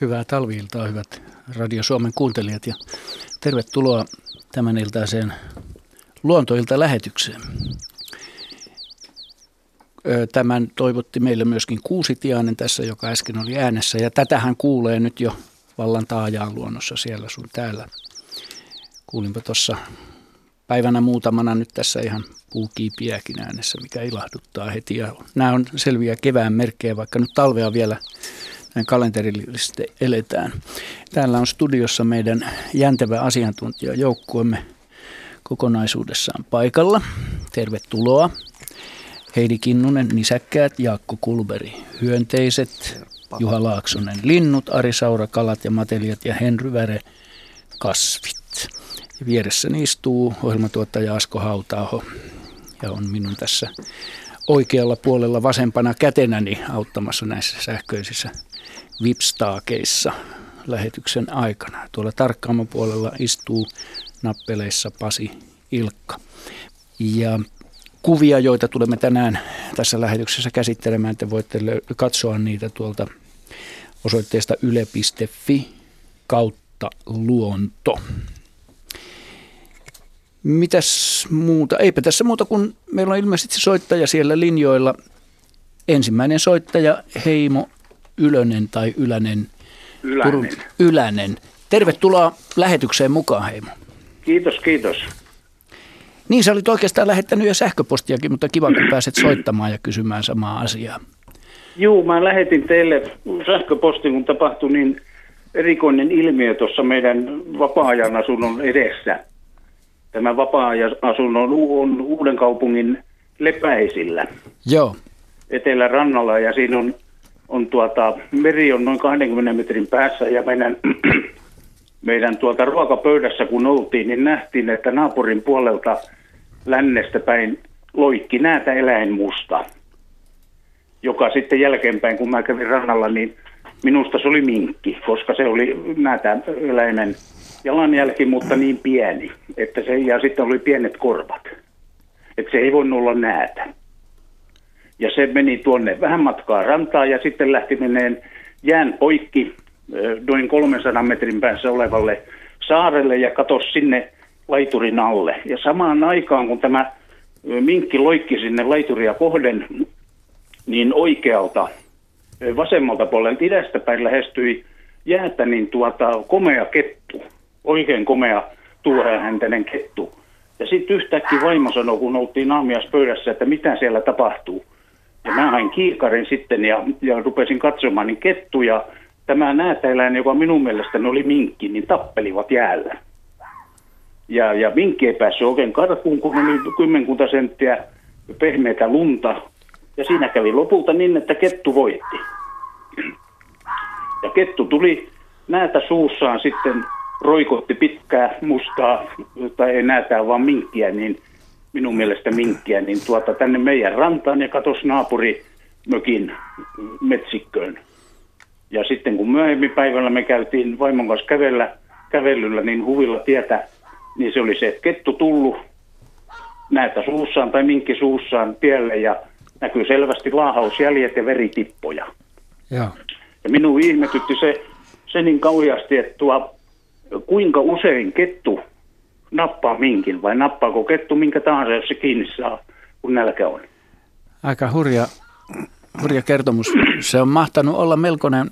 Hyvää talviiltaa, hyvät Radio Suomen kuuntelijat ja tervetuloa tämän iltaiseen luontoilta lähetykseen. Tämän toivotti meille myöskin Kuusitiainen tässä, joka äsken oli äänessä ja tätähän kuulee nyt jo vallan taajaan luonnossa siellä sun täällä. Kuulinpa tuossa päivänä muutamana nyt tässä ihan puukiipiäkin äänessä, mikä ilahduttaa heti. Ja nämä on selviä kevään merkkejä, vaikka nyt talvea vielä kalenterillisesti eletään. Täällä on studiossa meidän jäntevä asiantuntijajoukkuemme kokonaisuudessaan paikalla. Tervetuloa. Heidi Kinnunen, nisäkkäät, Jaakko Kulberi, hyönteiset, Juha Laaksonen, linnut, Ari Saura, kalat ja mateliat ja Henry Väre, kasvit. Ja vieressäni istuu ohjelmatuottaja Asko Hautaaho ja on minun tässä oikealla puolella vasempana kätenäni auttamassa näissä sähköisissä vipstaakeissa lähetyksen aikana. Tuolla tarkkaamman puolella istuu nappeleissa Pasi Ilkka. Ja kuvia, joita tulemme tänään tässä lähetyksessä käsittelemään, te voitte katsoa niitä tuolta osoitteesta yle.fi kautta luonto. Mitäs muuta? Eipä tässä muuta kuin meillä on ilmeisesti soittaja siellä linjoilla. Ensimmäinen soittaja Heimo Ylönen tai Ylänen. Ylänen. Turun, Ylänen. Tervetuloa lähetykseen mukaan Heimo. Kiitos, kiitos. Niin, sä olit oikeastaan lähettänyt jo sähköpostiakin, mutta kiva, kun pääset soittamaan ja kysymään samaa asiaa. Joo, mä lähetin teille sähköpostin, kun tapahtui niin erikoinen ilmiö tuossa meidän vapaa-ajan asunnon edessä. Tämä vapaa-ajan asunnon on Uuden kaupungin lepäisillä. Joo. Etelärannalla ja siinä on on tuota, meri on noin 20 metrin päässä ja meidän, meidän tuota ruokapöydässä kun oltiin, niin nähtiin, että naapurin puolelta lännestä päin loikki näätä eläinmusta, joka sitten jälkeenpäin, kun mä kävin rannalla, niin minusta se oli minkki, koska se oli näätä eläimen jalanjälki, mutta niin pieni, että se, ja sitten oli pienet korvat, että se ei voinut olla näätä. Ja se meni tuonne vähän matkaa rantaa ja sitten lähti meneen jään poikki noin 300 metrin päässä olevalle saarelle ja katosi sinne laiturin alle. Ja samaan aikaan, kun tämä minkki loikki sinne laituria kohden, niin oikealta vasemmalta puolelta idästä päin lähestyi jäätä niin tuota, komea kettu, oikein komea tuoreahäntäinen kettu. Ja sitten yhtäkkiä vaimo sanoi, kun oltiin pöydässä, että mitä siellä tapahtuu. Ja mä hain kiikarin sitten ja, ja rupesin katsomaan, niin kettu ja tämä näätäeläin, joka minun mielestäni oli minkki, niin tappelivat jäällä. Ja, ja minkki ei päässyt oikein karkuun, kun oli kymmenkunta senttiä pehmeitä lunta. Ja siinä kävi lopulta niin, että kettu voitti. Ja kettu tuli näätä suussaan sitten roikotti pitkää mustaa, tai ei näätää vaan minkkiä, niin minun mielestä minkkiä, niin tuota tänne meidän rantaan ja katos naapuri mökin metsikköön. Ja sitten kun myöhemmin päivällä me käytiin vaimon kanssa kävellä, kävelyllä niin huvilla tietä, niin se oli se, että kettu tullut näitä suussaan tai minkki suussaan tielle ja näkyy selvästi laahausjäljet ja veritippoja. Ja, ja minun ihmetytti se, se niin kauheasti, että tuo, kuinka usein kettu nappaa minkin vai nappaako kettu minkä tahansa, jos se kiinni saa, kun nälkä on. Aika hurja, hurja kertomus. Se on mahtanut olla melkoinen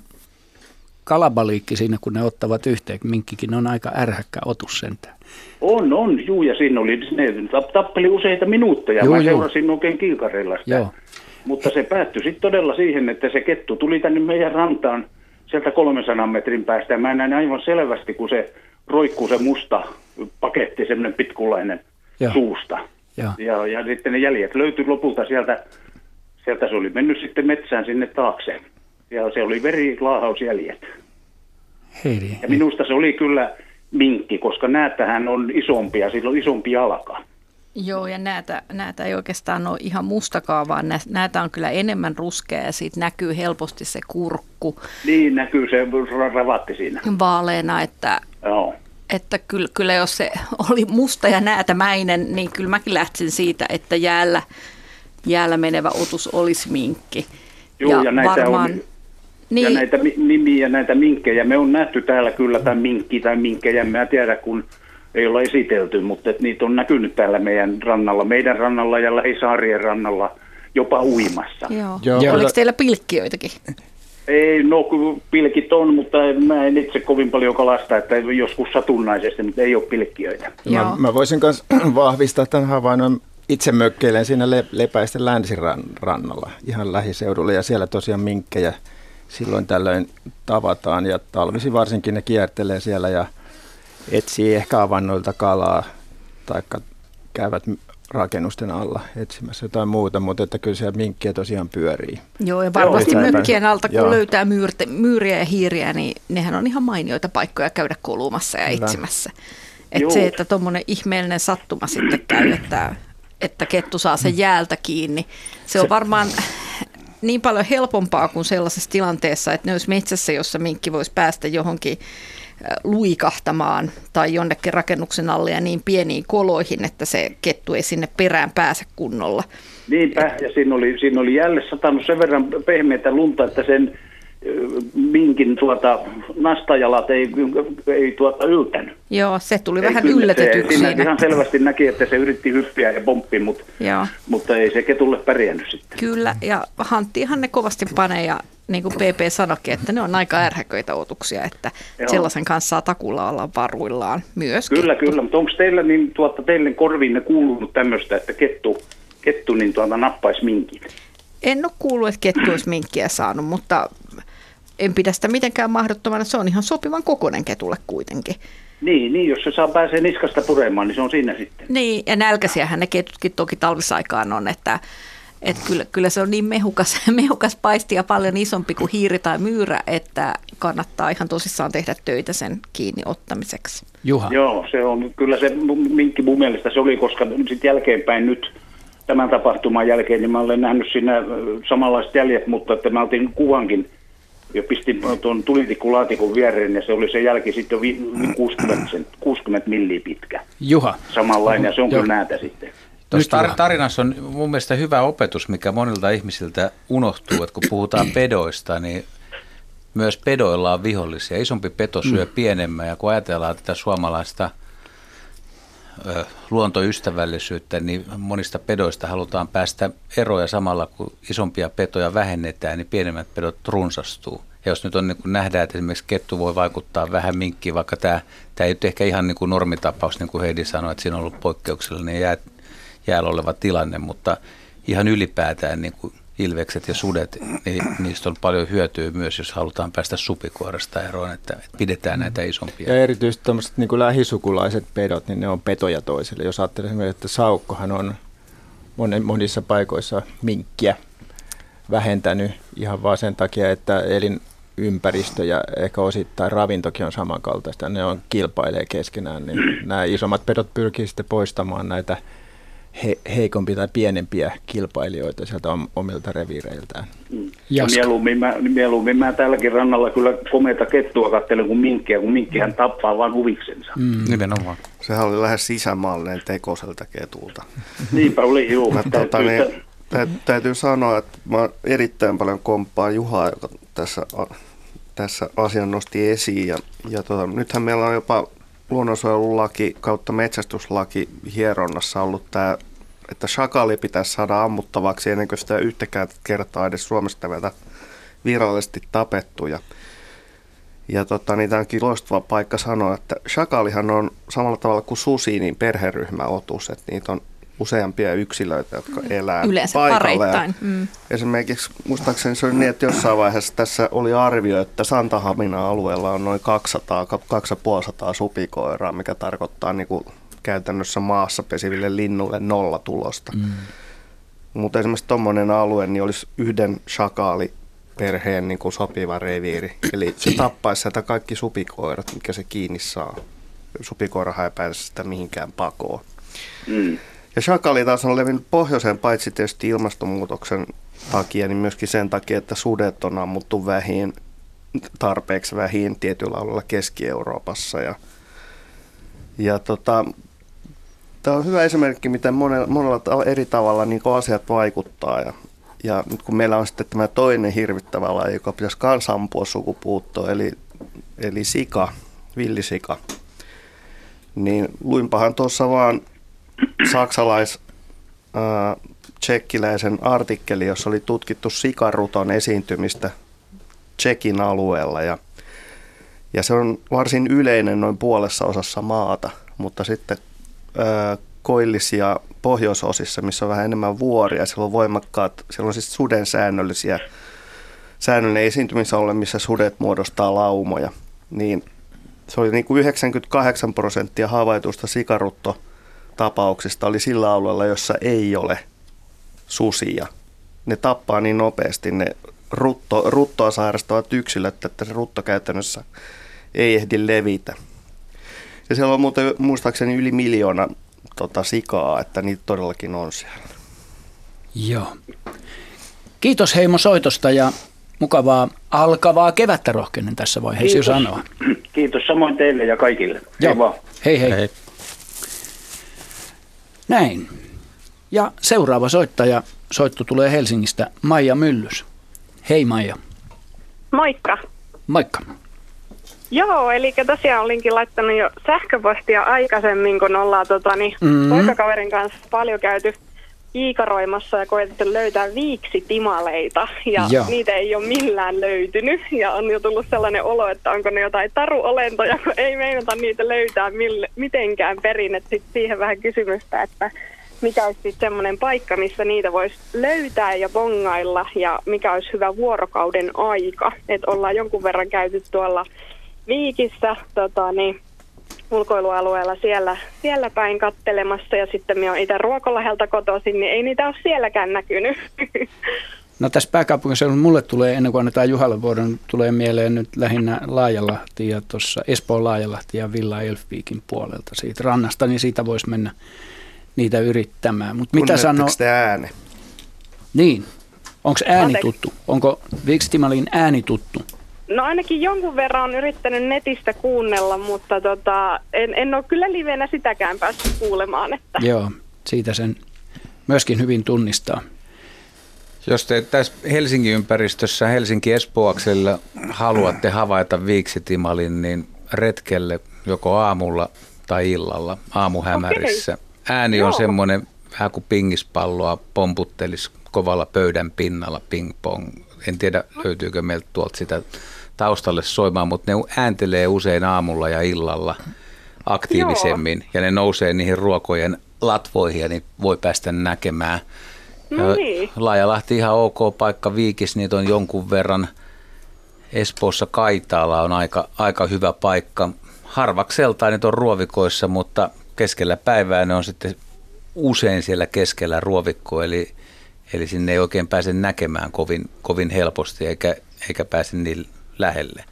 kalabaliikki siinä, kun ne ottavat yhteen. Minkkikin on aika ärhäkkä otus sentään. On, on, juu, ja siinä oli, ne tappeli useita minuutteja. Juu, Mä juu. seurasin oikein kiikareilla sitä. Joo. Mutta se päättyi sitten todella siihen, että se kettu tuli tänne meidän rantaan sieltä 300 metrin päästä. Ja mä näin aivan selvästi, kun se roikkuu se musta paketti, semmoinen pitkulainen ja. suusta. Ja. Ja, ja sitten ne jäljet löytyi lopulta sieltä, sieltä se oli mennyt sitten metsään sinne taakse. Ja se oli verilaahausjäljet. Heidi. Ja minusta se oli kyllä minkki, koska näätähän on isompia, sillä on isompi jalka. Joo, ja näitä, näitä ei oikeastaan ole ihan mustakaan, vaan näitä on kyllä enemmän ruskea ja siitä näkyy helposti se kurkku. Niin, näkyy se ravatti siinä. Vaaleena, että Joo että kyllä, kyllä jos se oli musta ja näätämäinen, niin kyllä mäkin lähtisin siitä, että jäällä, jäällä menevä otus olisi minkki. Joo, ja, ja näitä varmaan, on, niin. ja näitä nimiä, näitä minkkejä. Me on nähty täällä kyllä tämän minkki tai minkkejä, mä tiedä kun ei olla esitelty, mutta että niitä on näkynyt täällä meidän rannalla, meidän rannalla ja lähisaarien rannalla jopa uimassa. Joo. Joo. Oliko teillä pilkkiöitäkin? Ei, no pilkit on, mutta mä en itse kovin paljon kalasta, että joskus satunnaisesti, mutta ei ole pilkkiöitä. Mä, mä voisin myös vahvistaa tämän havainnon. Itse mökkeilen siinä le- Lepäisten länsirannalla ihan lähiseudulla ja siellä tosiaan minkkejä silloin tällöin tavataan ja talvisi varsinkin ne kiertelee siellä ja etsii ehkä avannoilta kalaa tai käyvät rakennusten alla etsimässä jotain muuta, mutta että kyllä siellä minkkiä tosiaan pyörii. Joo, ja varmasti Joo, mökkien alta, kun Joo. löytää myyrte, myyriä ja hiiriä, niin nehän on ihan mainioita paikkoja käydä kulumassa ja etsimässä. Että se, että tuommoinen ihmeellinen sattuma sitten käy, että, että kettu saa sen jäältä kiinni, se on varmaan niin paljon helpompaa kuin sellaisessa tilanteessa, että ne olisi metsässä, jossa minkki voisi päästä johonkin luikahtamaan tai jonnekin rakennuksen alle ja niin pieniin koloihin, että se kettu ei sinne perään pääse kunnolla. Niinpä, ja siinä oli, siinä oli jälleen satanut sen verran pehmeitä lunta, että sen minkin tuota, nastajalat ei, ei tuota yltänyt. Joo, se tuli ei vähän yllätetyksi. Siinä, siinä ihan selvästi näki, että se yritti hyppiä ja pomppi, mutta, Joo. mutta ei se ketulle pärjännyt sitten. Kyllä, ja hanttiinhan ne kovasti panee ja niin kuin PP sanoikin, että ne on aika ärhäköitä otuksia, että Joo. sellaisen kanssa saa takulla olla varuillaan myös. Kyllä, kyllä, mutta onko teillä niin, tuota, teille korviin kuulunut tämmöistä, että kettu, kettu niin tuota, nappaisi minkin? En ole kuullut, että kettu olisi minkkiä saanut, mutta en pidä sitä mitenkään mahdottomana. Se on ihan sopivan kokoinen ketulle kuitenkin. Niin, niin, jos se saa pääsee niskasta puremaan, niin se on siinä sitten. Niin, ja nälkäisiähän ne ketutkin toki talvisaikaan on, että et kyllä, kyllä se on niin mehukas, mehukas paisti ja paljon isompi kuin hiiri tai myyrä, että kannattaa ihan tosissaan tehdä töitä sen kiinni ottamiseksi. Juha. Joo, se on kyllä se minkki mun mielestä se oli, koska sitten jälkeenpäin nyt tämän tapahtuman jälkeen, niin mä olen nähnyt siinä samanlaiset jäljet, mutta että mä otin kuvankin ja pistin tuon tulitikkulaatikon viereen ja se oli se jälki sitten 60, 60 milliä pitkä. Juha. Samanlainen ja se on Joo. kyllä näitä sitten. Tuossa tar- tarinassa on mun mielestä hyvä opetus, mikä monilta ihmisiltä unohtuu, että kun puhutaan pedoista, niin myös pedoilla on vihollisia. Isompi peto syö mm. pienemmän ja kun ajatellaan tätä suomalaista ö, luontoystävällisyyttä, niin monista pedoista halutaan päästä eroja samalla, kun isompia petoja vähennetään, niin pienemmät pedot runsastuu. Ja jos nyt on, niin nähdään, että esimerkiksi kettu voi vaikuttaa vähän minkkiin, vaikka tämä, tämä ei nyt ehkä ihan niin kuin normitapaus, niin kuin Heidi sanoi, että siinä on ollut poikkeuksellinen jää, jäällä oleva tilanne, mutta ihan ylipäätään niin kuin ilvekset ja sudet, niin niistä on paljon hyötyä myös, jos halutaan päästä supikoirasta eroon, että, pidetään näitä isompia. Ja erityisesti tämmöiset niin lähisukulaiset pedot, niin ne on petoja toisille. Jos ajattelee että saukkohan on monissa paikoissa minkkiä vähentänyt ihan vaan sen takia, että elinympäristö ja ehkä osittain ravintokin on samankaltaista. Ne on kilpailee keskenään, niin nämä isommat pedot pyrkii sitten poistamaan näitä he, heikompi tai pienempiä kilpailijoita sieltä omilta reviireiltään. Mm. Mieluummin, mä, mieluummin mä täälläkin rannalla kyllä komeita kettua katselen kuin minkkiä, kun minkkihän mm. tappaa vain huviksensa. Mm. Nimenomaan. Sehän oli lähes sisämaallinen tekoselta ketulta. Niinpä oli, juu. Mä, tota, niin, tä, täytyy sanoa, että mä erittäin paljon komppaan Juhaa, joka tässä, tässä asian nosti esiin. Ja, ja tota, nythän meillä on jopa luonnonsuojelulaki kautta metsästyslaki hieronnassa ollut tämä, että shakali pitäisi saada ammuttavaksi ennen kuin sitä yhtäkään kertaa edes Suomesta vielä virallisesti tapettu. Ja, ja tota, niin tämä onkin loistava paikka sanoa, että shakalihan on samalla tavalla kuin susi, niin perheryhmäotus, että niitä on useampia yksilöitä, jotka mm. elää Yleensä paikalla. Mm. Esimerkiksi muistaakseni se oli niin, että jossain vaiheessa tässä oli arvio, että Santahamina alueella on noin 200, 250 supikoiraa, mikä tarkoittaa niin kuin käytännössä maassa pesiville linnuille nolla tulosta. Mm. Mutta esimerkiksi tuommoinen alue niin olisi yhden shakaali perheen niin kuin sopiva reviiri. Eli se tappaisi sieltä kaikki supikoirat, mikä se kiinni saa. Supikoirahan ei pääse sitä mihinkään pakoon. Mm. Ja shakali taas on levinnyt pohjoiseen paitsi tietysti ilmastonmuutoksen takia, niin myöskin sen takia, että sudet on ammuttu vähin, tarpeeksi vähin tietyllä alueella Keski-Euroopassa. Ja, ja tota, tämä on hyvä esimerkki, miten monella, monella eri tavalla niin asiat vaikuttaa. Ja, ja nyt kun meillä on sitten tämä toinen hirvittävä laji, joka pitäisi kans ampua sukupuuttoon, eli, eli sika, villisika, niin luinpahan tuossa vaan saksalais äh, tsekkiläisen artikkeli, jossa oli tutkittu sikaruton esiintymistä Tsekin alueella. Ja, ja se on varsin yleinen noin puolessa osassa maata, mutta sitten äh, koillisia pohjoisosissa, missä on vähän enemmän vuoria, siellä on voimakkaat, siellä on siis suden säännöllisiä, säännöllinen esiintymisalue, missä sudet muodostaa laumoja, niin se oli niin kuin 98 prosenttia havaitusta sikaruttotapauksista oli sillä alueella, jossa ei ole susia. Ne tappaa niin nopeasti ne rutto, ruttoa sairastavat yksilöt, että se rutto käytännössä ei ehdi levitä. Ja siellä on muuten muistaakseni yli miljoona tota, sikaa, että niitä todellakin on siellä. Joo. Kiitos Heimo soitosta ja mukavaa alkavaa kevättä rohkenen tässä vaiheessa Kiitos. jo sanoa. Kiitos samoin teille ja kaikille. Joo. Hei hei. hei. Näin. Ja seuraava soittaja, soitto tulee Helsingistä, Maija Myllys. Hei Maija. Moikka. Moikka. Joo, eli tosiaan olinkin laittanut jo sähköpostia aikaisemmin, kun ollaan tota, niin, mm-hmm. poikakaverin kanssa paljon käyty kiikaroimassa ja koetettu löytää viiksitimaleita ja Joo. niitä ei ole millään löytynyt. Ja on jo tullut sellainen olo, että onko ne jotain taruolentoja, kun ei meinata niitä löytää mille, mitenkään perin, että siihen vähän kysymystä, että mikä olisi sitten semmoinen paikka, missä niitä voisi löytää ja bongailla ja mikä olisi hyvä vuorokauden aika, että ollaan jonkun verran käyty tuolla Viikissä tota, niin, ulkoilualueella siellä, siellä päin kattelemassa ja sitten minä olen itse Ruokolahelta kotoisin, niin ei niitä ole sielläkään näkynyt. No tässä pääkaupunkiseudulla mulle tulee, ennen kuin annetaan Juhalle vuoden, tulee mieleen nyt lähinnä Laajalahti ja tuossa Espoon Laajalahti ja Villa Elfviikin puolelta siitä rannasta, niin siitä voisi mennä niitä yrittämään. Mut mitä sanoo? ääni? Niin. Onko ääni tuttu? Onko Viikstimalin ääni tuttu? No ainakin jonkun verran on yrittänyt netistä kuunnella, mutta tota, en, en ole kyllä livenä sitäkään päässyt kuulemaan. Että. Joo, siitä sen myöskin hyvin tunnistaa. Jos te tässä Helsingin ympäristössä, Helsinki-Espoaksella haluatte havaita viiksitimalin, niin retkelle joko aamulla tai illalla, aamuhämärissä. Okay. Ääni Joo. on semmoinen vähän kuin pingispalloa pomputtelisi kovalla pöydän pinnalla ping-pong. En tiedä löytyykö meiltä tuolta sitä taustalle soimaan, mutta ne ääntelee usein aamulla ja illalla aktiivisemmin Joo. ja ne nousee niihin ruokojen latvoihin ja niin voi päästä näkemään. No niin. Laajalahti ihan ok paikka Viikis, niitä on jonkun verran. Espoossa Kaitaalla on aika, aika hyvä paikka. Harvakseltaan niitä on ruovikoissa, mutta keskellä päivää ne on sitten usein siellä keskellä ruovikko, eli, eli sinne ei oikein pääse näkemään kovin, kovin helposti eikä, eikä pääse niin lähelle.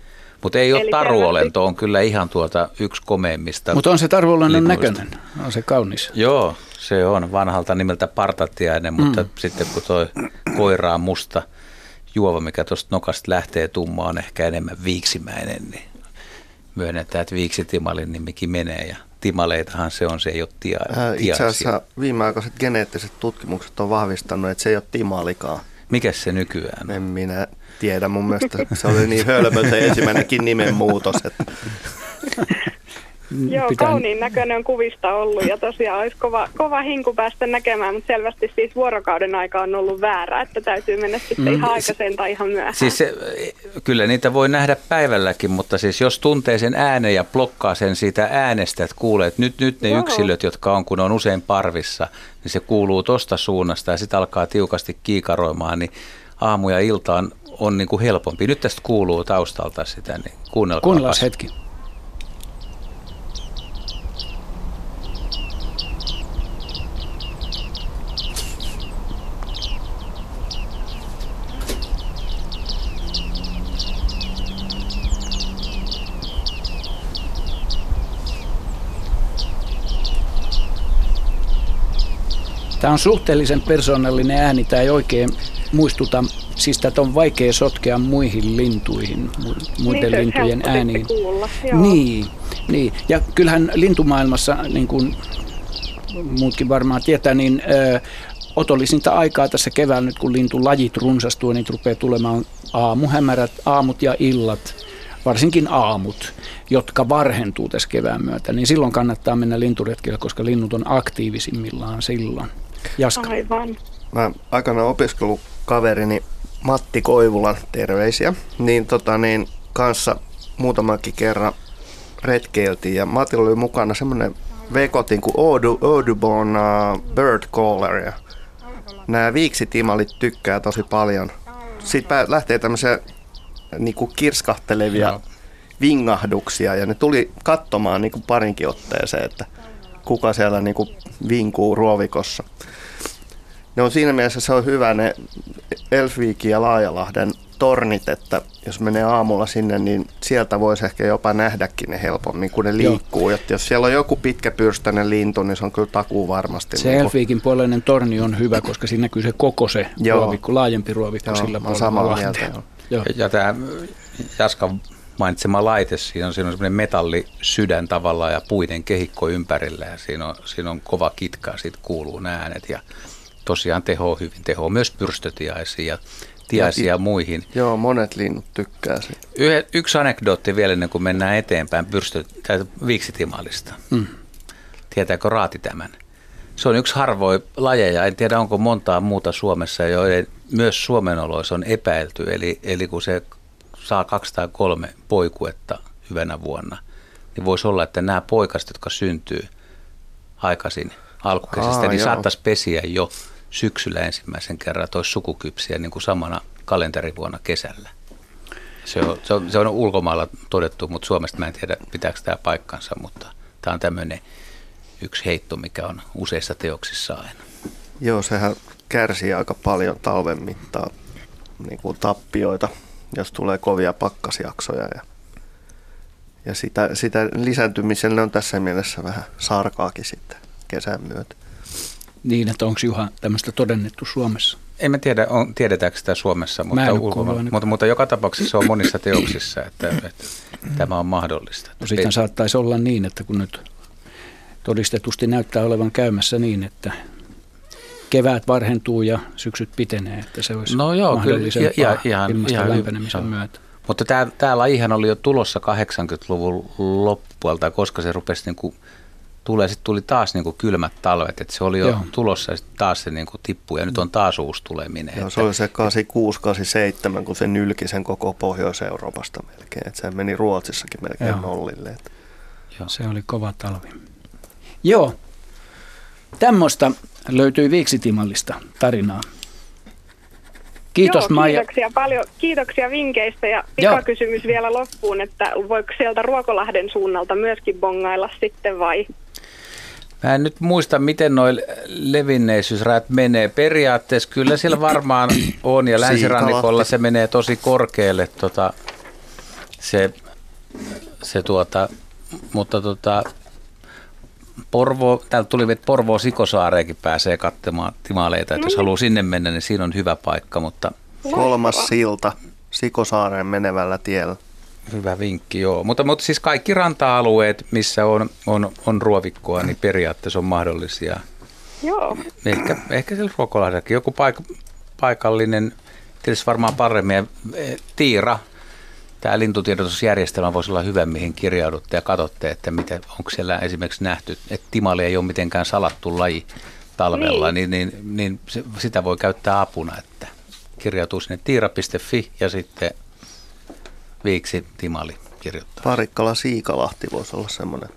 Mutta ei ole taruolento, on kyllä ihan tuota yksi komeimmista. Mutta on se taruolennon näköinen, on se kaunis. Joo, se on vanhalta nimeltä partatiainen, mutta mm. sitten kun tuo koira on musta juova, mikä tuosta nokasta lähtee tummaan, ehkä enemmän viiksimäinen, niin myönnetään, että viiksitimalin nimikin menee ja timaleitahan se on, se ei ole tia, Itse asiassa viimeaikaiset geneettiset tutkimukset on vahvistanut, että se ei ole timalikaan. Mikä se nykyään on? En minä tiedä, mun mielestä se oli niin hölmö se ensimmäinenkin nimenmuutos. Että. Joo, pitää... kauniin näköinen on kuvista ollut ja tosiaan olisi kova, kova hinku päästä näkemään, mutta selvästi siis vuorokauden aika on ollut väärä, että täytyy mennä sitten mm. ihan aikaisen tai ihan myöhään. Siis se, kyllä niitä voi nähdä päivälläkin, mutta siis jos tuntee sen äänen ja blokkaa sen siitä äänestä, että kuulee, että nyt, nyt ne Joo. yksilöt, jotka on, kun on usein parvissa, niin se kuuluu tosta suunnasta ja sitten alkaa tiukasti kiikaroimaan, niin aamu ja ilta on, on niin kuin helpompi. Nyt tästä kuuluu taustalta sitä, niin kuunnelkaa. Kuunnellaan hetki. Tämä on suhteellisen persoonallinen ääni, tämä ei oikein muistuta, siis tätä on vaikea sotkea muihin lintuihin, muiden niin, lintujen ääniin. Kuulla, niin, niin, ja kyllähän lintumaailmassa, niin kuin muutkin varmaan tietää, niin ö, otollisinta aikaa tässä keväällä nyt, kun lintulajit runsastuu, niin rupeaa tulemaan aamuhämärät, aamut ja illat, varsinkin aamut, jotka varhentuu tässä kevään myötä, niin silloin kannattaa mennä linturetkille, koska linnut on aktiivisimmillaan silloin. Jaska. Aivan. Mä aikana opiskelukaverini Matti Koivulan terveisiä, niin, tota, niin kanssa muutamakin kerran retkeiltiin ja Matilla oli mukana semmoinen vekotin kuin Audubon uh, Bird Caller ja nämä viiksitimalit tykkää tosi paljon. Sitten lähtee tämmöisiä niin kuin kirskahtelevia no. vingahduksia ja ne tuli katsomaan niin kuin parinkin otteeseen, että kuka siellä niin kuin vinkuu ruovikossa. Ne on siinä mielessä se on hyvä ne Elfviikin ja Laajalahden tornit, että jos menee aamulla sinne, niin sieltä voisi ehkä jopa nähdäkin ne helpommin, kun ne liikkuu. Että jos siellä on joku pitkäpyrstäinen lintu, niin se on kyllä takuu varmasti. Se niin Elfiikin puoleinen torni on hyvä, koska siinä näkyy se koko se Joo. ruovikko, laajempi ruovikko Joo, sillä puolella. samaa mieltä. Joo. Ja tämä Jaska mainitsema laite, siinä on, siinä on semmoinen metallisydän tavallaan ja puiden kehikko ympärillä ja siinä on, siinä on kova kitka ja siitä kuuluu nämä äänet ja tosiaan teho hyvin, teho myös pyrstötiaisiin ja tiaisia ja muihin. Joo, monet linnut tykkää siitä. Yhe, yksi anekdootti vielä ennen kuin mennään eteenpäin pyrstö, viiksitimalista. Mm. Tietääkö Raati tämän? Se on yksi harvoin lajeja, en tiedä onko montaa muuta Suomessa, joiden myös Suomen oloissa on epäilty. Eli, eli kun se saa kaksi tai kolme poikuetta hyvänä vuonna, niin voisi olla, että nämä poikaset, jotka syntyy aikaisin alkukesästä, Aa, niin joo. saattaisi pesiä jo syksyllä ensimmäisen kerran, tois sukukypsiä niin kuin samana kalenterivuonna kesällä. Se on, se, on, se on ulkomailla todettu, mutta Suomesta mä en tiedä, pitääkö tämä paikkansa, mutta tämä on tämmöinen yksi heitto, mikä on useissa teoksissa aina. Joo, sehän kärsii aika paljon talven mittaan niin kuin tappioita, jos tulee kovia pakkasjaksoja. Ja, ja sitä, sitä lisääntymiselle on tässä mielessä vähän sarkaakin sitten kesän myötä. Niin, että onko Juha tämmöistä todennettu Suomessa? En mä tiedä, on, tiedetäänkö sitä Suomessa, mutta, ulkomailla, mutta, mutta joka tapauksessa on monissa teoksissa, että, että tämä on mahdollista. No sitten saattaisi olla niin, että kun nyt todistetusti näyttää olevan käymässä niin, että kevät varhentuu ja syksyt pitenee, että se olisi no joo, mahdollisempaa kyllä, ja, ihan, ilmaston ihan, lämpenemisen ihan. myötä. Mutta tämä, tämä lajihan oli jo tulossa 80-luvun loppuelta, koska se rupesi niin kuin tulee, sitten tuli taas niin kuin kylmät talvet, että se oli jo Joo. tulossa ja sitten taas se niin kuin tippui ja nyt on taas uusi tuleminen. Joo, se oli se 86-87, kun se nylki sen koko Pohjois-Euroopasta melkein, että se meni Ruotsissakin melkein Joo. nollille. Että. Joo. Se oli kova talvi. Joo, tämmöistä löytyi Viiksitimallista tarinaa. Kiitos Joo, Maija. Kiitoksia paljon. Kiitoksia vinkkeistä ja pikakysymys vielä loppuun, että voiko sieltä Ruokolahden suunnalta myöskin bongailla sitten vai? Mä en nyt muista, miten noin levinneisyysrajat menee. Periaatteessa kyllä siellä varmaan on ja länsirannikolla se menee tosi korkealle tota, se, se tuota, mutta tota, Porvo, täältä tuli, että Porvoo Sikosaareekin pääsee katsomaan timaleita, että jos haluaa sinne mennä, niin siinä on hyvä paikka, mutta... Kolmas silta Sikosaareen menevällä tiellä. Hyvä vinkki, joo. Mutta, mutta siis kaikki ranta-alueet, missä on, on, on ruovikkoa, niin periaatteessa on mahdollisia. Joo. Ehkä, ehkä siellä Ruokolahdellakin joku paik- paikallinen, tietysti varmaan paremmin, Tiira, tämä lintutiedotusjärjestelmä voisi olla hyvä, mihin kirjaudutte ja katsotte, että mitä, onko siellä esimerkiksi nähty, että timali ei ole mitenkään salattu laji talvella, niin, niin, niin, niin sitä voi käyttää apuna, että kirjautuu sinne tiira.fi ja sitten viiksi timali kirjoittaa. Parikkala Siikalahti voisi olla semmoinen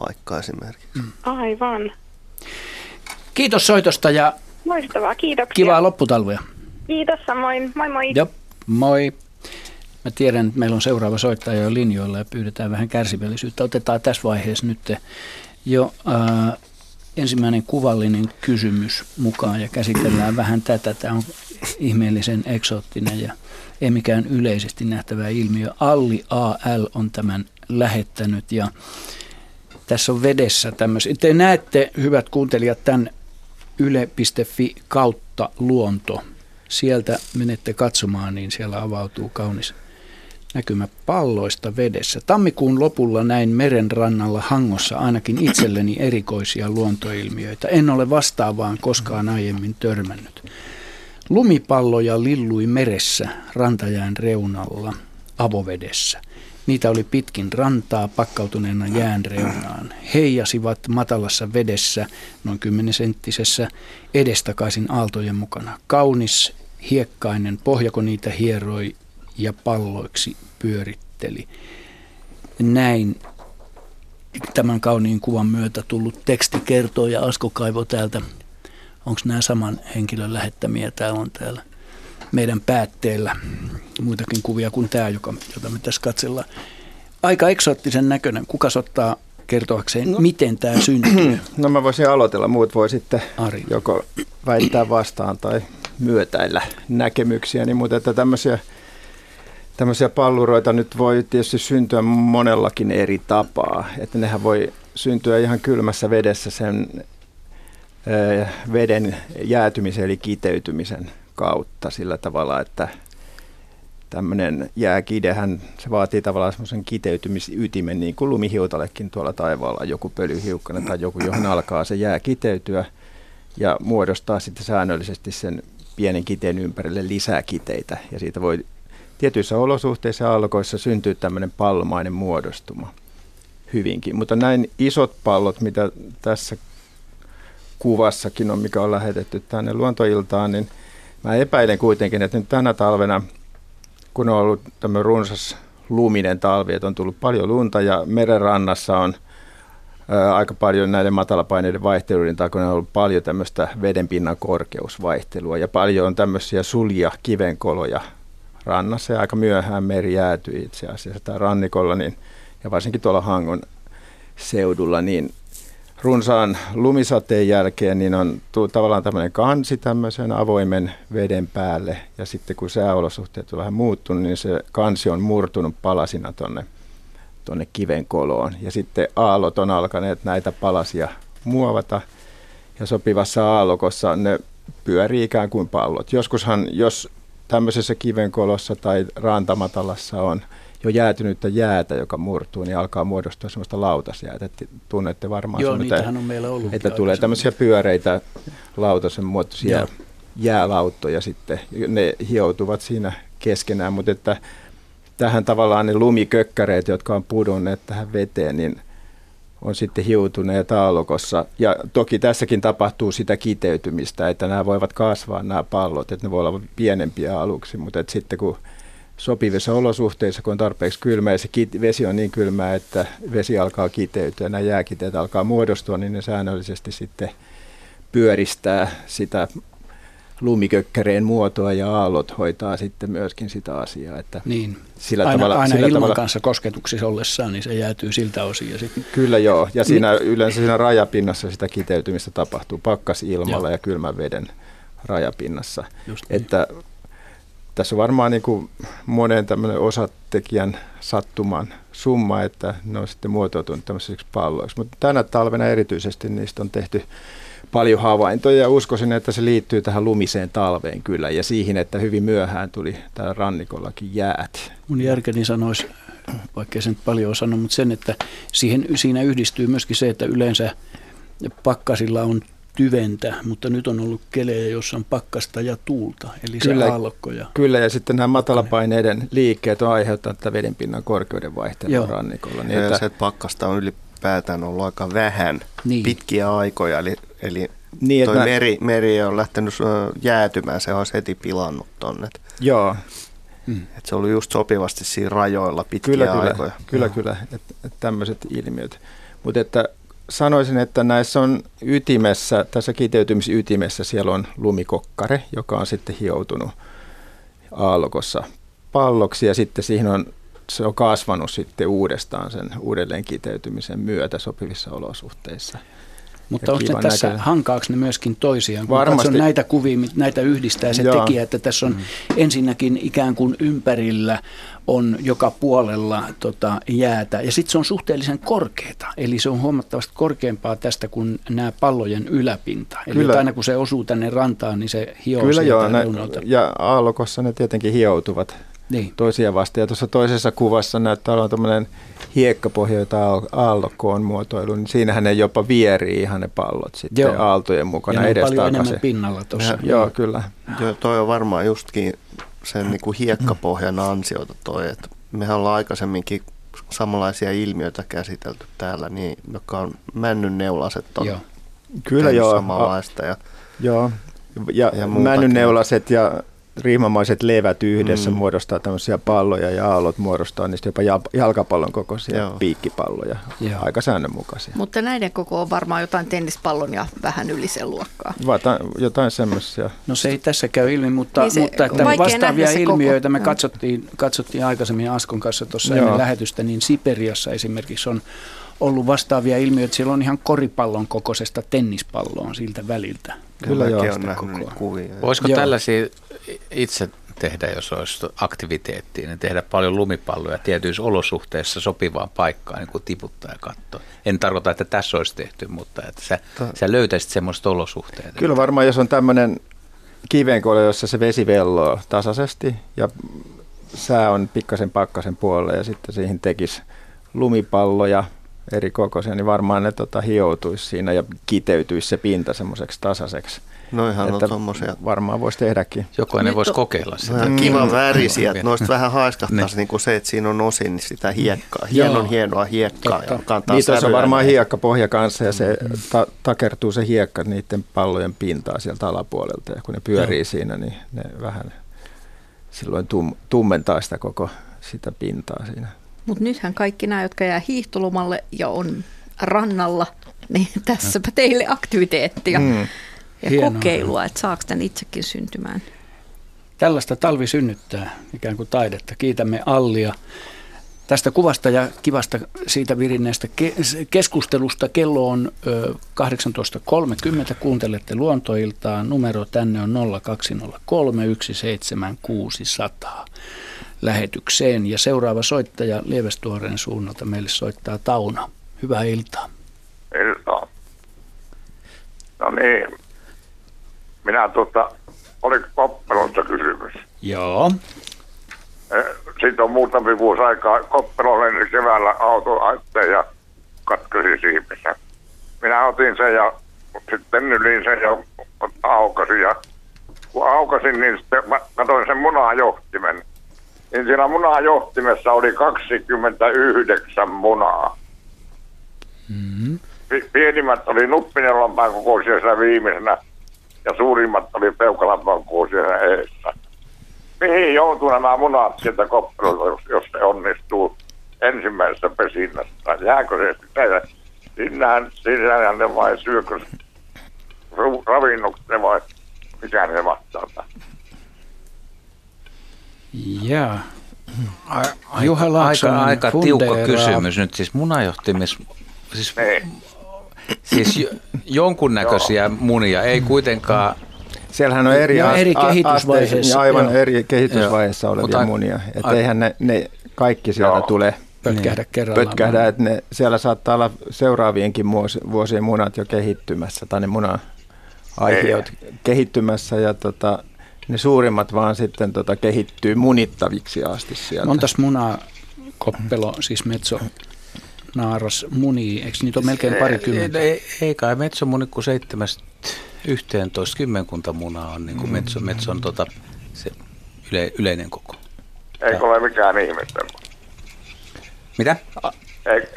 paikka esimerkiksi. Mm. Aivan. Kiitos soitosta ja Loistavaa, kiitoksia. kivaa lopputalvea. Kiitos samoin, moi moi. Joo, moi. Mä tiedän, että meillä on seuraava soittaja jo linjoilla ja pyydetään vähän kärsivällisyyttä. Otetaan tässä vaiheessa nyt jo äh, ensimmäinen kuvallinen kysymys mukaan ja käsitellään vähän tätä. Tämä on ihmeellisen eksoottinen ja ei mikään yleisesti nähtävä ilmiö. Alli AL on tämän lähettänyt ja tässä on vedessä tämmöisiä. Te näette, hyvät kuuntelijat, tämän yle.fi kautta luonto. Sieltä menette katsomaan, niin siellä avautuu kaunis näkymä palloista vedessä. Tammikuun lopulla näin meren rannalla Hangossa ainakin itselleni erikoisia luontoilmiöitä. En ole vastaavaan koskaan aiemmin törmännyt. Lumipalloja lillui meressä rantajään reunalla avovedessä. Niitä oli pitkin rantaa pakkautuneena jään reunaan. Heijasivat matalassa vedessä, noin 10 senttisessä, edestakaisin aaltojen mukana. Kaunis, hiekkainen pohjako niitä hieroi ja palloiksi pyöritteli. Näin tämän kauniin kuvan myötä tullut teksti kertoo ja Asko Kaivo täältä, onko nämä saman henkilön lähettämiä, tämä on täällä meidän päätteellä muitakin kuvia kuin tämä, joka, jota me tässä katsellaan. Aika eksoottisen näköinen. Kuka ottaa kertoakseen, no. miten tämä syntyy? No mä voisin aloitella, muut voi sitten Ari. joko väittää vastaan tai myötäillä näkemyksiä, niin mutta että tämmöisiä, tämmöisiä palluroita nyt voi tietysti syntyä monellakin eri tapaa. Että nehän voi syntyä ihan kylmässä vedessä sen veden jäätymisen eli kiteytymisen kautta sillä tavalla, että tämmöinen jääkidehän, se vaatii tavallaan semmoisen kiteytymisytimen, niin kuin lumihiutallekin tuolla taivaalla joku pölyhiukkanen tai joku, johon alkaa se jää kiteytyä ja muodostaa sitten säännöllisesti sen pienen kiteen ympärille lisää kiteitä. Ja siitä voi tietyissä olosuhteissa ja alkoissa syntyä tämmöinen pallomainen muodostuma hyvinkin. Mutta näin isot pallot, mitä tässä kuvassakin on, mikä on lähetetty tänne luontoiltaan, niin Mä epäilen kuitenkin, että nyt tänä talvena, kun on ollut tämmöinen runsas luminen talvi, että on tullut paljon lunta ja merenrannassa on ää, aika paljon näiden matalapaineiden vaihteluiden takana on ollut paljon tämmöistä vedenpinnan korkeusvaihtelua ja paljon on tämmöisiä sulja kivenkoloja rannassa ja aika myöhään meri jäätyi itse asiassa tai rannikolla niin, ja varsinkin tuolla Hangon seudulla, niin runsaan lumisateen jälkeen niin on tullut tavallaan tämmöinen kansi tämmöisen avoimen veden päälle. Ja sitten kun sääolosuhteet on vähän muuttunut, niin se kansi on murtunut palasina tonne, tonne kiven koloon. Ja sitten aallot on alkaneet näitä palasia muovata. Ja sopivassa aallokossa ne pyörii ikään kuin pallot. Joskushan, jos tämmöisessä kivenkolossa tai rantamatalassa on – jo jäätynyttä jäätä, joka murtuu, niin alkaa muodostua sellaista lautasjäätä. Tunnette varmaan Joo, sen, että, on meillä ollut että tulee tämmöisiä pyöreitä lautasen muotoisia Joo. jäälauttoja sitten. Ne hioutuvat siinä keskenään, mutta että tähän tavallaan ne lumikökkäreet, jotka on pudonneet tähän veteen, niin on sitten hiutuneet aallokossa. Ja toki tässäkin tapahtuu sitä kiteytymistä, että nämä voivat kasvaa nämä pallot, että ne voi olla pienempiä aluksi, mutta että sitten kun sopivissa olosuhteissa, kun on tarpeeksi kylmä ja se vesi on niin kylmää, että vesi alkaa kiteytyä ja nämä jääkiteet alkaa muodostua, niin ne säännöllisesti sitten pyöristää sitä lumikökkäreen muotoa ja aallot hoitaa sitten myöskin sitä asiaa. Että niin. sillä aina tavalla, aina sillä ilman tavalla, kanssa kosketuksissa ollessaan, niin se jäätyy siltä osin. Ja sit... Kyllä joo, ja siinä niin. yleensä siinä rajapinnassa sitä kiteytymistä tapahtuu pakkasilmalla joo. ja kylmän veden rajapinnassa. Just niin. Että tässä on varmaan niin kuin monen tämmöinen osatekijän sattuman summa, että ne on sitten muotoutunut tämmöisiksi palloiksi. Mutta tänä talvena erityisesti niistä on tehty paljon havaintoja ja uskoisin, että se liittyy tähän lumiseen talveen kyllä ja siihen, että hyvin myöhään tuli täällä rannikollakin jäät. Mun järkeni sanoisi, vaikka sen paljon sano, mutta sen, että siihen, siinä yhdistyy myöskin se, että yleensä pakkasilla on tyventä, mutta nyt on ollut kelejä, jossa on pakkasta ja tuulta, eli kyllä, se aallokko. Ja kyllä, ja sitten nämä matalapaineiden liikkeet on aiheuttanut tätä vedenpinnan korkeuden vaihtelua rannikolla. Niin ja että, se, että pakkasta on ylipäätään ollut aika vähän niin. pitkiä aikoja, eli, eli niin, toi meri, meri on lähtenyt jäätymään, se on heti pilannut tonne. Joo. Hmm. Et se oli just sopivasti siinä rajoilla pitkiä kyllä, aikoja. Kyllä, kyllä, kyllä että et tämmöiset ilmiöt. Mutta että sanoisin, että näissä on ytimessä, tässä kiteytymisytimessä siellä on lumikokkare, joka on sitten hioutunut aallokossa palloksi ja sitten siihen on, se on kasvanut sitten uudestaan sen uudelleen kiteytymisen myötä sopivissa olosuhteissa. Mutta onko ne tässä, näköinen. hankaako ne myöskin toisiaan? Kun Varmasti. näitä kuvia, näitä yhdistää se Joo. tekijä, että tässä on mm. ensinnäkin ikään kuin ympärillä on joka puolella tota, jäätä. Ja sitten se on suhteellisen korkeata, eli se on huomattavasti korkeampaa tästä kuin nämä pallojen yläpinta. Eli Kyllä. aina kun se osuu tänne rantaan, niin se hioo Kyllä joo, ne, ja aallokossa ne tietenkin hioutuvat niin. toisia vastaan. Ja tuossa toisessa kuvassa näyttää olevan tämmöinen hiekkapohja, jota aallokko on muotoilu, niin siinähän ne jopa vierii ihan ne pallot sitten Joo. aaltojen mukana ja paljon enemmän pinnalla tuossa. Joo, kyllä. Joo, toi on varmaan justkin sen niin kuin hiekkapohjan ansiota toi, että mehän ollaan aikaisemminkin samanlaisia ilmiöitä käsitelty täällä, niin, jotka on männyn neulaset on joo. Kyllä joo. samanlaista. Ja, joo, ja, ja männyn neulaset ja riimamaiset levät yhdessä mm. muodostaa tämmöisiä palloja ja aallot muodostaa niistä jopa jalkapallon kokoisia Joo. piikkipalloja, Joo. aika säännönmukaisia. Mutta näiden koko on varmaan jotain tennispallon ja vähän yli sen luokkaa. Vata, jotain semmoisia. No se ei tässä käy ilmi, mutta, niin se, mutta että vastaavia ilmiöitä koko. me katsottiin, katsottiin aikaisemmin Askon kanssa tuossa ennen lähetystä, niin Siperiassa esimerkiksi on ollut vastaavia ilmiöitä. Siellä on ihan koripallon kokoisesta tennispalloa siltä väliltä. Kyllä joo. on nähnyt kuvia. Voisiko joo. tällaisia itse tehdä, jos olisi aktiviteettia, niin tehdä paljon lumipalloja tietyissä olosuhteissa sopivaan paikkaan, niin kuin tiputtaa ja katsoa. En tarkoita, että tässä olisi tehty, mutta että sä, sä löytäisit semmoista olosuhteet. Kyllä varmaan, jos on tämmöinen kivenkoulu, jossa se vesi velloo tasaisesti ja sää on pikkasen pakkasen puolella ja sitten siihen tekisi lumipalloja eri kokoisia, niin varmaan ne tota, hioutuisi siinä ja kiteytyisi se pinta semmoiseksi tasaiseksi. Noihan on tommosia. Varmaan voisi tehdäkin. Jokainen voisi kokeilla sitä. Mm. Kiva värisiä, että noista vähän haiskahtaisi niin. niin se, että siinä on osin niin sitä hiekkaa. Hienon hienoa hiekkaa. Niitä on varmaan hiekkapohja kanssa ja se mm. ta- takertuu se hiekka niiden pallojen pintaa sieltä alapuolelta. Ja kun ne pyörii Joo. siinä, niin ne vähän silloin tum- tummentaa sitä koko sitä pintaa siinä. Mutta nythän kaikki nämä, jotka jää hiihtolomalle ja on rannalla, niin tässäpä teille aktiviteettia mm. ja Hienoa. kokeilua, että saako tämän itsekin syntymään. Tällaista talvi synnyttää ikään kuin taidetta. Kiitämme Allia tästä kuvasta ja kivasta siitä virinneestä keskustelusta. Kello on 18.30. Kuuntelette luontoiltaa. Numero tänne on 0203 17600 lähetykseen. Ja seuraava soittaja Lievestuoreen suunnalta meille soittaa Tauno. Hyvää iltaa. Iltaa. No niin. Minä tuota, oli Koppelosta kysymys. Joo. Eh, Siitä on muutama vuosi aikaa. Koppelo lenni keväällä auto ja katkesi siipessä. Minä otin sen ja sitten nylin sen ja aukasin. Ja kun aukasin, niin sitten mä katsoin sen munajohtimen niin siinä munajohtimessa oli 29 munaa. Mm-hmm. Pienimmät oli nuppinelampaan kokoisia siellä viimeisenä ja suurimmat oli peukalampaan kokoisia eessä. Mihin joutuu nämä munat sieltä koppelusta, jos, jos se onnistuu ensimmäisessä pesinnässä? Jääkö se sitä ja sinähän, sinähän ne vai syökö ravinnoksi vai mikä ne mahtaa? Jaa. A, Juha Laaksonen, aika, aika tiukka kysymys nyt. Siis munajohtimis, siis, siis jonkunnäköisiä munia, ei kuitenkaan Siellähän on eri, ja eri kehitysvaiheessa. Aivan joo. eri kehitysvaiheessa joo. olevia Mutta, munia. Että eihän ne, ne kaikki sieltä joo. tule pötkähdä niin, kerrallaan. Pötkähdä, että ne, siellä saattaa olla seuraavienkin vuosien munat jo kehittymässä, tai ne muna aiheut kehittymässä, ja tota, ne suurimmat vaan sitten tota, kehittyy munittaviksi asti sieltä. Montas munaa koppelo, siis metso naaras muni, eikö niitä ole melkein parikymmentä? Ei, ei kai metso muni kuin seitsemästä yhteentoista kymmenkunta munaa on niin kuin metso, metson tota, se yle, yleinen koko. Eikö ole mikään ihme Mitä?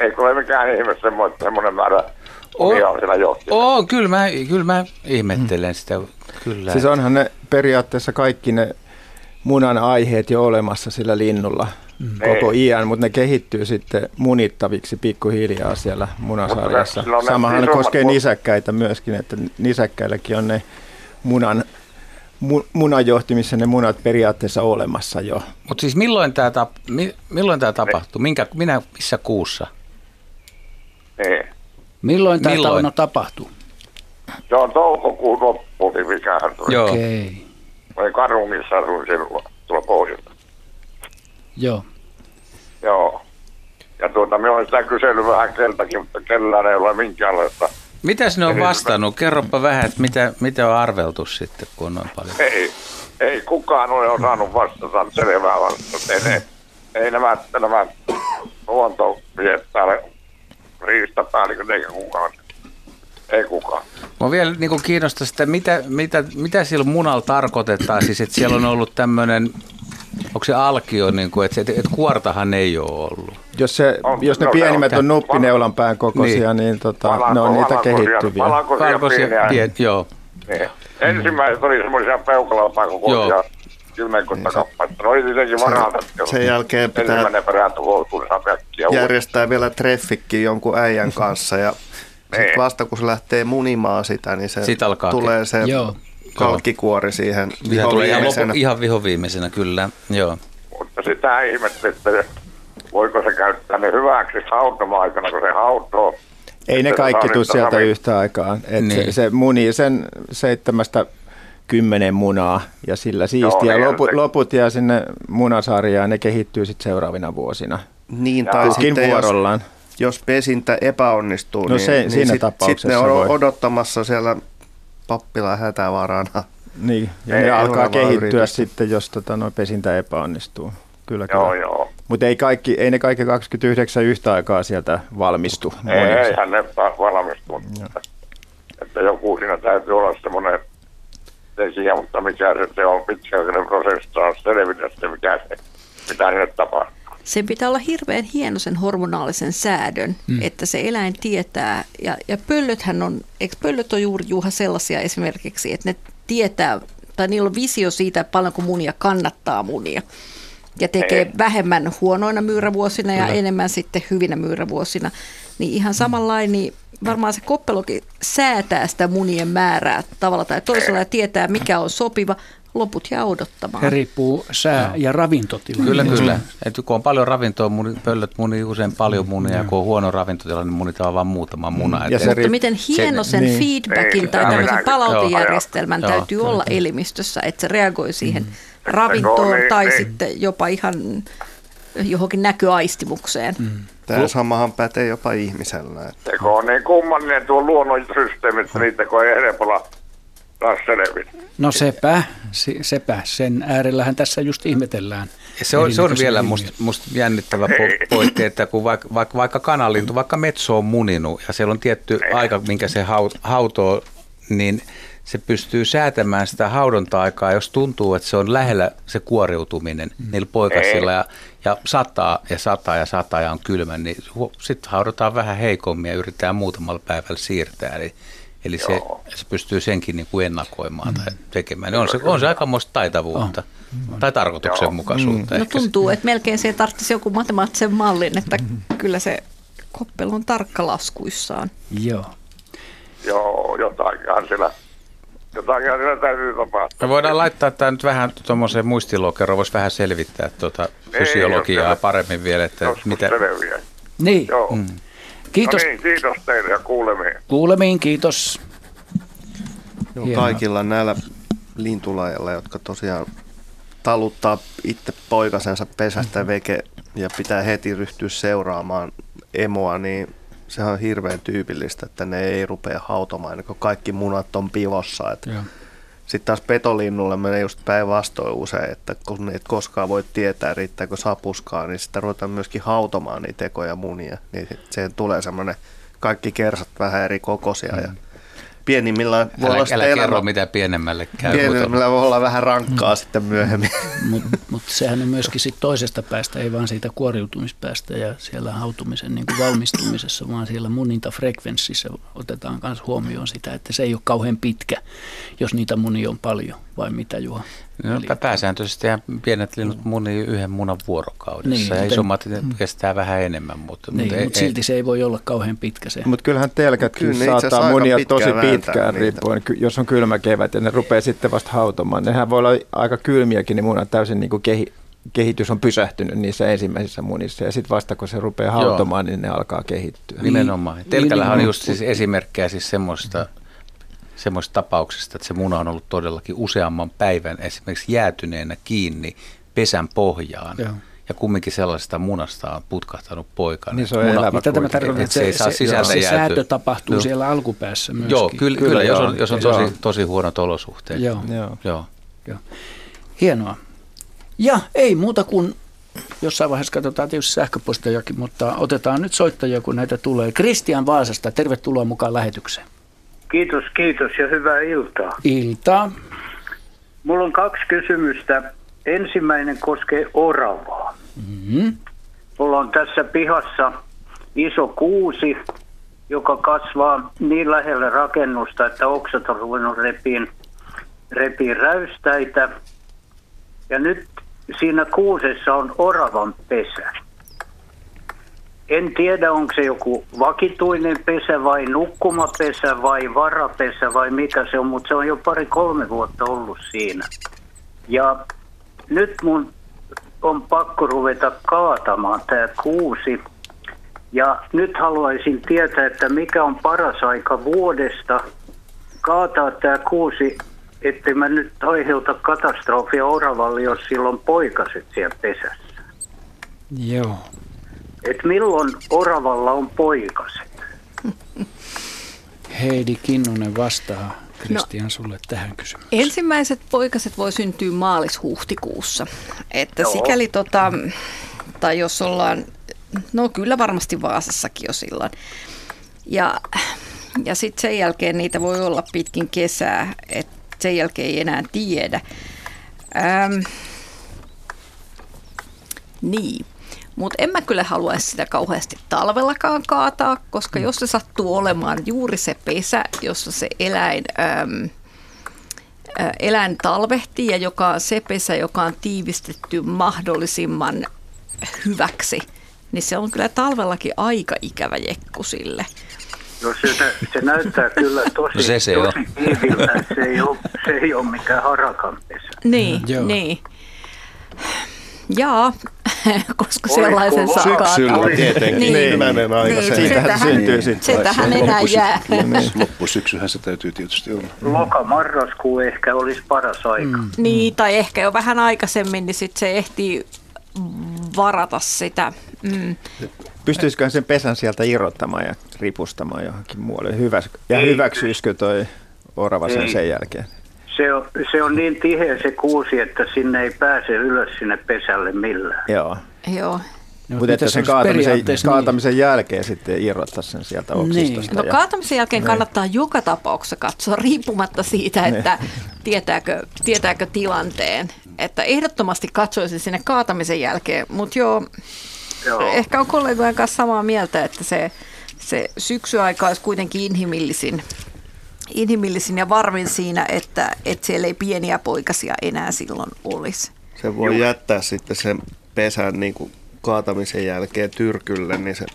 Eikö ole mikään ihme semmoinen, semmoinen määrä on, on siellä On, kyllä mä, kyllä mä ihmettelen sitä. Kyllä. Siis onhan ne periaatteessa kaikki ne munan aiheet jo olemassa sillä linnulla mm. koko iän, mutta ne kehittyy sitten munittaviksi pikkuhiljaa siellä munasarjassa. No, Samahan koskee nisäkkäitä myöskin, että nisäkkäilläkin on ne munan mu, munajohtimissa ne munat periaatteessa olemassa jo. Mutta siis milloin tämä tap, mi, milloin tää tapahtuu? Minkä, minä, missä kuussa? Ei. Milloin tämä Milloin? tapahtuu? Se on toukokuun loppu, niin mikähän tuli. Joo. Okay. Mä Karungissa asuin silloin tuolla pohjalla. Joo. Joo. Ja tuota, minä olen sitä kysellyt vähän keltäkin, mutta kellään ei ole minkäänlaista Mitä sinne on vastannut? Kerropa vähän, että mitä, mitä on arveltu sitten, kun on noin paljon. Ei, ei kukaan ole osannut vastata selvää vastata. Ei, ei, ei nämä, nämä luontomiehet täällä riistapäälliköt eikä kukaan. Ei kukaan. Mä vielä niin kiinnostaa sitä, mitä, mitä, mitä sillä munalla tarkoitetaan, siis että siellä on ollut tämmöinen Onko se alkio, niin kuin, että, että, että kuortahan ei ole ollut? Jos, se, on, jos ne no, pienimmät on nuppineulan pään kokoisia, niin, niin tota, Valanko, ne on niitä kehittyviä. Valkoisia, pieniä. joo. Niin. Ensimmäiset oli semmoisia peukalapään kokoisia kymmenkunta niin kappaletta. No oli tietenkin varalta. Sen jälkeen pitää järjestää vielä treffikki jonkun äijän kanssa ja sitten niin. vasta kun se lähtee munimaan sitä, niin se Sit alkaa tulee se Joo kalkkikuori siihen viho tulee ihan, lopu, ihan vihoviimeisenä, kyllä. Joo. Mutta sitä ihmettä, että voiko se käyttää ne hyväksi hautomaikana, kun se hautoo. Ei ne kaikki tule sieltä yhtä aikaa. Et niin. se, se muni sen seitsemästä kymmenen munaa ja sillä siistiä. Joo, loput, loput jää sinne munasarjaan, ne kehittyy sitten seuraavina vuosina. Niin, tai sitten vuorollaan. Jos, jos pesintä epäonnistuu, no se, niin, siinä niin sitten sit ne on odottamassa siellä pappila hätävarana. Niin, ja ei, ne alkaa kehittyä yritys. sitten, jos tota, noin pesintä epäonnistuu. Kyllä, joo, kyllä. Joo. Mutta ei, kaikki, ei ne kaikki 29 yhtä aikaa sieltä valmistu. Ei, eihän ne valmistu. Että, että joku siinä täytyy olla semmoinen tekijä, mutta mikä se, se on pitkäaikainen prosessi taas selvitä se, mikä se, mitä sinne tapahtuu. Sen pitää olla hirveän hieno sen hormonaalisen säädön, mm. että se eläin tietää. Ja, ja pöllöthän on, eikö pöllöt on juuri Juha sellaisia esimerkiksi, että ne tietää, tai niillä on visio siitä, paljonko munia kannattaa munia. Ja tekee Ei. vähemmän huonoina myyrävuosina ja Kyllä. enemmän sitten hyvinä myyrävuosina. Niin ihan samanlainen, niin varmaan se koppelokin säätää sitä munien määrää tavalla tai toisella ja tietää, mikä on sopiva, loput jää odottamaan. Se riippuu sää- no. ja ravintotila. Kyllä, mm. kyllä. Et kun on paljon ravintoa, muni, pöllöt muni usein paljon munia, ja kun on huono ravintotila, niin munitaan vain muutama muna. Mm. Ja se Mutta miten hieno sen niin. feedbackin tai tämmöisen palautejärjestelmän joo, täytyy joo. olla elimistössä, että se reagoi siihen mm. ravintoon niin, tai sitten jopa ihan johonkin näköaistimukseen. Mm. Tämä samahan pätee jopa ihmisellä. Että... Teko on niin kummallinen tuo luonnon systeemi, että niitä kun ei helpolla taas selvitä. No sepä, sepä. Sen äärellähän tässä just ihmetellään. Se on, se on vielä musta must jännittävä po- pointti, että kun vaikka, vaikka, vaikka kanalintu, vaikka metso on muninut ja siellä on tietty Ei. aika, minkä se hautoo, niin se pystyy säätämään sitä haudonta-aikaa, jos tuntuu, että se on lähellä se kuoriutuminen mm. niillä poikasilla ja, ja sataa ja sataa ja sataa ja on kylmä, niin sitten haudotaan vähän heikommin ja yritetään muutamalla päivällä siirtää. Eli Eli se, se pystyy senkin niin kuin ennakoimaan mm. tai tekemään. On se, on se aikamoista taitavuutta oh. tai tarkoituksenmukaisuutta. Mm. No tuntuu, että melkein se tarvitsisi joku matemaattisen mallin, että mm. kyllä se koppelu on tarkkalaskuissaan. Joo. Joo, jotakinhan siellä siellä täytyy tapahtua. Me voidaan laittaa tämä nyt vähän tuommoiseen muistilokeroon, voisi vähän selvittää tuota fysiologiaa Ei, paremmin vielä. Että mitä... Selviä. Niin. Joo. Mm. Kiitos. No niin, kiitos teille ja kuulemiin. Kuulemiin, kiitos. Joo, kaikilla näillä lintulajilla, jotka tosiaan taluttaa itse poikasensa pesästä mm-hmm. veke ja pitää heti ryhtyä seuraamaan emoa, niin sehän on hirveän tyypillistä, että ne ei rupea hautomaan, kun kaikki munat on pilossa. Että sitten taas petolinnulle menee just päinvastoin usein, että kun et koskaan voi tietää, riittääkö sapuskaa, niin sitten ruvetaan myöskin hautomaan niitä tekoja munia. Niin siihen tulee semmoinen kaikki kersat vähän eri kokoisia mm. ja pienimmillä voi älä, olla älä elämä, kerro, mitä pienemmälle käy. Pienemmillä voi olla vähän rankkaa mm. sitten myöhemmin. Mutta mut sehän on myöskin sit toisesta päästä, ei vaan siitä kuoriutumispäästä ja siellä hautumisen niin kuin valmistumisessa, vaan siellä munintafrekvenssissä otetaan myös huomioon sitä, että se ei ole kauhean pitkä, jos niitä munia on paljon, vai mitä Juha? No, Eli... Pääsääntöisesti pienet linnut munii yhden munan vuorokaudessa niin, ja isommat mm. kestää vähän enemmän. Mutta, niin, mutta, mutta silti se ei voi olla kauhean pitkä se. Mutta kyllähän telkätkin Kyllä, saattaa munia tosi pitkään riippuen, jos on kylmä kevät ja ne rupeaa sitten vasta hautomaan. Nehän voi olla aika kylmiäkin, niin munat täysin niin kuin kehi, kehitys on pysähtynyt niissä ensimmäisissä munissa ja sitten vasta kun se rupeaa hautomaan, Joo. niin ne alkaa kehittyä. Nimenomaan. Telkällähän on just siis esimerkkejä siis semmoista, semmoista tapauksesta, että se muna on ollut todellakin useamman päivän esimerkiksi jäätyneenä kiinni pesän pohjaan. Joo. Ja kumminkin sellaisesta munasta on putkahtanut poika. Niin se on Muna, elävä Mitä tämä tarkoittaa, että se, se, se, se säätö tapahtuu no. siellä alkupäässä myöskin. Joo, kyllä, kyllä, kyllä jos on, jos on tosi, tosi huonot olosuhteet. Joo. Joo. Joo. Joo. Hienoa. Ja ei muuta kuin jossain vaiheessa katsotaan tietysti sähköpostejakin, mutta otetaan nyt soittajia, kun näitä tulee. Kristian Vaasasta, tervetuloa mukaan lähetykseen. Kiitos, kiitos ja hyvää iltaa. Iltaa. Mulla on kaksi kysymystä. Ensimmäinen koskee oravaa. Mm-hmm. Mulla on tässä pihassa iso kuusi, joka kasvaa niin lähelle rakennusta, että oksat on ruvennut repiin, repiin räystäitä. Ja nyt siinä kuusessa on oravan pesä. En tiedä, onko se joku vakituinen pesä vai nukkumapesä vai varapesä vai mikä se on, mutta se on jo pari-kolme vuotta ollut siinä. Ja nyt mun on pakko ruveta kaatamaan tämä kuusi. Ja nyt haluaisin tietää, että mikä on paras aika vuodesta kaataa tämä kuusi, ettei mä nyt aiheuta katastrofia oravalle, jos silloin poikaset siellä pesässä. Joo. Et milloin oravalla on poikaset? Heidi Kinnunen vastaa Kristian, no, sulle tähän kysymykseen? Ensimmäiset poikaset voi syntyä maalis-huhtikuussa. Että Joo. sikäli, tota, tai jos ollaan, no kyllä varmasti Vaasassakin jo silloin. Ja, ja sitten sen jälkeen niitä voi olla pitkin kesää, että sen jälkeen ei enää tiedä. Ähm, niin. Mutta en mä kyllä haluaisi sitä kauheasti talvellakaan kaataa, koska mm. jos se sattuu olemaan juuri se pesä, jossa se eläin, äm, ä, eläin talvehtii ja joka on se pesä, joka on tiivistetty mahdollisimman hyväksi, niin se on kyllä talvellakin aika ikävä jekku sille. No se, se näyttää kyllä tosi, no se, se tosi kiiviltä, se ei ole, se ei ole mikään harakan pesä. Niin, mm, niin. Jaa, koska Oliko sellaisen saa Syksyllä tietenkin, niin, ensimmäinen aika. Niin, Siitähän syntyy sitten. Sitähän enää jää. Niin. Loppusyksyhän se täytyy tietysti olla. Loka-marraskuu ehkä olisi paras aika. Mm. Niin, tai ehkä jo vähän aikaisemmin, niin sitten se ehtii varata sitä. Mm. Pystyisikö sen pesän sieltä irrottamaan ja ripustamaan johonkin muualle? Hyvä, ja hyväksyisikö toi orava sen sen jälkeen? Se on, se on niin tiheä se kuusi, että sinne ei pääse ylös sinne pesälle millään. Joo. Joo. No, mutta että sen kaatamisen, niin. kaatamisen niin. jälkeen sitten irrottaa sen sieltä oksistosta. Niin. No kaatamisen jälkeen niin. kannattaa joka tapauksessa katsoa, riippumatta siitä, että niin. tietääkö, tietääkö tilanteen. Että ehdottomasti katsoisin sinne kaatamisen jälkeen, mutta joo, joo, ehkä on kollegojen kanssa samaa mieltä, että se, se syksyaika olisi kuitenkin inhimillisin inhimillisin ja varmin siinä, että, että siellä ei pieniä poikasia enää silloin olisi. Se voi Joo. jättää sitten sen pesän niin kuin kaatamisen jälkeen tyrkylle, niin se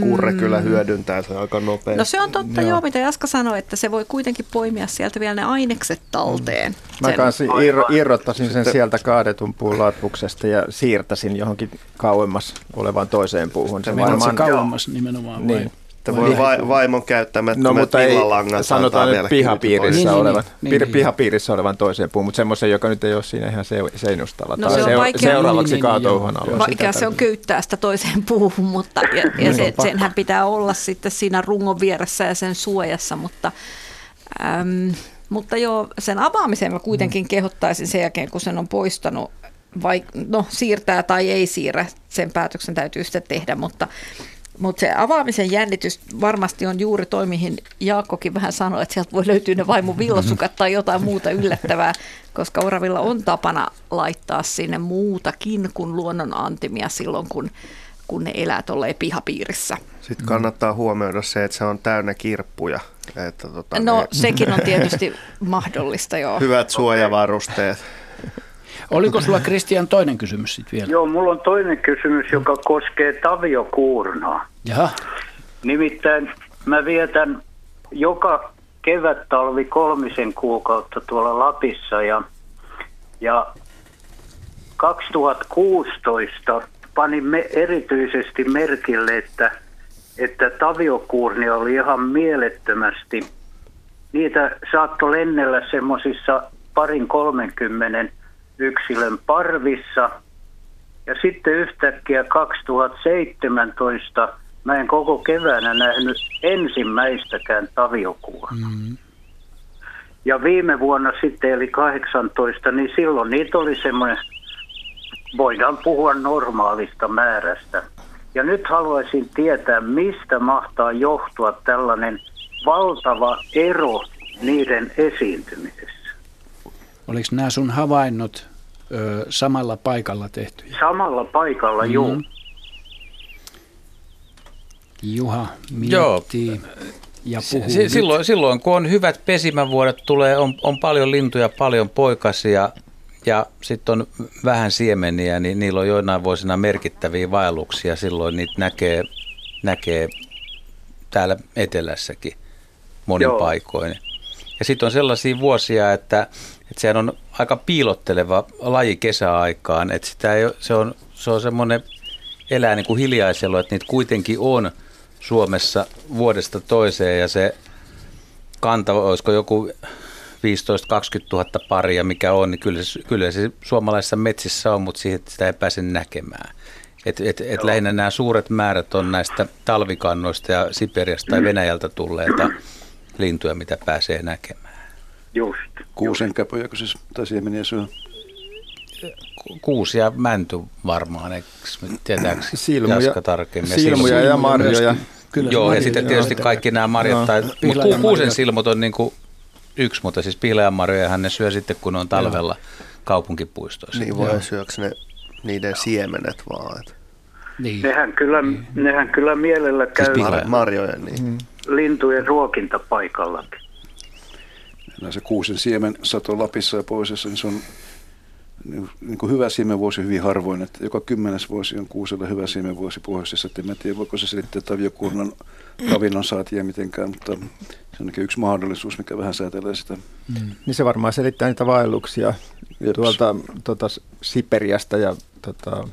kurre mm. kyllä hyödyntää se aika nopeasti. No se on totta joo, joo mitä Jaska sanoi, että se voi kuitenkin poimia sieltä vielä ne ainekset talteen. Mm. Mä kanssa irro, irrottaisin sen sieltä kaadetun puun latvuksesta ja siirtäisin johonkin kauemmas olevaan toiseen puuhun. Se varmaan, se kauemmas nimenomaan niin. vai? Että voi va- vaimon käyttämättömät no, mutta ei, sanotaan nyt pihapiirissä, niin, olevan, niin, niin, niin, pihapiirissä olevan toiseen puun, mutta semmoisen, joka nyt ei ole siinä ihan se, seinustalla. No, tai se on vaikea, seuraavaksi niin, kaatouhan niin, alla. Vaikea se on köyttää sitä toiseen puuhun, mutta ja, ja se, senhän pitää olla sitten siinä rungon vieressä ja sen suojassa, mutta... Äm, mutta joo, sen avaamiseen mä kuitenkin mm. kehottaisin sen jälkeen, kun sen on poistanut, vai, no siirtää tai ei siirrä, sen päätöksen täytyy sitten tehdä, mutta mutta se avaamisen jännitys varmasti on juuri toi, mihin Jaakkokin vähän sanoi, että sieltä voi löytyä ne vaimon villasukat tai jotain muuta yllättävää, koska oravilla on tapana laittaa sinne muutakin kuin luonnon antimia silloin, kun, kun ne elää tuolla pihapiirissä. Sitten kannattaa huomioida se, että se on täynnä kirppuja. Että tota, no ne... sekin on tietysti mahdollista, joo. Hyvät suojavarusteet. Oliko sulla Kristian toinen kysymys sitten vielä? Joo, mulla on toinen kysymys, joka koskee Tavio-kuurnaa. Jaha. Nimittäin mä vietän joka kevät talvi kolmisen kuukautta tuolla Lapissa ja, ja 2016 panimme erityisesti merkille, että, että taviokuurnia oli ihan mielettömästi. Niitä saattoi lennellä semmoisissa parin kolmenkymmenen yksilön parvissa. Ja sitten yhtäkkiä 2017 mä en koko keväänä nähnyt ensimmäistäkään taviokuvaa. Mm. Ja viime vuonna sitten, eli 18, niin silloin niitä oli semmoinen, voidaan puhua normaalista määrästä. Ja nyt haluaisin tietää, mistä mahtaa johtua tällainen valtava ero niiden esiintymisessä. Oliko nämä sun havainnot ö, samalla paikalla tehtyjä? Samalla paikalla, mm. juu. Juha miettii Joo. ja puhuu S- silloin, silloin, kun on hyvät pesimävuodet, tulee, on, on paljon lintuja, paljon poikasia ja sitten on vähän siemeniä, niin niillä on joinain vuosina merkittäviä vaelluksia. Silloin niitä näkee, näkee täällä etelässäkin monin Joo. paikoin. Ja sitten on sellaisia vuosia, että, että sehän on aika piilotteleva laji kesäaikaan, että sitä ei, se on, se on semmoinen elää niin kuin hiljaisella, että niitä kuitenkin on – Suomessa vuodesta toiseen ja se kanta, olisiko joku 15-20 000 paria, mikä on, niin kyllä, se, kyllä se suomalaisissa metsissä on, mutta siihen sitä ei pääse näkemään. Et, et, et lähinnä nämä suuret määrät on näistä talvikannoista ja Siperiasta tai Venäjältä tulleita lintuja, mitä pääsee näkemään. Just. Kuusenkäpöjä, kun siis tai siemeniä syö? Kuusi ja mänty varmaan, eikö tietääkö silmuja, Jaska tarkemmin? Silmuja ja marjoja. Kyllä, Joo, ja sitten tietysti joo, kaikki nämä marjat, no, tai, mutta ku, kuusen silmut on niin kuin yksi, mutta siis pihlajanmarjojahan ne syö sitten, kun on talvella joo. kaupunkipuistoissa. Niin voi syökö ne niiden siemenet vaan? Että. Niin. Nehän, kyllä, niin. nehän kyllä mielellä siis käy siis marjoja, niin. Mm. lintujen ruokintapaikallakin. Se kuusen siemen sato Lapissa ja pohjoisessa, niin se on niin, niin kuin hyvä siemenvuosi hyvin harvoin, että joka kymmenes vuosi on kuusella hyvä siemenvuosi pohjoisessa. En tiedä, voiko se selittää taviokunnan ravinnon saatia mitenkään, mutta se on yksi mahdollisuus, mikä vähän säätelee sitä. Mm. Niin se varmaan selittää niitä vaelluksia Jeps. tuolta tuota, Siperiasta ja tuota,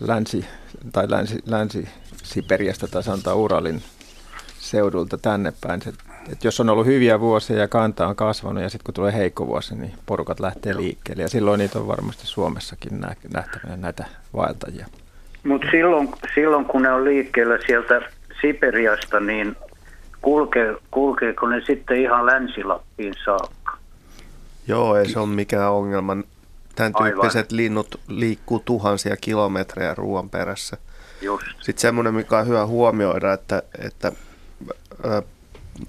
länsi, tai länsi, länsi-Siperiasta tai sanotaan Uralin seudulta tänne päin. Se että jos on ollut hyviä vuosia ja kanta on kasvanut ja sitten kun tulee heikko vuosi, niin porukat lähtee liikkeelle. Ja silloin niitä on varmasti Suomessakin nähtävänä näitä vaeltajia. Mutta silloin, silloin kun ne on liikkeellä sieltä Siperiasta, niin kulkee, kulkeeko ne sitten ihan Länsi-Lappiin saakka? Joo, ei se ole mikään ongelma. Tämän tyyppiset Aivan. linnut liikkuu tuhansia kilometrejä ruoan perässä. Just. Sitten semmoinen, mikä on hyvä huomioida, että, että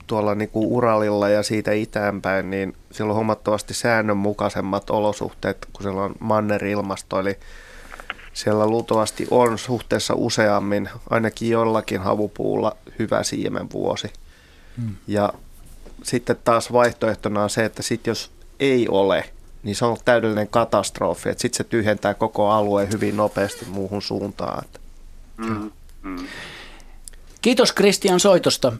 tuolla niin kuin Uralilla ja siitä itäänpäin, niin siellä on huomattavasti säännönmukaisemmat olosuhteet, kun siellä on mannerilmasto, eli siellä luultavasti on suhteessa useammin, ainakin jollakin havupuulla, hyvä siemenvuosi. Hmm. Ja sitten taas vaihtoehtona on se, että sit jos ei ole, niin se on täydellinen katastrofi, että sitten se tyhjentää koko alueen hyvin nopeasti muuhun suuntaan. Hmm. Hmm. Kiitos Kristian soitosta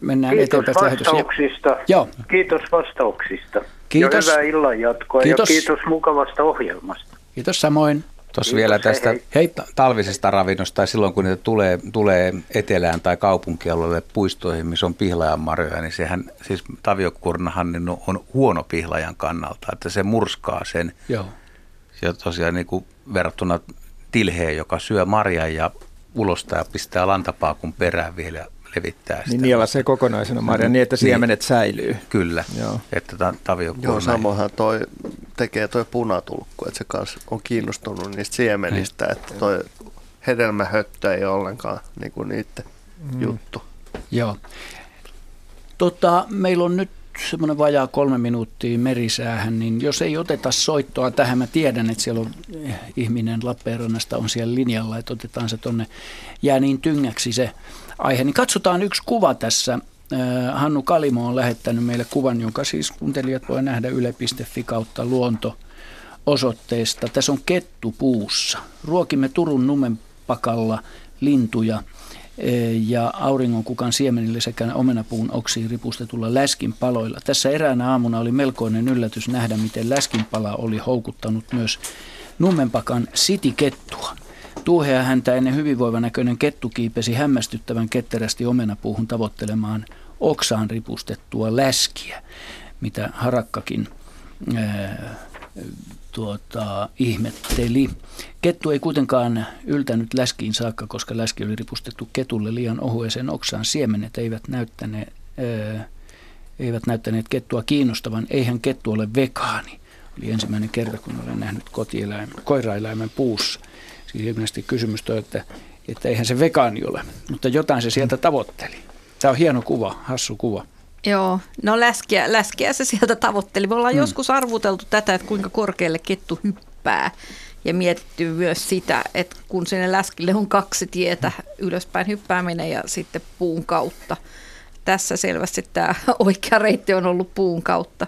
mennään Kiitos eteenpäin vastauksista. Joo. Kiitos vastauksista. Kiitos. Ja hyvää illan jatkoa kiitos. ja kiitos mukavasta ohjelmasta. Kiitos samoin. Tuossa vielä tästä hei, hei. talvisesta ravinnosta tai silloin kun niitä tulee, tulee etelään tai kaupunkialueelle puistoihin, missä on pihlajanmarjoja, niin sehän, siis taviokurnahan niin on huono pihlajan kannalta, että se murskaa sen. Joo. Ja tosiaan niin kuin verrattuna tilheen, joka syö marjan ja ulostaa ja pistää lantapaakun perään vielä levittää sitä. Niin niillä se kokonaisena marja, niin, niin että siemenet niin, säilyy. Kyllä, Joo. että tämä tavio Joo, samoinhan toi tekee toi punatulkku, että se kanssa on kiinnostunut niistä siemenistä, niin. että toi hedelmähöttö ei ole ollenkaan niin kuin niiden mm. juttu. Joo. Tota, meillä on nyt semmoinen vajaa kolme minuuttia merisäähän, niin jos ei oteta soittoa tähän, mä tiedän, että siellä on ihminen Lappeenrannasta on siellä linjalla, että otetaan se tonne, jää niin tyngäksi se aihe, niin katsotaan yksi kuva tässä. Äh, Hannu Kalimo on lähettänyt meille kuvan, jonka siis kuuntelijat voi nähdä yle.fi kautta luonto osoitteesta. Tässä on kettu puussa. Ruokimme Turun Numenpakalla lintuja äh, ja auringonkukan siemenille sekä omenapuun oksiin ripustetulla läskin paloilla. Tässä eräänä aamuna oli melkoinen yllätys nähdä, miten läskinpala oli houkuttanut myös Nummenpakan sitikettua. Tuuhea häntä ennen hyvinvoiva näköinen kettu kiipesi hämmästyttävän ketterästi omenapuuhun tavoittelemaan oksaan ripustettua läskiä, mitä harakkakin ää, tuota, ihmetteli. Kettu ei kuitenkaan yltänyt läskiin saakka, koska läski oli ripustettu ketulle liian ohueseen oksaan. Siemenet eivät näyttäneet, ää, eivät näyttäneet kettua kiinnostavan. Eihän kettu ole vegaani. Oli ensimmäinen kerta, kun olen nähnyt kotieläimen, koiraeläimen puussa. Siis ilmeisesti kysymys toi, että, että eihän se vegaani ole, mutta jotain se sieltä tavoitteli. Tämä on hieno kuva, hassu kuva. Joo, no läskiä, läskiä se sieltä tavoitteli. Me ollaan hmm. joskus arvuteltu tätä, että kuinka korkealle kettu hyppää ja mietitty myös sitä, että kun sinne läskille on kaksi tietä, ylöspäin hyppääminen ja sitten puun kautta. Tässä selvästi tämä oikea reitti on ollut puun kautta.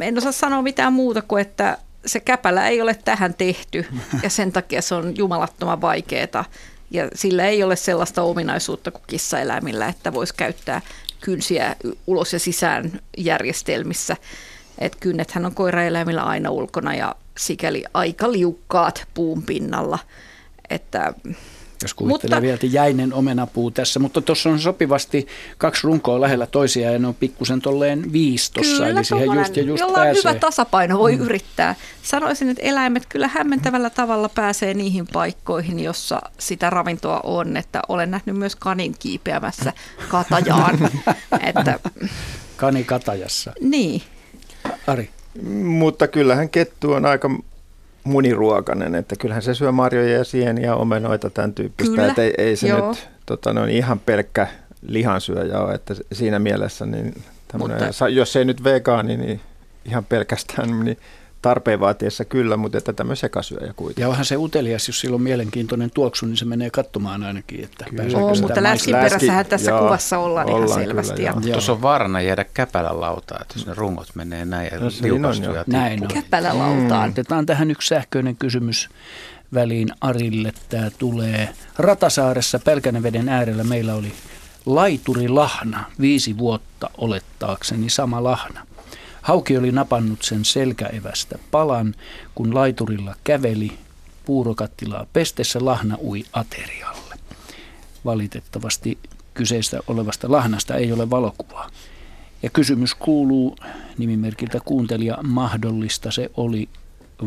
En osaa sanoa mitään muuta kuin, että se käpälä ei ole tähän tehty ja sen takia se on jumalattoman vaikeaa. Ja sillä ei ole sellaista ominaisuutta kuin kissaeläimillä, että voisi käyttää kynsiä ulos ja sisään järjestelmissä. Et kynnethän on koiraeläimillä aina ulkona ja sikäli aika liukkaat puun pinnalla. Että jos kuvittelee mutta, vielä, että jäinen omenapuu tässä, mutta tuossa on sopivasti kaksi runkoa lähellä toisiaan ja ne on pikkusen tolleen viistossa, kyllä, eli siihen just ja just jolla pääsee. on hyvä tasapaino, voi mm. yrittää. Sanoisin, että eläimet kyllä hämmentävällä tavalla pääsee niihin paikkoihin, jossa sitä ravintoa on, että olen nähnyt myös kanin kiipeämässä katajaan. että, Kani katajassa. Niin. Ari. Mutta kyllähän kettu on aika muniruokainen, että kyllähän se syö marjoja ja sieniä, omenoita, tämän tyyppistä. Kyllä, että ei, ei se Joo. nyt tota, no, ihan pelkkä lihansyöjä ole, että siinä mielessä niin Mutta, jos ei nyt vegaani, niin ihan pelkästään niin tarpeen vaatiessa kyllä, mutta että tämmöinen sekasyöjä kuitenkin. Ja onhan se utelias, jos sillä on mielenkiintoinen tuoksu, niin se menee katsomaan ainakin, että kyllä. Oo, mutta läskin perässähän tässä joo, kuvassa ollaan, ollaan ihan selvästi. Kyllä, joo. Tuossa on vaarana jäädä käpälälautaan, että jos ne rungot menee näin ja no, liukastuu ja Näin on. Käpälälautaan. Mm. Otetaan tähän yksi sähköinen kysymys väliin Arille. Tämä tulee Ratasaaressa Pälkäneveden äärellä. Meillä oli laituri lahna, viisi vuotta olettaakseni sama lahna. Hauki oli napannut sen selkäevästä palan, kun laiturilla käveli puurokattilaa pestessä lahna ui aterialle. Valitettavasti kyseistä olevasta lahnasta ei ole valokuvaa. Ja kysymys kuuluu nimimerkiltä kuuntelija, mahdollista se oli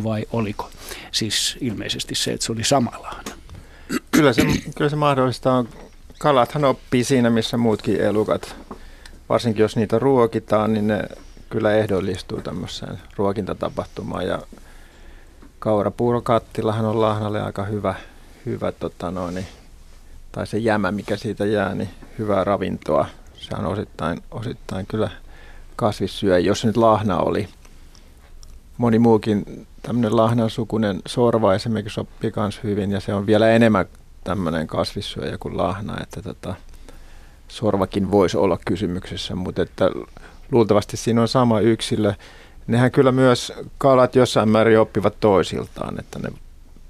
vai oliko? Siis ilmeisesti se, että se oli sama lahna. Kyllä se, kyllä se mahdollista on. Kalathan oppii siinä, missä muutkin elukat. Varsinkin jos niitä ruokitaan, niin ne kyllä ehdollistuu tämmöiseen ruokintatapahtumaan ja kaurapuurokattilahan on lahnalle aika hyvä, hyvä tota noin, tai se jämä, mikä siitä jää, niin hyvää ravintoa. Se on osittain, osittain kyllä kasvissyö, jos se nyt lahna oli. Moni muukin tämmöinen lahnan sorva esimerkiksi sopii myös hyvin ja se on vielä enemmän tämmöinen kasvissyöjä kuin lahna, että tota, sorvakin voisi olla kysymyksessä, mutta että luultavasti siinä on sama yksilö. Nehän kyllä myös kalat jossain määrin oppivat toisiltaan, että ne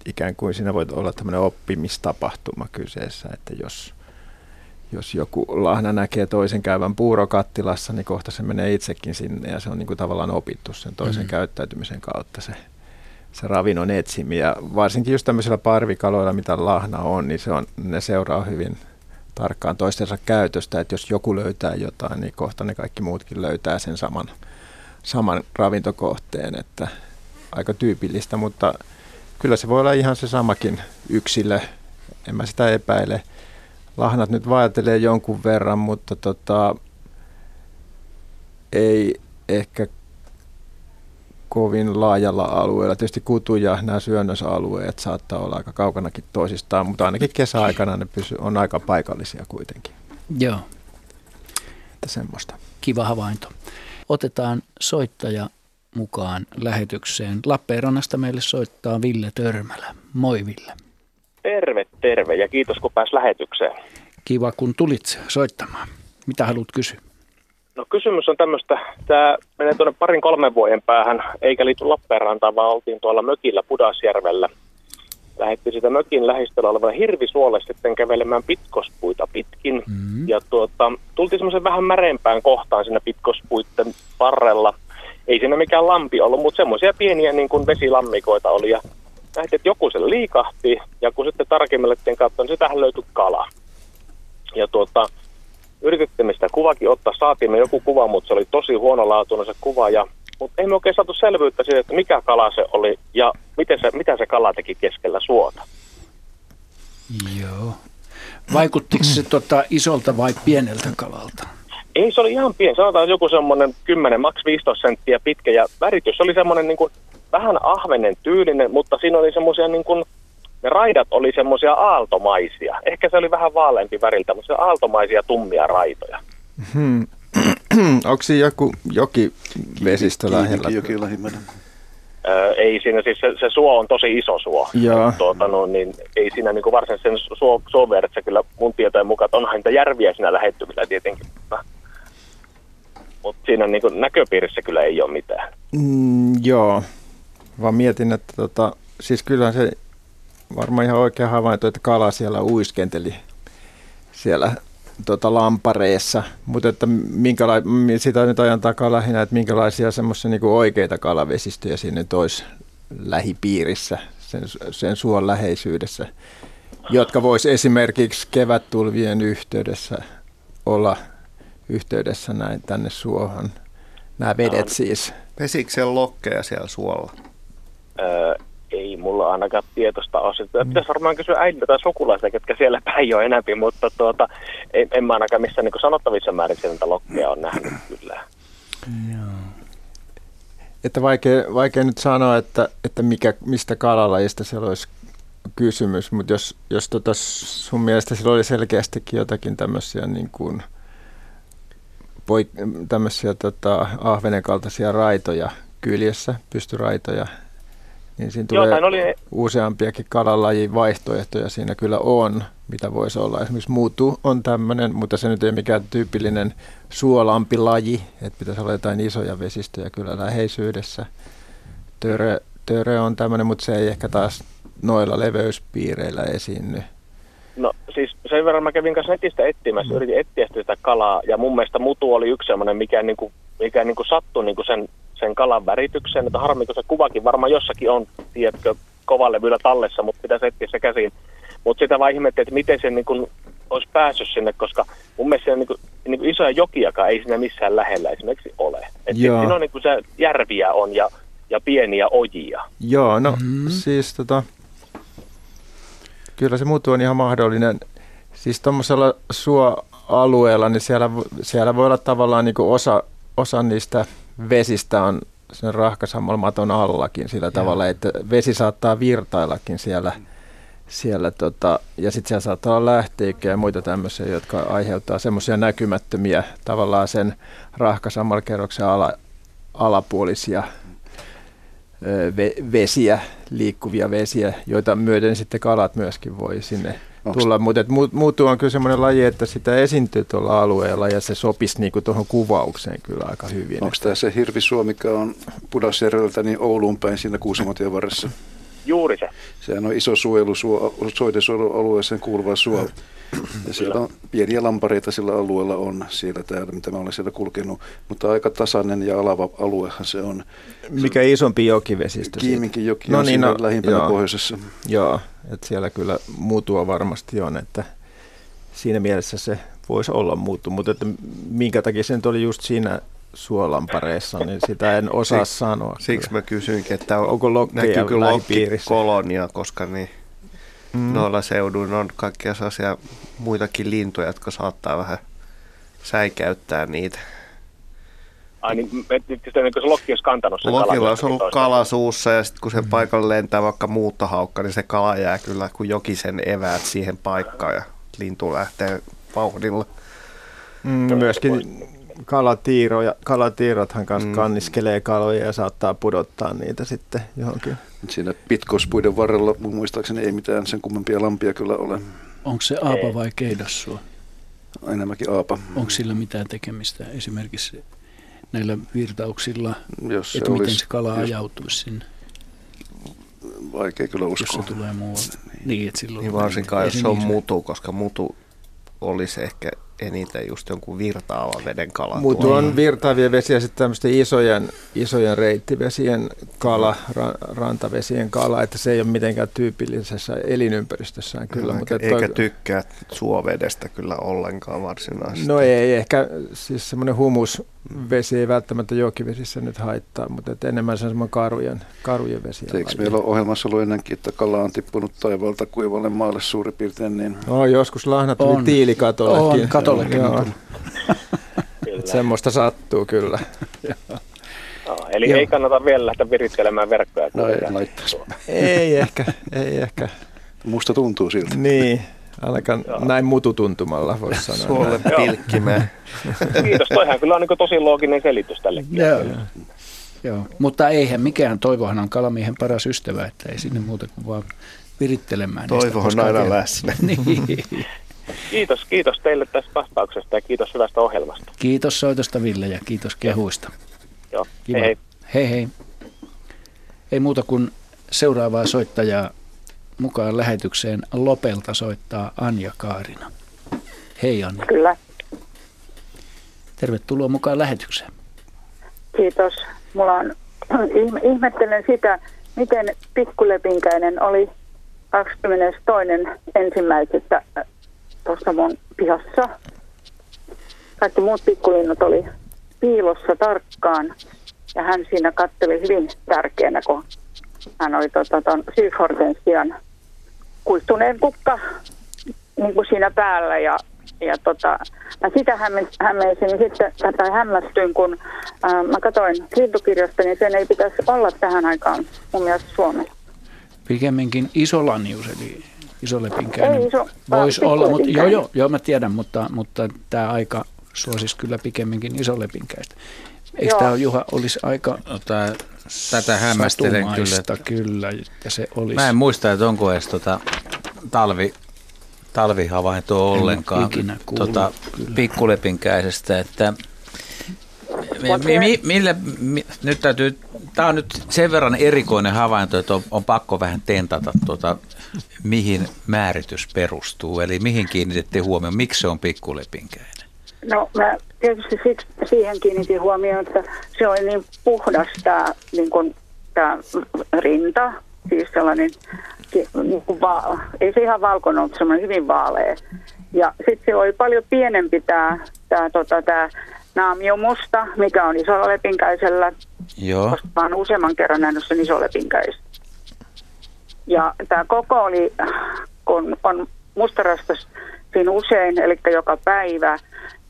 ikään kuin siinä voi olla tämmöinen oppimistapahtuma kyseessä, että jos, jos joku lahna näkee toisen käyvän puurokattilassa, niin kohta se menee itsekin sinne ja se on niin kuin tavallaan opittu sen toisen mm. käyttäytymisen kautta se, se ravinnon etsiminen. Ja varsinkin just tämmöisillä parvikaloilla, mitä lahna on, niin se on, ne seuraa hyvin tarkkaan toistensa käytöstä, että jos joku löytää jotain, niin kohta ne kaikki muutkin löytää sen saman, saman ravintokohteen, että aika tyypillistä, mutta kyllä se voi olla ihan se samakin yksilö, en mä sitä epäile. Lahnat nyt vaeltelee jonkun verran, mutta tota, ei ehkä kovin laajalla alueella. Tietysti kutu ja nämä syönnösalueet saattaa olla aika kaukanakin toisistaan, mutta ainakin kesäaikana ne pysy, on aika paikallisia kuitenkin. Joo. Että semmoista. Kiva havainto. Otetaan soittaja mukaan lähetykseen. Lappeenrannasta meille soittaa Ville Törmälä. Moi Ville. Terve, terve ja kiitos kun pääs lähetykseen. Kiva kun tulit soittamaan. Mitä haluat kysyä? No kysymys on tämmöistä, tämä menee tuonne parin kolmen vuoden päähän, eikä liity Lappeenrantaan, vaan oltiin tuolla mökillä Pudasjärvellä. Lähettiin sitä mökin lähistöllä olevalla hirvisuolle sitten kävelemään pitkospuita pitkin. Mm-hmm. Ja tuota, tultiin semmoisen vähän märeempään kohtaan siinä pitkospuitten varrella. Ei siinä mikään lampi ollut, mutta semmoisia pieniä niin kuin vesilammikoita oli. Ja nähtiin, että joku sen liikahti, ja kun sitten tarkemmin katsoa, niin sitähän löytyi kala. Ja tuota, yritettiin sitä kuvakin ottaa, saatiin me joku kuva, mutta se oli tosi huonolaatuinen se kuva ja mutta ei me oikein saatu selvyyttä siitä, että mikä kala se oli ja miten se, mitä se kala teki keskellä suota. Joo. Vaikuttiko se tota isolta vai pieneltä kalalta? Ei, se oli ihan pieni. Sanotaan joku semmoinen 10, maks 15 senttiä pitkä ja väritys oli semmoinen niin kuin, vähän ahvenen tyylinen, mutta siinä oli semmoisia niin kuin, ne raidat oli semmoisia aaltomaisia. Ehkä se oli vähän vaaleampi väriltä, mutta se aaltomaisia tummia raitoja. Hmm. Onko siinä joku joki vesistö lähellä? Joki lähimmänä. Öö, ei siinä, siis se, se suo on tosi iso suo. Joo. Tuota, no, niin ei siinä niin varsinaisesti sen suo, suon vieressä kyllä mun tietojen mukaan, että onhan niitä järviä siinä lähettyvillä tietenkin. Mutta, mutta siinä niin kuin näköpiirissä kyllä ei ole mitään. Mm, joo, vaan mietin, että tota, siis kyllä se varmaan ihan oikea havainto, että kala siellä uiskenteli siellä tota, lampareessa, mutta että minkäla- sitä nyt ajan takaa lähinnä, että minkälaisia semmoisia niin oikeita kalavesistöjä sinne olisi lähipiirissä, sen, sen suon läheisyydessä, jotka voisi esimerkiksi kevättulvien yhteydessä olla yhteydessä näin tänne suohon. Nämä vedet siis. Pesikö siellä lokkeja siellä suolla? Öö, ei mulla ainakaan tietoista ole. Mm. Pitäisi varmaan kysyä äidiltä tai sukulaisia, ketkä siellä päin jo enemmän, mutta tuota, en, en mä ainakaan missään niin sanottavissa määrin niitä lokkeja on nähnyt kyllä. Joo. Että vaikea, vaikea nyt sanoa, että, että mikä, mistä kalalajista siellä olisi kysymys, mutta jos, jos tota sun mielestä siellä oli selkeästikin jotakin tämmöisiä niin kuin, poik, tämmöisiä tota, ahvenen kaltaisia raitoja kyljessä, pystyraitoja, niin siinä tulee Joo, oli... useampiakin kalalajin vaihtoehtoja siinä kyllä on, mitä voisi olla. Esimerkiksi muutu on tämmöinen, mutta se nyt ei mikään tyypillinen suolampilaji, että pitäisi olla jotain isoja vesistöjä kyllä läheisyydessä. Töre, töre on tämmöinen, mutta se ei ehkä taas noilla leveyspiireillä esiinny. No siis sen verran mä kävin kanssa netistä etsimässä, mm. yritin etsiä sitä kalaa ja mun mielestä mutu oli yksi semmoinen, mikä, niinku, mikä niinku sattui niinku sen sen kalan väritykseen. Että harmi, kun se kuvakin varmaan jossakin on, tiedätkö, kovalevyllä tallessa, mutta pitäisi etsiä se käsiin. Mutta sitä vaan ihmettiin, että miten se niin kun olisi päässyt sinne, koska mun mielestä siellä niin kuin, niin kuin isoja jokiakaan ei siinä missään lähellä esimerkiksi ole. Et siinä on niin kuin se järviä on ja, ja pieniä ojia. Joo, no mm-hmm. siis tota, kyllä se muuttuu on ihan mahdollinen. Siis tuommoisella suoalueella, niin siellä, siellä voi olla tavallaan niin osa, osa niistä vesistä on sen rahkasammalmaton allakin sillä ja. tavalla, että vesi saattaa virtaillakin siellä, siellä tota, ja sitten siellä saattaa olla ja muita tämmöisiä, jotka aiheuttaa semmoisia näkymättömiä tavallaan sen rahkasammalkerroksen ala, alapuolisia ve, vesiä, liikkuvia vesiä, joita myöten sitten kalat myöskin voi sinne. Tulla, mutta muutu on kyllä semmoinen laji, että sitä esiintyy tuolla alueella ja se sopisi niinku tuohon kuvaukseen kyllä aika hyvin. Onko tämä se hirvisuo, mikä on Pudasjärveltä niin Ouluun päin siinä Kuusamotien varressa? Juuri se. Sehän on iso suojelusuo, soidensuojelualueeseen kuuluva suo. Ja siellä on pieniä lampareita sillä alueella on siellä täällä, mitä mä olen siellä kulkenut, mutta aika tasainen ja alava aluehan se on. Mikä isompi jokivesistö? Kiiminkin joki no on niin, no, lähimpänä joo, pohjoisessa. Joo, että siellä kyllä mutua varmasti on, että siinä mielessä se voisi olla muuttu, mutta että minkä takia se nyt oli just siinä suolampareissa, niin sitä en osaa Sik, sanoa. Siksi mä kysyinkin, että onko näkyykö kolonia, koska niin mm. noilla seuduilla on kaikkia sellaisia muitakin lintuja, jotka saattaa vähän säikäyttää niitä. Ai niin, että niin se lokki olisi kantanut sen Lokilla olisi ollut kala suussa ja sitten kun se mm. paikalle lentää vaikka muuttohaukka, niin se kala jää kyllä kuin jokisen eväät siihen paikkaan ja lintu lähtee vauhdilla. Mm, myöskin kalatiiroja, kalatiirothan kanssa mm. kanniskelee kaloja ja saattaa pudottaa niitä sitten johonkin. Siinä pitkospuiden varrella mun muistaakseni ei mitään sen kummempia lampia kyllä ole. Onko se aapa vai keidassua? Enemmänkin aapa. Onko sillä mitään tekemistä esimerkiksi näillä virtauksilla, Jos se että olisi, miten se kala jos... ajautuisi sinne? Vaikea kyllä uskoa. Jos se tulee muualta. Niin, että silloin niin varsinkaan jos se on mutu, koska mutu olisi ehkä eniten just jonkun virtaavan veden kala. Mutta on virtaavia vesiä sitten tämmöisten isojen, isojen reittivesien kala, ra, rantavesien kala, että se ei ole mitenkään tyypillisessä elinympäristössään kyllä. No, mutta eikä, eikä tykkää suovedestä kyllä ollenkaan varsinaisesti. No ei, ehkä siis semmoinen humusvesi ei välttämättä jokivesissä nyt haittaa, mutta et enemmän se on semmoinen karujen, karujen vesi. Eikö meillä ole ohjelmassa ollut ennenkin, että kala on tippunut taivaalta kuivalle maalle suurin piirtein? Niin... No, joskus lahnat tuli tiilikatollekin. On, katollekin. Joo. semmoista sattuu kyllä. No, eli Joo. ei kannata vielä lähteä virittelemään verkkoja. No ei ei ehkä, ei ehkä. Musta tuntuu siltä. Niin, ainakaan Joo. näin mututuntumalla voisi sanoa. Suolle pilkkimään. Kiitos, toihan kyllä on niin tosi looginen selitys tälle. Joo. Joo, mutta eihän mikään, Toivohan on kalamiehen paras ystävä, että ei sinne muuta kuin vaan virittelemään. Toivo on aina läsnä. niin. Kiitos, kiitos teille tästä vastauksesta ja kiitos hyvästä ohjelmasta. Kiitos soitosta Ville ja kiitos kehuista. Joo, Kiva. hei hei. Hei hei. Ei muuta kuin seuraavaa soittajaa mukaan lähetykseen Lopelta soittaa Anja Kaarina. Hei Anja. Kyllä. Tervetuloa mukaan lähetykseen. Kiitos. Mulla on, ihmettelen sitä, miten pikkulepinkäinen oli 22. ensimmäisestä tuossa mun pihassa. Kaikki muut pikkulinnut oli piilossa tarkkaan ja hän siinä katteli hyvin tärkeänä, kun hän oli tuota, tuon syyshortensian kuistuneen kukka niin kuin siinä päällä ja, ja tota, mä sitä hämmensin sitten, tai hämmästyin, kun ää, mä katsoin lintukirjasta, niin sen ei pitäisi olla tähän aikaan mun mielestä Suomessa. Pikemminkin isolanius, eli isolepinkäinen iso, voisi olla, mutta joo, joo, joo, mä tiedän, mutta, mutta tämä aika suosisi kyllä pikemminkin isolepinkäistä. Eikö tämä Juha olisi aika no, tää, Tätä hämmästelen kyllä. Että kyllä, että se olisi. Mä en muista, että onko edes tota talvi, talvihavaintoa ollenkaan tota, pikkulepinkäisestä, että mi, mi, millä, mi, nyt täytyy, tämä on nyt sen verran erikoinen havainto, että on, on pakko vähän tentata, tuota, mihin määritys perustuu, eli mihin kiinnitette huomioon, miksi se on pikkulepinkäinen? No mä tietysti siksi, siihen kiinnitin huomioon, että se oli niin puhdas tämä niin tämä rinta, siis sellainen, niin kuin va- ei se ihan valkoinen ollut, semmoinen hyvin vaalea. Ja sitten se oli paljon pienempi tämä, tota, naamio musta, mikä on isolla lepinkäisellä, Joo. koska mä oon useamman kerran nähnyt sen isolepinkäis. Ja tämä koko oli, kun on mustarastas siinä usein, eli joka päivä,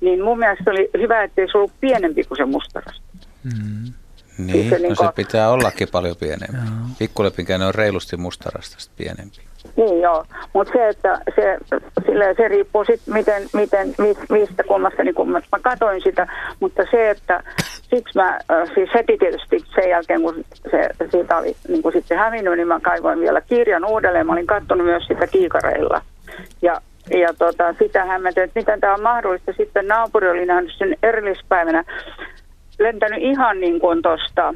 niin mun mielestä oli hyvä, ettei se ollut pienempi kuin se mustarasta. Mm. Niin, siis se, no niin se pitää ollakin paljon pienempi. Pikkulepinkäinen on reilusti mustarastasta pienempi. Niin joo, mutta se, että se, sillä se riippuu sitten miten, miten, mistä kulmasta, niin kun mä, mä katoin sitä, mutta se, että siksi mä, siis heti tietysti sen jälkeen, kun se siitä oli niin kun sitten hävinnyt, niin mä kaivoin vielä kirjan uudelleen, mä olin katsonut myös sitä kiikareilla. Ja ja tota, sitä hämmentänyt, että miten tämä on mahdollista. Sitten naapuri oli nähnyt sen erillispäivänä. Lentänyt ihan niin kuin tuosta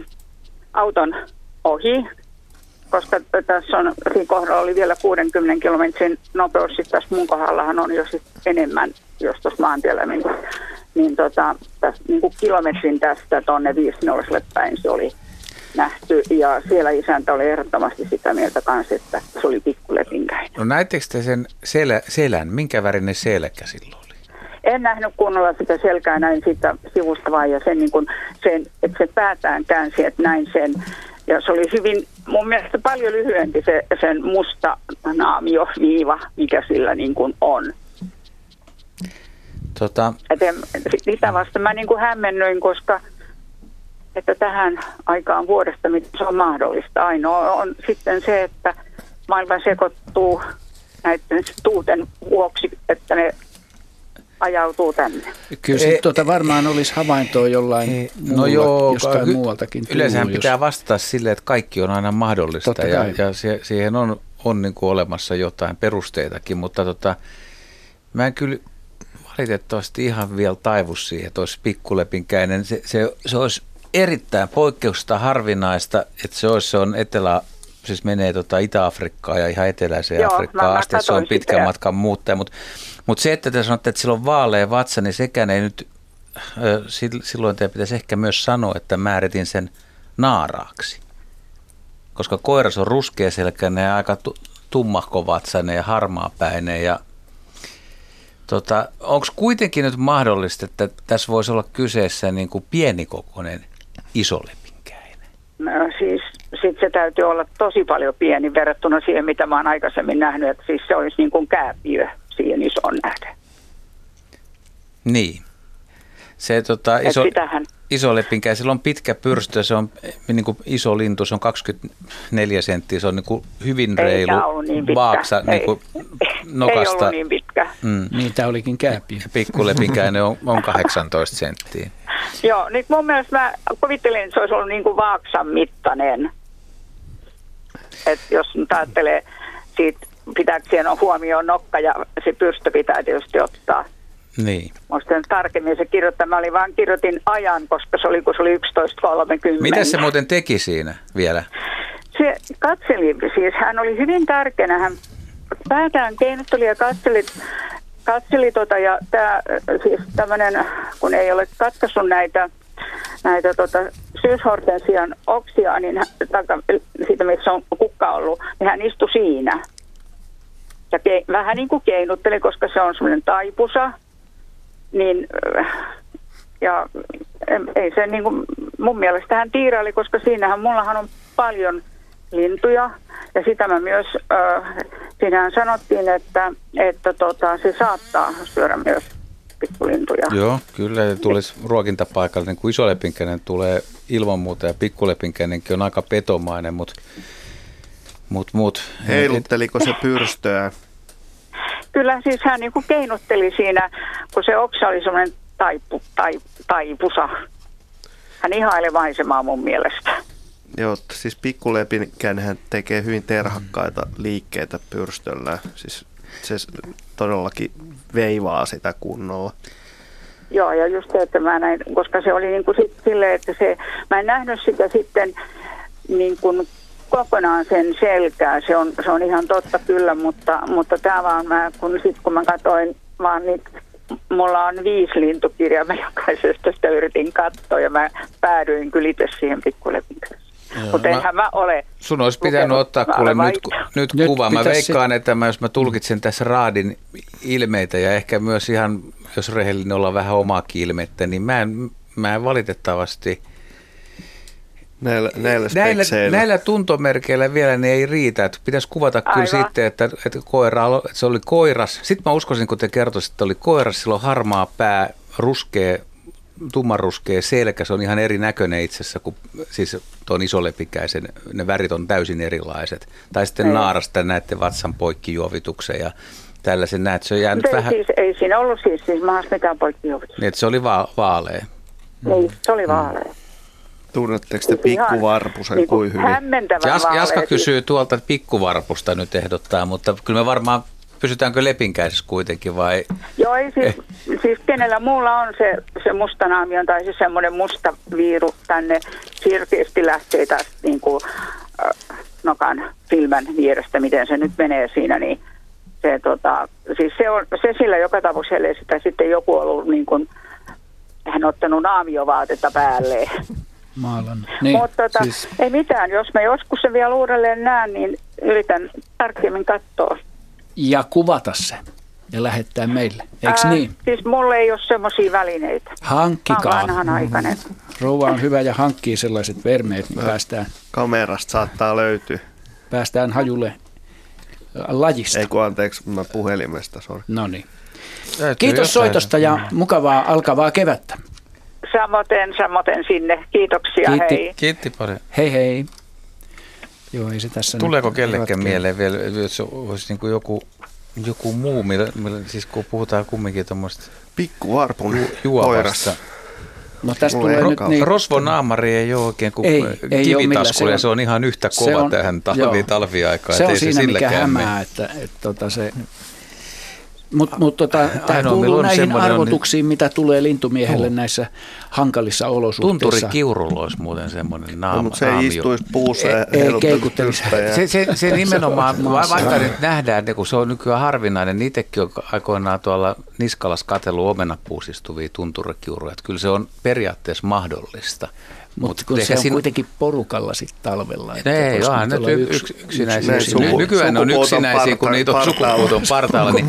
auton ohi, koska tässä on, siinä kohdalla oli vielä 60 kilometrin nopeus, sitten tässä mun kohdallahan on jo sit enemmän, jos tuossa maantiellä niin, niin tota, tässä, niin kuin kilometrin tästä tuonne Viisnolselle päin se oli nähty ja siellä isäntä oli ehdottomasti sitä mieltä kanssa, että se oli pikkulepinkäinen. No näittekö te sen selä, selän? Minkä värinen selkä silloin oli? En nähnyt kunnolla sitä selkää näin siitä sivusta vaan ja sen, niin kuin, sen, että se päätään käänsi, että näin sen. Ja se oli hyvin, mun mielestä paljon lyhyempi se, sen musta naamio viiva, mikä sillä niin kuin on. Tota... en, sitä vasta mä niin kuin hämmennyin, koska – että tähän aikaan vuodesta, mitä se on mahdollista. Ainoa on sitten se, että maailma sekoittuu näiden tuuten vuoksi, että ne ajautuu tänne. Kyllä se tuota varmaan olisi havaintoa jollain ei, muulla, no joo, jostain muualtakin Yleensähän pitää jos... vastata sille, että kaikki on aina mahdollista ja, ja se, siihen on, on niin kuin olemassa jotain perusteitakin, mutta tota, mä en kyllä valitettavasti ihan vielä taivu siihen, että olisi pikkulepinkäinen. Se, se, se olisi erittäin poikkeuksesta harvinaista, että se, olisi, se on etelä, siis menee tota Itä-Afrikkaan ja ihan eteläiseen Joo, Afrikkaan asti, se on pitkän sitä. matkan muuttaja, mutta Mutta se, että te sanotte, että sillä on vaalea vatsa, niin sekään ei nyt, silloin te pitäisi ehkä myös sanoa, että määritin sen naaraaksi. Koska koiras on ruskeaselkäinen ja aika tummahkovatsainen ja harmaapäinen ja Tota, Onko kuitenkin nyt mahdollista, että tässä voisi olla kyseessä niin kuin pienikokoinen isolepinkäinen? No, siis sit se täytyy olla tosi paljon pieni verrattuna siihen, mitä mä oon aikaisemmin nähnyt, että siis se olisi niin kuin kääpiö siihen isoon nähden. Niin. Se tota, iso, sitähän... iso lepinkä, sillä on pitkä pyrstö, se on niin kuin iso lintu, se on 24 senttiä, se on niin kuin hyvin reilu niin vaaksa niin kuin nokasta. Ei ollut niin pitkä. Mm. Niin, tämä olikin kääpi. Pikkulepinkäinen on, on 18 senttiä. Joo, nyt mun mielestä mä kuvittelin, että se olisi ollut niin kuin vaaksan mittainen. että jos nyt ajattelee siitä, pitääkö siihen huomioon nokka ja se pyrstö pitää tietysti ottaa. Niin. Muistan tarkemmin se kirjoittaa. Mä olin vaan kirjoitin ajan, koska se oli, kun se oli 11.30. Mitä se muuten teki siinä vielä? Se katseli, siis hän oli hyvin tärkeänä. Hän päätään keinotteli ja katseli, katseli tota, ja tämä siis tämmöinen, kun ei ole katkaissut näitä, näitä tota, syyshortensian oksia, niin taka, siitä missä on kukka ollut, niin hän istui siinä. Ja ke, vähän niin kuin keinutteli, koska se on semmoinen taipusa niin ja ei se niin kuin, mun mielestä hän tiiraili, koska siinähän mullahan on paljon lintuja ja sitä mä myös, äh, siinähän sanottiin, että, että tota, se saattaa syödä myös pikkulintuja. Joo, kyllä tulisi ruokintapaikalle, niin kuin isolepinkäinen tulee ilman muuta ja pikkulepinkäinenkin on aika petomainen, mutta mut, mut, Heilutteliko se pyrstöä? kyllä siis hän niin kuin keinotteli siinä, kun se oksa oli semmoinen taipu, tai, taipusa. Hän ihaili maisemaa mun mielestä. Joo, siis pikkulepikään hän tekee hyvin terhakkaita liikkeitä pyrstöllä. Siis se todellakin veivaa sitä kunnolla. Joo, ja just se, että mä näin, koska se oli niin kuin sit silleen, että se, mä en nähnyt sitä sitten niin kuin kokonaan sen selkää, se on, se on ihan totta kyllä, mutta, mutta tämä vaan mä, kun, sit kun mä katsoin vaan niitä mulla on viisi lintukirjaa, mä jokaisesta sitä yritin katsoa ja mä päädyin kyllä itse siihen pikkulepinkäseen. Mutta enhän mä ole Sun olisi pitänyt ottaa kuule nyt, nyt, nyt kuva. Mä veikkaan, sit... että mä, jos mä tulkitsen tässä raadin ilmeitä ja ehkä myös ihan, jos rehellinen olla vähän omaakin ilmettä, niin mä en, mä en valitettavasti – Näillä, näillä, näillä, näillä tuntomerkeillä vielä ne ei riitä. Että pitäisi kuvata Aivan. kyllä sitten, että, että, koira, että se oli koiras. Sitten mä uskoisin, kun te kertoisitte, että oli koiras, sillä on harmaa pää, ruskea, tummanruskea selkä. Se on ihan eri näköinen itse asiassa kuin siis tuon isolepikäisen. Ne värit on täysin erilaiset. Tai sitten ei. naarasta näette vatsan poikkijuovituksen ja tällaisen näet. Se on jäänyt ei, vähän... Siis, ei siinä ollut siis, siis mitään poikkijuovituksia. Niin, että se oli va- vaalea. Niin, se oli vaalea. Mm. Tunnetteko te pikkuvarpusen niin kuin hyvin? Jas, Jaska kysyy tuolta pikkuvarpusta nyt ehdottaa, mutta kyllä me varmaan pysytäänkö lepinkäisessä kuitenkin vai? Joo, ei siis, eh. siis kenellä muulla on se, se mustanaamion tai siis semmoinen musta viiru tänne sirkeästi lähtee taas niin kuin, äh, nokan silmän vierestä, miten se nyt menee siinä, niin se, tota, siis se, on, se sillä joka tapauksessa, sitä sitten joku on ollut niin kuin, hän ottanut naamiovaatetta päälleen maalan. Niin, Mutta tota, siis... ei mitään, jos mä joskus se vielä uudelleen näen, niin yritän tarkemmin katsoa. Ja kuvata se ja lähettää meille, eikö Ää, niin? Siis mulle ei ole semmoisia välineitä. Hankkikaa. Mä vanhanaikainen. Rouva on hyvä ja hankkii sellaiset vermeet, niin päästään... Kamerasta saattaa löytyä. Päästään hajulle lajista. Ei kun anteeksi, mä puhelimesta, sori. No niin. Kiitos soitosta ja mukavaa alkavaa kevättä. Samoten, samoten sinne. Kiitoksia, Kiitti. hei. Kiitti paljon. Hei hei. Joo, ei se tässä Tuleeko kellekään mieleen vielä, jos olisi niin kuin joku, joku muu, millä, millä, siis kun puhutaan kumminkin tuommoista pikkuvarpun ju, juovasta. No tästä tulee nyt niin. Rosvonaamari ei ole oikein kuin ei, ei kivitasku, ja se on ihan yhtä kova on, tähän talvi, talviaikaan. Se on siinä, se mikä hämää, että, että tota se mutta mut, tota, tämä kuuluu näihin arvotuksiin, mitä tulee lintumiehelle näissä hankalissa olosuhteissa. Tunturi kiurulla olisi muuten semmoinen naama. No, mutta se ei istuisi puussa ja ei, keikuttelisi. Se, se, se nimenomaan, vaikka nyt nähdään, kun se on nykyään harvinainen, niin itsekin on aikoinaan tuolla Niskalas katsellut omenapuusistuvia tunturikiuruja. Että kyllä se on periaatteessa mahdollista. Mutta kun se on siinä... kuitenkin porukalla sitten talvella. Että ei, onhan nyt yks, yksinäisiä. Suku, Nykyään on yksinäisiä, kun niitä on sukupuuton partaalla. Niin,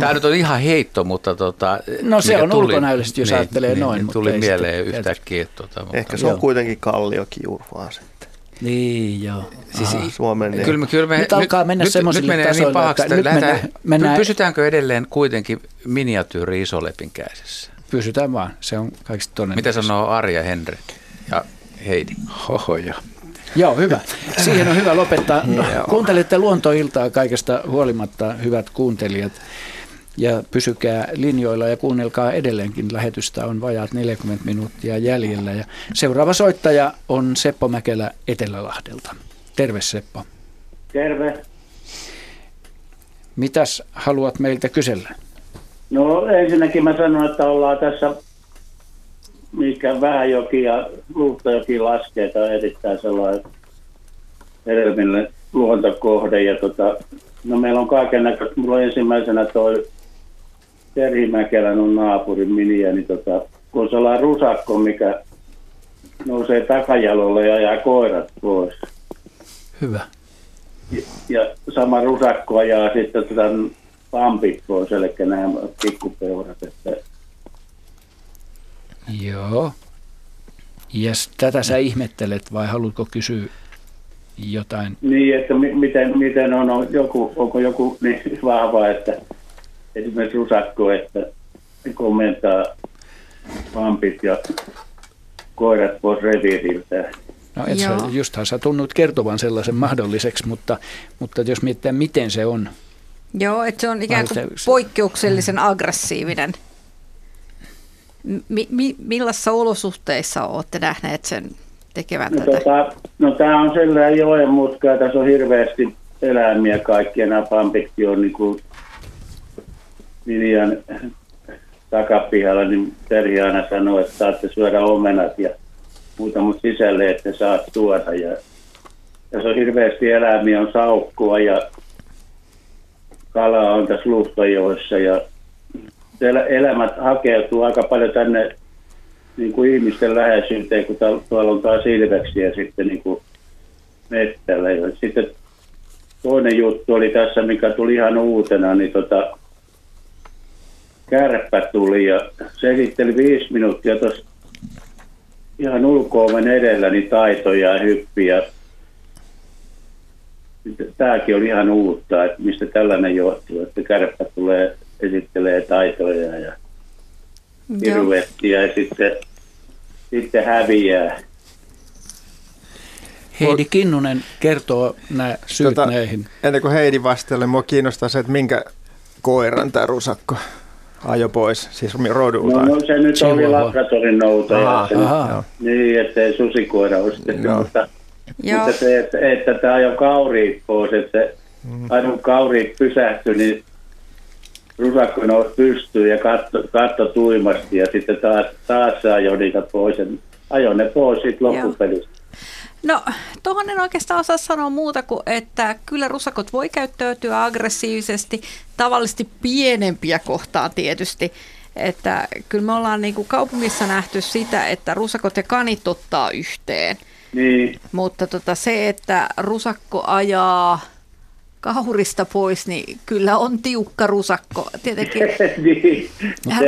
tämä nyt on ihan heitto, mutta... Tota, no se on ulkonäöllisesti, jos niin, ajattelee niin, noin. Niin, tuli mutta mieleen sitten, yhtäkkiä. Tota, mutta, Ehkä se on joo. kuitenkin kalliokiuru vaan sitten. Niin, joo. Siis Aha, Suomen niin. Kyllä, kyllä me, nyt alkaa mennä nyt, semmoisille nyt tasoille, niin pahaksi, että nyt lähdetään, mennään, pysytäänkö edelleen kuitenkin miniatyyri isolepin käsissä? Pysytään vaan, se on kaikista todennäköistä. Mitä sanoo Arja Henry? Ja Heidi. Hohoja. Joo, hyvä. Siihen on hyvä lopettaa. Kuuntelette luontoiltaa kaikesta huolimatta, hyvät kuuntelijat. Ja pysykää linjoilla ja kuunnelkaa edelleenkin. Lähetystä on vajaat 40 minuuttia jäljellä. Ja seuraava soittaja on Seppo Mäkelä Etelälahdelta. Terve Seppo. Terve. Mitäs haluat meiltä kysellä? No ensinnäkin mä sanon, että ollaan tässä mikä Vähäjoki ja Luhtajoki laskee, tämä on erittäin sellainen hedelmillinen luontokohde. Ja tota, no meillä on kaiken näköistä. Mulla on ensimmäisenä toi Terhimäkelän on naapurin miniä, niin tota, kun on sellainen rusakko, mikä nousee takajalolle ja jää koirat pois. Hyvä. Ja, ja sama rusakko ajaa sitten tota pampit pois, eli nämä pikkupeurat. Että Joo. Ja tätä sä ihmettelet vai haluatko kysyä jotain? Niin, että mi- miten, miten on, on joku, onko joku niin vahva, että esimerkiksi rusakko, että kommentaa pampit ja koirat pois reviiriltä. No et sä, justhan sä tunnut kertovan sellaisen mahdolliseksi, mutta, mutta jos mietitään, miten se on. Joo, että se on ikään kuin poikkeuksellisen aggressiivinen. Mi, mi, millaisissa olosuhteissa olette nähneet sen tekevän no, tätä? Tota, no tämä on sellainen joen mutka, ja tässä on hirveästi eläimiä kaikkia. Nämä pampitkin on niin kuin Viljan takapihalla, niin Terhi aina sanoo, että saatte syödä omenat ja muuta, mutta sisälle, että saat tuoda. Ja tässä on hirveästi eläimiä, on saukkua ja kalaa on tässä luhtajoissa ja elämät hakeutuu aika paljon tänne niin kuin ihmisten läheisyyteen, kun tuolla on taas ilveksiä sitten niin kuin mettällä. Ja sitten toinen juttu oli tässä, mikä tuli ihan uutena, niin tota, kärppä tuli ja se esitteli viisi minuuttia tuossa ihan ulkoomen edellä niin taitoja ja hyppiä. Tämäkin oli ihan uutta, että mistä tällainen johtuu, että kärppä tulee esittelee taitoja ja piruettia ja sitten, sitten häviää. Heidi Kinnunen kertoo nämä syyt tota, näihin. Ennen kuin Heidi vastaille, mua kiinnostaa se, että minkä koiran tämä rusakko ajo pois, siis rodulta. No, no se nyt Chihuahua. oli Labratorin noutaja. Niin, ettei susikoira ostettu, mutta, mutta se, että, että tämä ajo kauriit pois, että se mm. aina kauriit pysähtyi, niin rusakko nousi pystyyn ja katto, katto tuimasti ja sitten taas, taas se ajoi niitä pois. Ajo ne pois sitten loppupelistä. No, tuohon en oikeastaan osaa sanoa muuta kuin, että kyllä rusakot voi käyttäytyä aggressiivisesti, tavallisesti pienempiä kohtaan tietysti. Että kyllä me ollaan niin kuin kaupungissa nähty sitä, että rusakot ja kanit ottaa yhteen. Niin. Mutta tota, se, että rusakko ajaa kahurista pois, niin kyllä on tiukka rusakko. Tietenkin niin,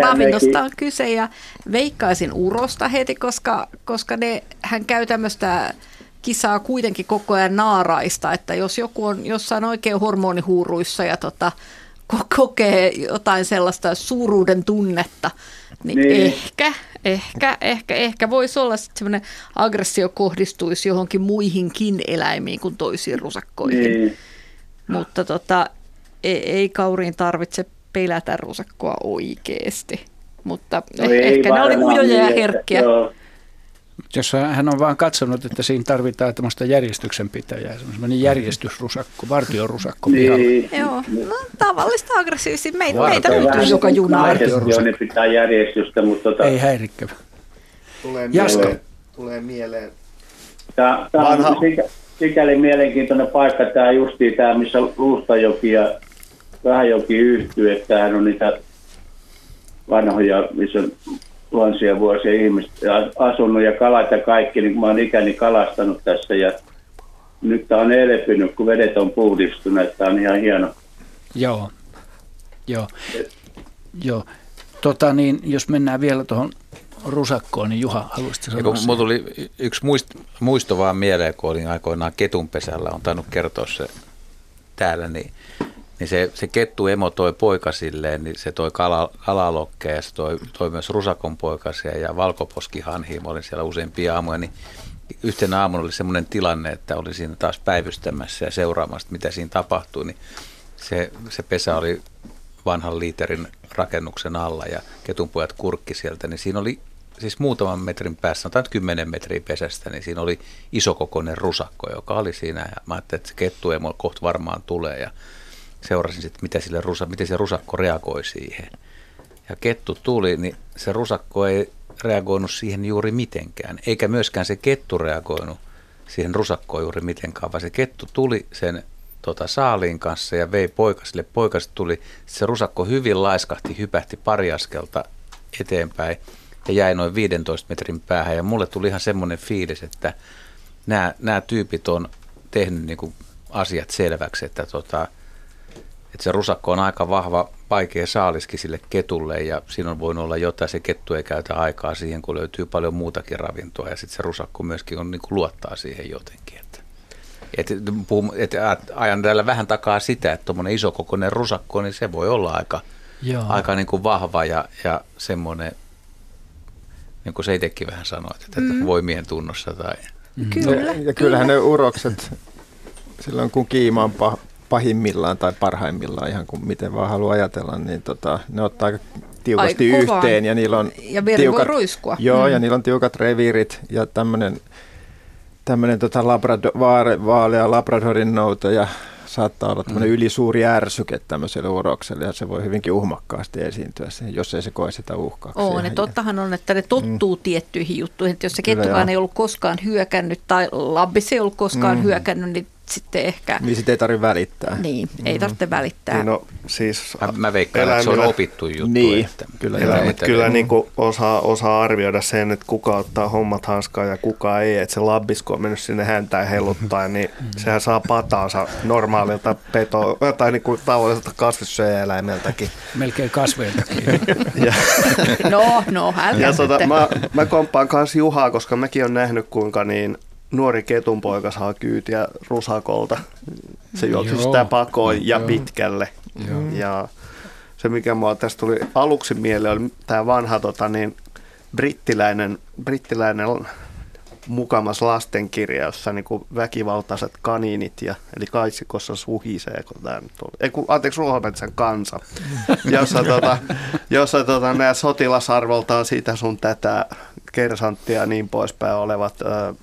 ravinnosta on kyse ja veikkaisin urosta heti, koska, koska ne, hän käy tämmöistä kisaa kuitenkin koko ajan naaraista, että jos joku on jossain oikein hormonihuuruissa ja tota, kokee jotain sellaista suuruuden tunnetta, niin, niin. ehkä, ehkä, ehkä, ehkä voisi olla että semmoinen aggressio kohdistuisi johonkin muihinkin eläimiin kuin toisiin rusakkoihin. Niin. Mutta tota, ei, ei kauriin tarvitse pelätä rusakkoa oikeasti. Mutta no eh, ehkä ne oli ujoja ja niin, herkkiä. Joo. Jos hän on vaan katsonut, että siinä tarvitaan tämmöistä järjestyksenpitäjää, semmoinen järjestysrusakko, vartiorusakko niin. Joo, no tavallista aggressiivisesti. Meitä, meitä löytyy joka juna. Ne pitää järjestystä, mutta... Tota... Ei häirikkö. Tulee mieleen, tulee mieleen. Tämä, tämä on sikäli mielenkiintoinen paikka, tämä justiin tämä, missä Luustajoki ja Vähäjoki yhtyy, että tämähän on niitä vanhoja, missä on tuhansia vuosia ihmiset asunut ja kalat ja kaikki, niin mä oon ikäni kalastanut tässä ja nyt tämä on elpynyt, kun vedet on puhdistuneet, tämä on ihan hieno. Joo, joo, joo. Tota niin, jos mennään vielä tuohon rusakkoon, niin Juha, haluaisitko sanoa Mulla tuli yksi muist, muisto vaan mieleen, kun olin aikoinaan ketunpesällä, on tainnut kertoa se täällä, niin, niin se, se kettu emo toi poikasilleen, niin se toi kala, kalalokkeja ja se toi, toi myös rusakon poikasia ja valkoposkihanhiin. Mä olin siellä useampia aamuja, niin yhtenä aamuna oli semmoinen tilanne, että olin siinä taas päivystämässä ja seuraamassa, mitä siinä tapahtui, niin se, se pesä oli vanhan liiterin rakennuksen alla ja ketunpojat kurkki sieltä, niin siinä oli siis muutaman metrin päässä, sanotaan 10 metriä pesästä, niin siinä oli isokokoinen rusakko, joka oli siinä. Ja mä ajattelin, että se kettu ei kohta varmaan tulee ja seurasin sitten, mitä sille rusa, miten se rusakko reagoi siihen. Ja kettu tuli, niin se rusakko ei reagoinut siihen juuri mitenkään, eikä myöskään se kettu reagoinut siihen rusakkoon juuri mitenkään, vaan se kettu tuli sen tota, saaliin kanssa ja vei poikasille. Poikas tuli, se rusakko hyvin laiskahti, hypähti pari askelta eteenpäin ja jäi noin 15 metrin päähän. Ja mulle tuli ihan semmoinen fiilis, että nämä, nämä tyypit on tehnyt niin kuin asiat selväksi, että, tota, että se rusakko on aika vahva, vaikea saaliski sille ketulle ja siinä on voinut olla jotain, se kettu ei käytä aikaa siihen, kun löytyy paljon muutakin ravintoa ja sitten se rusakko myöskin on niin kuin luottaa siihen jotenkin. Että, et, et, ajan täällä vähän takaa sitä, että tuommoinen isokokoinen rusakko, niin se voi olla aika, aika niin kuin vahva ja, ja semmoinen niin kuin se itsekin vähän sanoi, että mm. voimien tunnossa. Tai... Mm. Kyllä. Ja, ja kyllähän ne urokset, silloin kun kiima on pahimmillaan tai parhaimmillaan, ihan kuin miten vaan haluaa ajatella, niin tota, ne ottaa aika tiukasti Ai, yhteen ja niillä on ja tiukat, ruiskua. Joo, mm. ja niillä on tiukat reviirit ja tämmöinen tämmöinen tota Labrador, vaale, vaalea Labradorin ja saattaa olla tämmöinen mm. ylisuuri ärsyke tämmöiselle urokselle ja se voi hyvinkin uhmakkaasti esiintyä siihen, jos ei se koe sitä uhkaaksi. Oo, ne tottahan on, että ne tottuu mm. tiettyihin juttuihin, että jos se kettukaan ei ollut koskaan hyökännyt tai labbis ei ollut koskaan mm. hyökännyt, niin sitten ehkä... Niin sitten ei tarvitse välittää. Niin, ei mm. tarvitse välittää. Niin no, siis mä, mä veikkaan, että se on opittu juttu. Niin, että, kyllä, eläimet, kyllä niin kuin osaa, osaa arvioida sen, että kuka ottaa hommat hanskaan ja kuka ei. Että se labbisko on mennyt sinne häntään heluttaa, niin mm. sehän saa pataansa normaalilta peto, tai niin kuin tavalliselta kasvissyöjäeläimeltäkin. Melkein kasveiltakin. ja, no, no, ja tota, mä, mä komppaan kanssa Juhaa, koska mäkin olen nähnyt, kuinka niin nuori ketunpoika saa kyytiä rusakolta. Se juoksi sitä pakoon ja pitkälle. Joo. Ja se, mikä mua tästä tuli aluksi mieleen, oli tämä vanha tota, niin, brittiläinen, brittiläinen mukamas lastenkirja, jossa niin kuin väkivaltaiset kaniinit, ja, eli kaitsikossa suhisee, kun tämä nyt oli. Ei, kun, anteeksi, ruohometsän kansa, jossa, tota, jossa tota, nämä sotilasarvoltaan siitä sun tätä kersanttia ja niin poispäin olevat ö,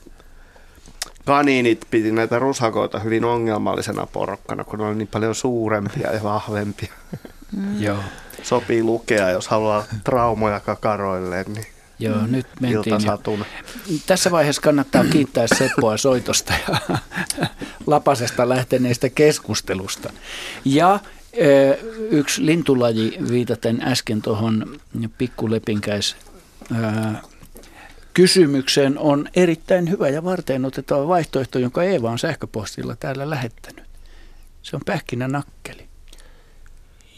kaniinit piti näitä rusakoita hyvin ongelmallisena porokkana, kun ne oli niin paljon suurempia ja vahvempia. Mm. Joo. Sopii lukea, jos haluaa traumoja kakaroille, niin Joo, mm. nyt mentiin. Jo. Tässä vaiheessa kannattaa kiittää Seppoa soitosta ja Lapasesta lähteneestä keskustelusta. Ja yksi lintulaji viitaten äsken tuohon pikkulepinkäis kysymykseen on erittäin hyvä ja varten otettava vaihtoehto, jonka Eeva on sähköpostilla täällä lähettänyt. Se on pähkinänakkeli.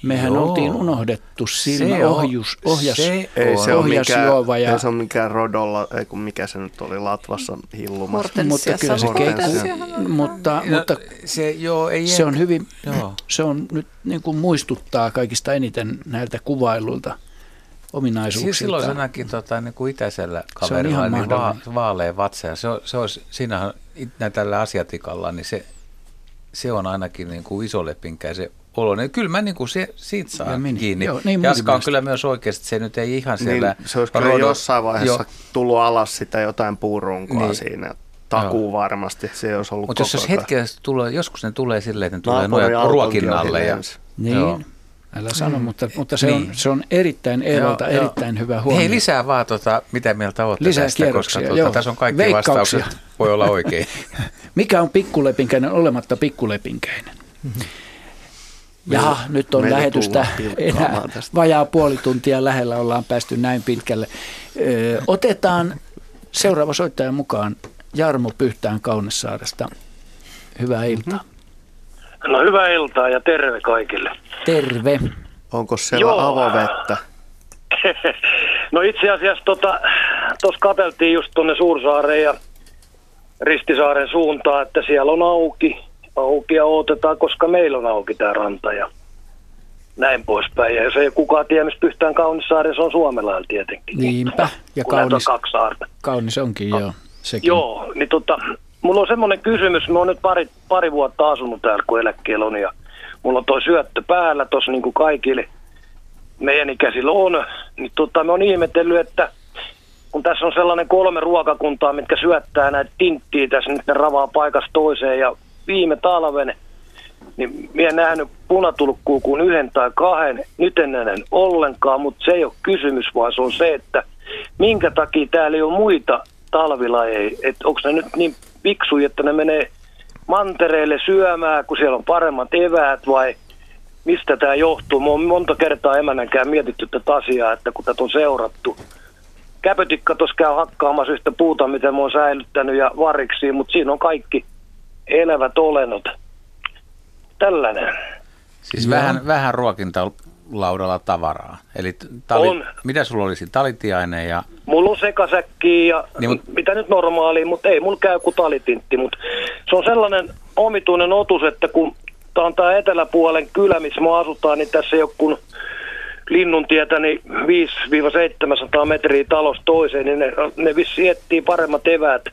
Mehän Joo. oltiin unohdettu silmä se ohjus, ohjas, se ei se ohjasjuova. Ja... Ei se ole mikään rodolla, ei kun mikä se nyt oli, Latvassa hillumassa. Mutta kyllä se keikkuu, mutta, no, mutta se, joo, ei se on hyvin, joo. se on nyt niin kuin muistuttaa kaikista eniten näiltä kuvailuilta ominaisuuksilta. Siis silloin se näki tota, niin kuin itäisellä kaverilla niin va- vaalea vatsa. Ja se, on, se olisi, siinähän tällä asiatikalla, niin se, se on ainakin niin kuin isolepinkäisen olo. Niin kyllä mä niin kuin se, siitä saan ja kiinni. Joo, niin Jaska on kyllä myös oikeasti, se nyt ei ihan siellä... Niin, se olisi kyllä rodo... jossain vaiheessa jo. tullut alas sitä jotain puurunkoa niin. siinä. Takuu Joo. varmasti, se olisi ollut Mutta jos, jos hetkellä tulee, joskus ne tulee silleen, että ne tulee noja ruokinnalle. Ja, niin. Joo. Älä sano, mm. mutta, mutta se, niin. on, se on erittäin Eelolta joo, erittäin joo. hyvä huomio. Hei, lisää vaan, tota, mitä mieltä olette lisää tästä, koska tuota, tässä on kaikki Veikkauksia. vastaukset, voi olla oikein. Mikä on pikkulepinkäinen olematta pikkulepinkäinen? Mm-hmm. Jaha, nyt on lähetystä enää vajaa puoli tuntia lähellä, ollaan päästy näin pitkälle. Ö, otetaan seuraava soittaja mukaan, Jarmo Pyhtään Kaunesaaresta. Hyvää iltaa. No hyvää iltaa ja terve kaikille. Terve. Onko siellä Joo. avovettä? no itse asiassa tuossa tota, katseltiin just tuonne Suursaareen ja Ristisaaren suuntaan, että siellä on auki, auki ja odotetaan, koska meillä on auki tämä ranta ja näin poispäin. Ja jos ei kukaan tiedä, missä Pyhtään Kaunissaari, se on Suomella tietenkin. Niinpä, ja kaunis, on kaksi saarta. kaunis onkin, joo. Sekin. Joo, niin tota, mulla on semmoinen kysymys, mä oon nyt pari, pari vuotta asunut täällä, kun eläkkeellä on, ja mulla on toi syöttö päällä tuossa niin kuin kaikille. Meidän ikäisillä on, niin tota, mä oon ihmetellyt, että kun tässä on sellainen kolme ruokakuntaa, mitkä syöttää näitä tinttiä tässä, nyt ne ravaa paikasta toiseen, ja viime talven, niin minä en nähnyt punatulkkuu kuin yhden tai kahden, nyt en näe ollenkaan, mutta se ei ole kysymys, vaan se on se, että minkä takia täällä ei ole muita talvilajeja, että onko ne nyt niin fiksuja, että ne menee mantereille syömään, kun siellä on paremmat eväät vai mistä tämä johtuu. Mä oon monta kertaa emännänkään mietitty tätä asiaa, että kun tätä on seurattu. Käpötikka tuossa käy hakkaamassa yhtä puuta, mitä mä oon säilyttänyt ja variksi, mutta siinä on kaikki elävät olennot. Tällainen. Siis vähän, vähän ruokintalaudalla tavaraa. Eli tali, on. mitä sulla olisi? Talitiainen ja... Mulla on sekasäkki ja niin, mutta... mitä nyt normaali, mutta ei mulla käy kuin talitintti. Mutta se on sellainen omituinen otus, että kun tämä on tämä eteläpuolen kylä, missä me asutaan, niin tässä ei ole kun linnuntietä niin 5-700 metriä talosta toiseen, niin ne, ne vissi etsii paremmat eväät.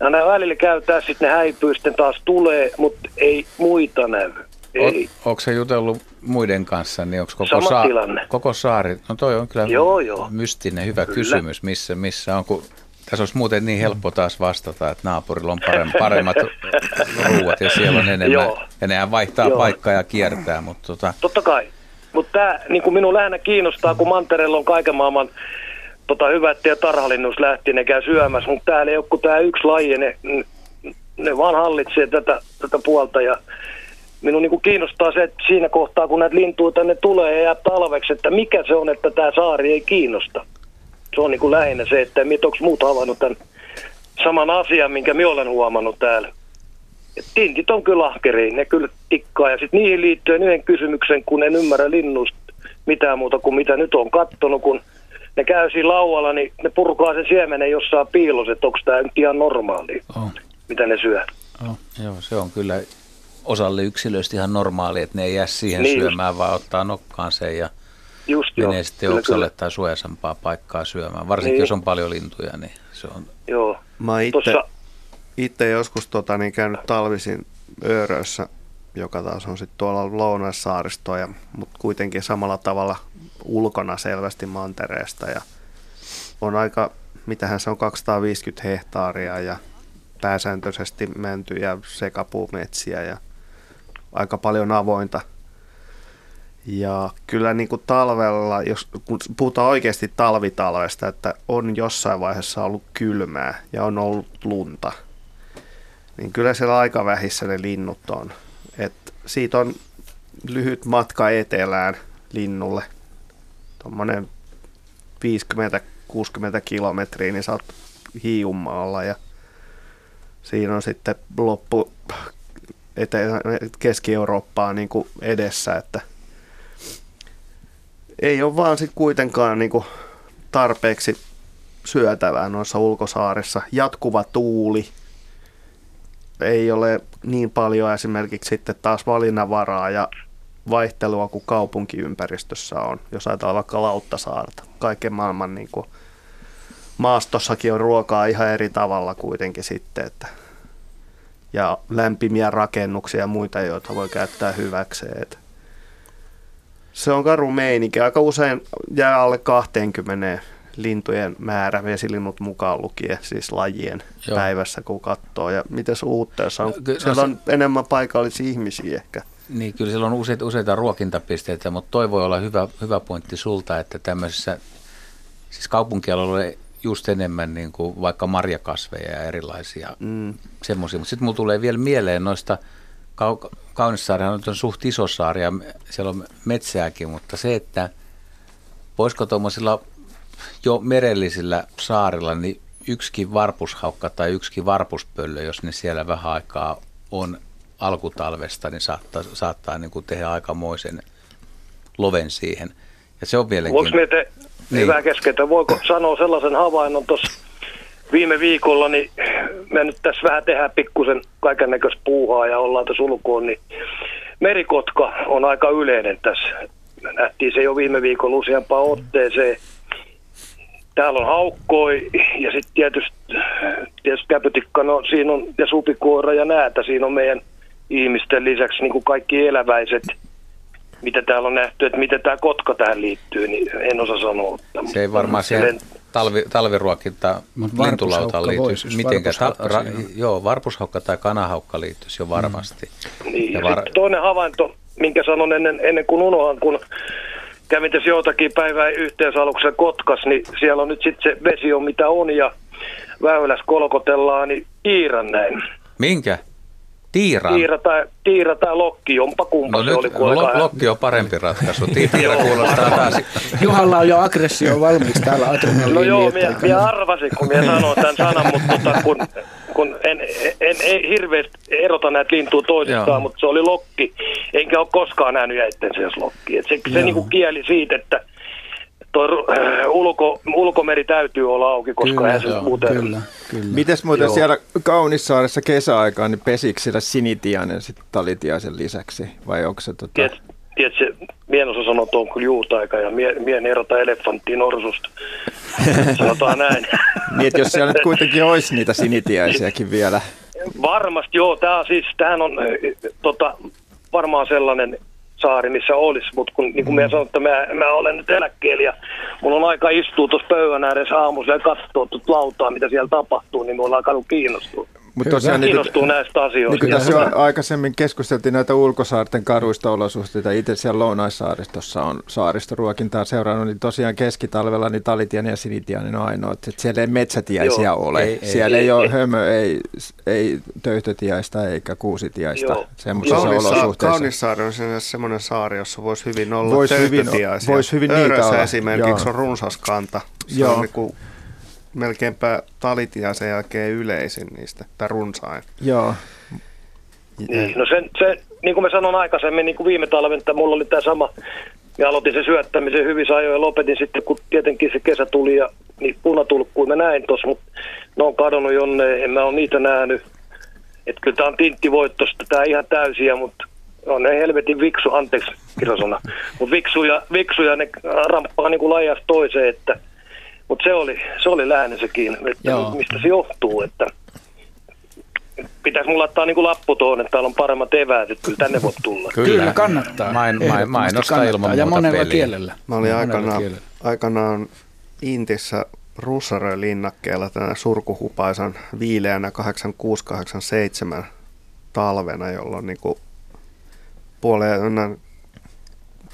Ja ne välillä käytää, sitten ne häipyy, sitten taas tulee, mutta ei muita näy. Ei. O, onko se jutellut muiden kanssa, niin onko koko, saa, koko saari, no toi on kyllä joo, joo. mystinen hyvä kyllä. kysymys, missä, missä on, kun tässä olisi muuten niin helppo taas vastata, että naapurilla on paremmat ruuat ja siellä on enemmän. Joo. Ja nehän vaihtaa Joo. paikkaa ja kiertää. Mutta tota... Totta kai. Mutta tämä niin minun lähinnä kiinnostaa, kun mantereella on kaiken maailman tota, hyvät ja tarhalinnus lähti, ne käy syömässä, mutta täällä ei ole kuin tämä yksi laji, ne, ne vaan hallitsee tätä, tätä puolta ja minun niin kuin kiinnostaa se, että siinä kohtaa kun näitä lintuja tänne tulee ja jää talveksi, että mikä se on, että tämä saari ei kiinnosta. Se on niin kuin lähinnä se, että onko muut havainnut tämän saman asian, minkä minä olen huomannut täällä. Et tintit on kyllä ahkeriin, ne kyllä tikkaa. Ja sitten niihin liittyen yhden kysymyksen, kun en ymmärrä linnusta mitään muuta kuin mitä nyt on kattonut, kun ne käy siinä laualla, niin ne purkaa sen siemenen jossain piilossa, että onko tämä nyt ihan normaali, oh. mitä ne syö. Oh. Joo, se on kyllä osalle yksilöistä ihan normaali, että ne ei jää siihen niin syömään, just. vaan ottaa nokkaan sen ja just menee jo. sitten kyllä, oksalle kyllä. tai suojaisempaa paikkaa syömään. Varsinkin niin. jos on paljon lintuja, niin se on... Joo. Mä itse, Tossa... itse joskus tota, niin käynyt talvisin Öörössä, joka taas on sitten tuolla Lounaissaaristoa, mutta kuitenkin samalla tavalla ulkona selvästi mantereesta ja on aika, mitähän se on, 250 hehtaaria ja pääsääntöisesti mentyjä sekapuumetsiä ja aika paljon avointa. Ja kyllä niin kuin talvella, jos kun puhutaan oikeasti talvitalvesta, että on jossain vaiheessa ollut kylmää ja on ollut lunta, niin kyllä siellä aika vähissä ne linnut on. Et siitä on lyhyt matka etelään linnulle, tuommoinen 50-60 kilometriä, niin sä oot ja siinä on sitten loppu etelä, Keski-Eurooppaa niin kuin edessä, että ei ole vaan sitten kuitenkaan niin kuin tarpeeksi syötävää noissa ulkosaarissa. Jatkuva tuuli, ei ole niin paljon esimerkiksi sitten taas valinnanvaraa ja vaihtelua kuin kaupunkiympäristössä on, jos ajatellaan vaikka Lauttasaarta. Kaiken maailman niin kuin, maastossakin on ruokaa ihan eri tavalla kuitenkin sitten, että ja lämpimiä rakennuksia ja muita, joita voi käyttää hyväkseen. Se on karu meininki. Aika usein jää alle 20 lintujen määrä, vesilinnut mukaan lukien, siis lajien Joo. päivässä, kun katsoo. Ja miten uutteessa on? Ky- Siellä on se... enemmän paikallisia ihmisiä ehkä. Niin, kyllä siellä on useita, useita ruokintapisteitä, mutta toi voi olla hyvä, hyvä pointti sulta, että tämmöisessä, siis kaupunkialueella just enemmän niin kuin vaikka marjakasveja ja erilaisia mm. semmoisia. Mutta sitten mulla tulee vielä mieleen noista, Kau- Kaunissaarihan on suht iso saari ja siellä on metsääkin, mutta se, että voisiko tuommoisilla jo merellisillä saarilla, niin yksikin varpushaukka tai yksikin varpuspöllö, jos ne siellä vähän aikaa on alkutalvesta, niin saattaa, saattaa niin kuin tehdä aikamoisen loven siihen. Ja se on vieläkin... Voiko te, niin. hyvä keskeltä, voiko sanoa sellaisen havainnon tuossa viime viikolla, niin me nyt tässä vähän tehdään pikkusen kaiken näköistä puuhaa ja ollaan tässä ulkoon, niin merikotka on aika yleinen tässä. Nähtiin se jo viime viikolla useampaan otteeseen. Täällä on haukkoi ja sitten tietysti, tietysti käpytikka, no siinä on ja supikoira ja näätä, siinä on meidän ihmisten lisäksi niin kuin kaikki eläväiset, mitä täällä on nähty, että miten tämä kotka tähän liittyy, niin en osaa sanoa. Se ei varmaan siihen talvi, talviruokinta lintulautaan liittyy. Mitenkä, ta, ra, joo, varpushaukka tai kanahaukka liittyisi jo varmasti. Mm. Niin, ja var... toinen havainto, minkä sanon ennen, ennen kuin unohan, kun kävin tässä jotakin päivää yhteisaluksen Kotkas, niin siellä on nyt sitten se vesi on mitä on ja väylässä kolkotellaan, niin Iiran näin. Minkä? Tiira. Tiira tai, tiira tai lokki, jompa kumpa no se nyt, oli. Lo, lokki on parempi ratkaisu. Tiira kuulostaa taas. Juhalla on jo aggressio valmiiksi täällä No joo, minä, minä arvasin, kun minä sanoin tämän sanan, mutta tota, kun, kun en, en, en, hirveästi erota näitä lintuja toisistaan, joo. mutta se oli lokki. Enkä ole koskaan nähnyt jäittensä lokki. Et se se niin kuin kieli siitä, että tuo äh, ulko, ulkomeri täytyy olla auki, koska kyllä, eihän se muuten... Kyllä, kyllä. Mites muuten joo. siellä Kaunissaaressa kesäaikaan, niin pesikö siellä sinitiainen sitten talitiaisen lisäksi, vai onko se tota... Tiet, tiedätkö, mien osa sanoo, että on kyllä juutaika ja mie, mien erota elefanttiin orsusta. Sanotaan näin. niin, että jos siellä nyt kuitenkin olisi niitä sinitiaisiakin vielä. Varmasti joo, tämä siis, tämähän on tota, varmaan sellainen saari, missä olisi, mutta kun, niin kuin mm. minä sanoin, että mä, mä olen nyt eläkkeellä ja mulla on aika istua tuossa pöydän ääressä aamulla ja katsoa tuota lautaa, mitä siellä tapahtuu, niin mulla on alkanut kiinnostua. Mutta tosiaan niin kiinnostuu niin, näistä asioista. Niin kuin tässä jo aikaisemmin keskusteltiin näitä ulkosaarten karuista olosuhteita. Itse siellä Lounaissaaristossa on saaristoruokintaa seurannut, niin tosiaan keskitalvella niin talitiainen ja sinitiainen on ainoa. Että siellä ei metsätiäisiä Joo. ole. Ei, siellä ei, ei, ei ole ei. hömö, ei, ei töyhtötiäistä eikä kuusitiäistä semmoisissa olosuhteissa. Kaunissaari on semmoinen saari, jossa voisi hyvin olla vois töyhtötiäisiä. Voisi hyvin niitä olla. esimerkiksi Joo. on runsas kanta. Se Joo. on niin kuin melkeinpä talitia sen jälkeen yleisin niistä, tai runsain. Joo. Niin, no se, se, niin kuin mä sanoin aikaisemmin, niin kuin viime talven, että mulla oli tämä sama, ja aloitin sen syöttämisen hyvissä ajoin ja lopetin sitten, kun tietenkin se kesä tuli ja niin punatulkkuja mä näin tuossa, mutta ne on kadonnut jonne, en mä ole niitä nähnyt. Että kyllä tämä on tinttivoittosta, tämä ihan täysiä, mutta on ne helvetin viksu, anteeksi kirjasana, mutta viksuja, viksuja ne ramppaa niin kuin toiseen, että mutta se oli, se oli läänensäkin, että Joo. mistä se johtuu, että pitäisi mulla laittaa niin kuin lappu tuonne, että täällä on paremmat eväät, että kyllä tänne voi tulla. Kyllä, kyllä kannattaa. Main, main, mainosta ilman ja monella peliä. kielellä. Mä olin aikanaan, aikanaan Intissä Russarön linnakkeella tänä surkuhupaisan viileänä 86-87 talvena, jolloin niin kuin puoleen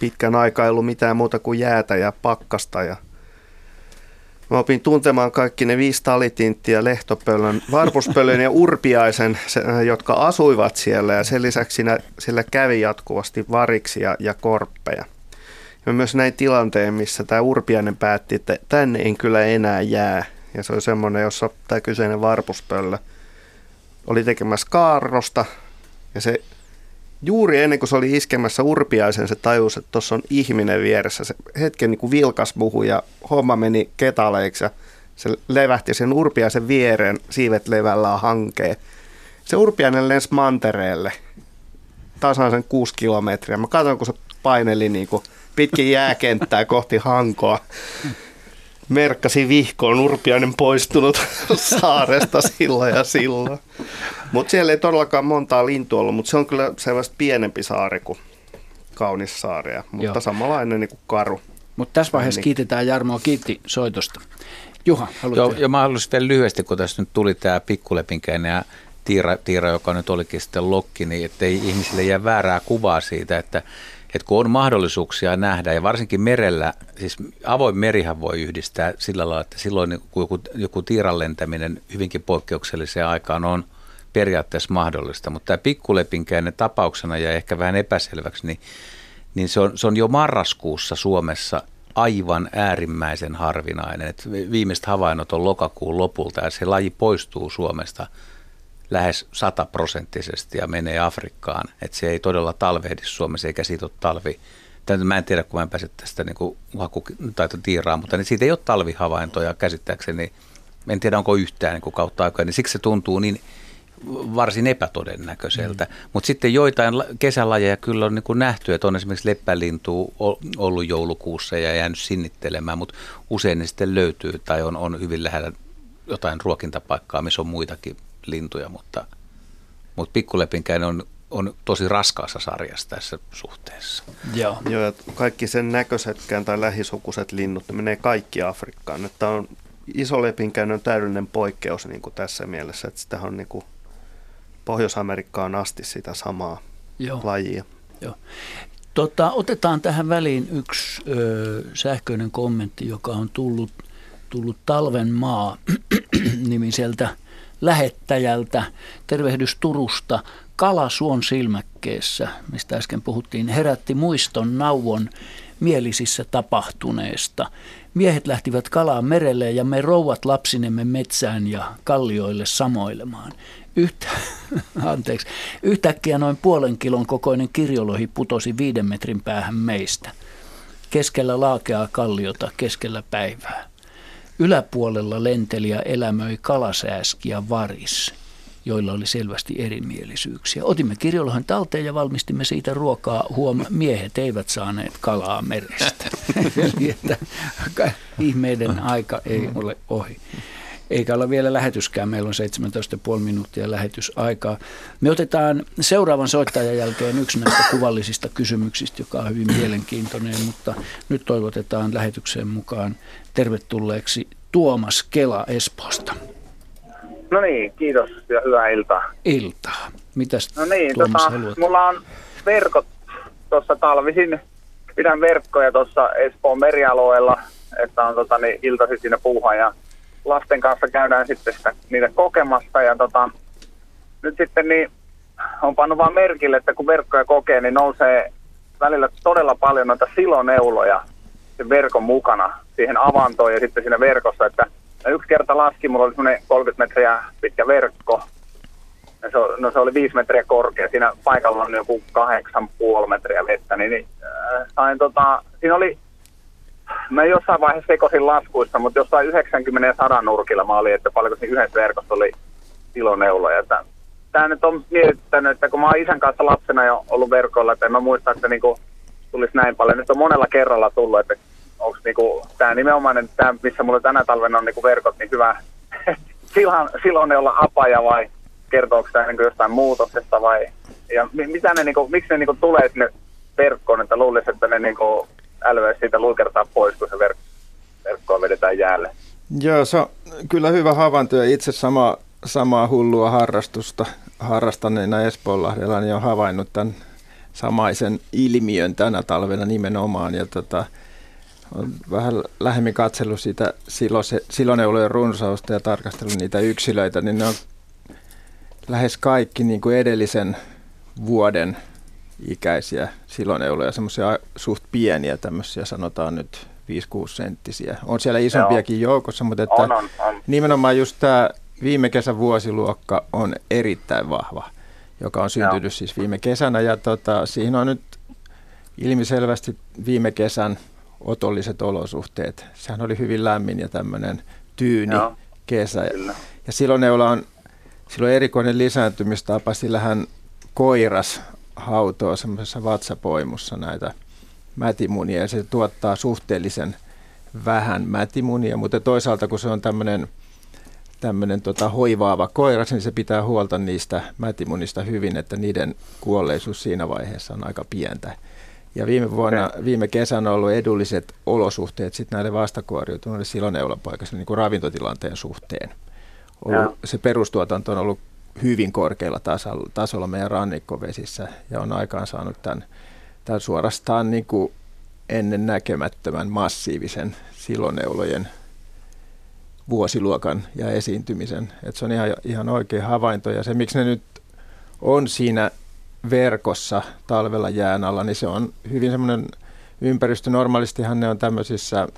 pitkän aikaa ei ollut mitään muuta kuin jäätä ja pakkasta ja Mä opin tuntemaan kaikki ne viisi talitinttiä, lehtopöllön, varpuspöllön ja urpiaisen, jotka asuivat siellä ja sen lisäksi siinä, siellä kävi jatkuvasti variksi ja, ja korppeja. Ja myös näin tilanteen, missä tämä urpiainen päätti, että tänne en kyllä enää jää. Ja se oli semmoinen, jossa tämä kyseinen varpuspöllö oli tekemässä kaarnosta ja se juuri ennen kuin se oli iskemässä urpiaisen, se tajusi, että tuossa on ihminen vieressä. Se hetken niin kuin vilkas buhu ja homma meni ketaleiksi ja se levähti sen urpiaisen viereen, siivet levällään hankeen. Se urpiainen lensi mantereelle tasan sen kuusi kilometriä. Mä katson, kun se paineli niin kuin pitkin jääkenttää kohti hankoa merkkasi vihkoon Urpiainen poistunut saaresta silloin ja silloin. Mutta siellä ei todellakaan montaa lintua ollut, mutta se on kyllä selvästi pienempi saari kuin kaunis saari, mutta Joo. samanlainen niin kuin karu. Mutta tässä vaiheessa niin. kiitetään Jarmoa, kiitti soitosta. Juha, haluat Joo, ja mä haluaisin vielä lyhyesti, kun tässä nyt tuli tämä pikkulepinkäinen ja tiira, tiira, joka nyt olikin sitten lokki, niin ettei ihmisille jää väärää kuvaa siitä, että, että kun on mahdollisuuksia nähdä, ja varsinkin merellä, siis avoin merihän voi yhdistää sillä lailla, että silloin kun joku, joku tiiran lentäminen hyvinkin poikkeukselliseen aikaan on periaatteessa mahdollista, mutta tämä pikkulepinkäinen tapauksena ja ehkä vähän epäselväksi, niin, niin se, on, se on jo marraskuussa Suomessa aivan äärimmäisen harvinainen. Et viimeiset havainnot on lokakuun lopulta ja se laji poistuu Suomesta lähes sataprosenttisesti ja menee Afrikkaan. Et se ei todella talvehdi Suomessa eikä siitä ole talvi. Mä en tiedä, kun mä en pääse tästä niin haku, tai tiiraan, mutta niin siitä ei ole talvihavaintoja käsittääkseni. En tiedä, onko yhtään niin kautta aikaa, niin siksi se tuntuu niin varsin epätodennäköiseltä. Mm. Mutta sitten joitain kesälajeja kyllä on niin kuin nähty, että on esimerkiksi leppälintu ollut joulukuussa ja jäänyt sinnittelemään, mutta usein ne sitten löytyy tai on, on hyvin lähellä jotain ruokintapaikkaa, missä on muitakin lintuja, mutta, mutta pikkulepinkäinen on, on tosi raskaassa sarjassa tässä suhteessa. Joo. Joo ja kaikki sen näköisetkään tai lähisukuiset linnut, ne menee kaikki Afrikkaan. Että on iso lepinkäinen on täydellinen poikkeus niin kuin tässä mielessä, että sitä on niin kuin Pohjois-Amerikkaan asti sitä samaa Joo. lajia. Joo. Tota, otetaan tähän väliin yksi ö, sähköinen kommentti, joka on tullut, tullut Talven maa nimiseltä lähettäjältä. Tervehdys Turusta. Kala suon silmäkkeessä, mistä äsken puhuttiin, herätti muiston nauvon mielisissä tapahtuneesta. Miehet lähtivät kalaan merelle ja me rouvat lapsinemme metsään ja kallioille samoilemaan. Yhtä, anteeksi, yhtäkkiä noin puolen kilon kokoinen kirjolohi putosi viiden metrin päähän meistä. Keskellä laakeaa kalliota, keskellä päivää. Yläpuolella lenteli ja elämöi kalasääski ja varis, joilla oli selvästi erimielisyyksiä. Otimme kirjolohen talteen ja valmistimme siitä ruokaa. Huom, miehet eivät saaneet kalaa merestä. Eli että ihmeiden aika ei ole ohi eikä olla vielä lähetyskään. Meillä on 17,5 minuuttia lähetysaikaa. Me otetaan seuraavan soittajan jälkeen yksi näistä kuvallisista kysymyksistä, joka on hyvin mielenkiintoinen, mutta nyt toivotetaan lähetykseen mukaan tervetulleeksi Tuomas Kela Espoosta. No niin, kiitos ja hyvää iltaa. Iltaa. Mitäs no niin, Tuomas tota, haluat? Mulla on verkot tuossa talvisin. Pidän verkkoja tuossa Espoon merialueella, että on tota, niin, iltaisin siinä puuhaa ja lasten kanssa käydään sitten sitä, niitä kokemassa ja tota, nyt sitten niin on pannut vaan merkille, että kun verkkoja kokee, niin nousee välillä todella paljon noita siloneuloja sen verkon mukana siihen avantoon ja sitten siinä verkossa, että yksi kerta laski, mulla oli semmoinen 30 metriä pitkä verkko, ja se, no se oli 5 metriä korkea, siinä paikalla on joku 8,5 metriä vettä, niin, niin äh, sain tota, siinä oli Mä jossain vaiheessa sekoisin laskuissa, mutta jossain 90 ja 100 nurkilla mä olin, että paljonko siinä yhdessä verkossa oli kiloneuloja. Tämä nyt on mietittänyt, että kun mä oon isän kanssa lapsena jo ollut verkoilla, että en mä muista, että niinku tulisi näin paljon. Nyt on monella kerralla tullut, että onko niinku, tämä nimenomaan, tämä, missä mulla tänä talvena on niinku verkot, niin hyvä. silloin, silloin ne olla apaja vai kertooko tämä niinku jostain muutoksesta vai ja mitä ne, niinku, miksi ne niinku tulee sinne verkkoon, että luulisi, että ne niinku älveä siitä luikertaa pois, kun se verk- verkkoa vedetään jäälle. Joo, se on kyllä hyvä havainto ja itse sama, samaa hullua harrastusta harrastaneena Espoonlahdella niin on havainnut tämän samaisen ilmiön tänä talvena nimenomaan. Ja tota, on vähän lähemmin katsellut sitä siloneulojen runsausta ja tarkastellut niitä yksilöitä, niin ne on lähes kaikki niin kuin edellisen vuoden ikäisiä siloneuloja, semmoisia suht pieniä tämmöisiä, sanotaan nyt 5-6 senttisiä. On siellä isompiakin Joo. joukossa, mutta että on, on, on. nimenomaan just tämä viime kesän vuosiluokka on erittäin vahva, joka on syntynyt Joo. siis viime kesänä ja tota, siihen on nyt ilmiselvästi viime kesän otolliset olosuhteet. Sehän oli hyvin lämmin ja tämmöinen tyyni Joo. kesä. Kyllä. Ja silloin ne on silloin erikoinen lisääntymistapa, sillä hän koiras hautoo semmoisessa vatsapoimussa näitä mätimunia ja se tuottaa suhteellisen vähän mätimunia, mutta toisaalta kun se on tämmöinen tämmöinen tota, hoivaava koiras, niin se pitää huolta niistä mätimunista hyvin, että niiden kuolleisuus siinä vaiheessa on aika pientä. Ja viime vuonna, viime kesänä on ollut edulliset olosuhteet sitten näille vastakuoriutuneille siloneulapoikasille niin kuin ravintotilanteen suhteen. Ollut, se perustuotanto on ollut hyvin korkealla tasolla, tasolla meidän rannikkovesissä ja on aikaan saanut tämän, tämän suorastaan niin kuin ennen näkemättömän massiivisen siloneulojen vuosiluokan ja esiintymisen. Et se on ihan, ihan oikea havainto ja se miksi ne nyt on siinä verkossa talvella jään alla, niin se on hyvin semmoinen ympäristö. Normaalistihan ne on tämmöisissä,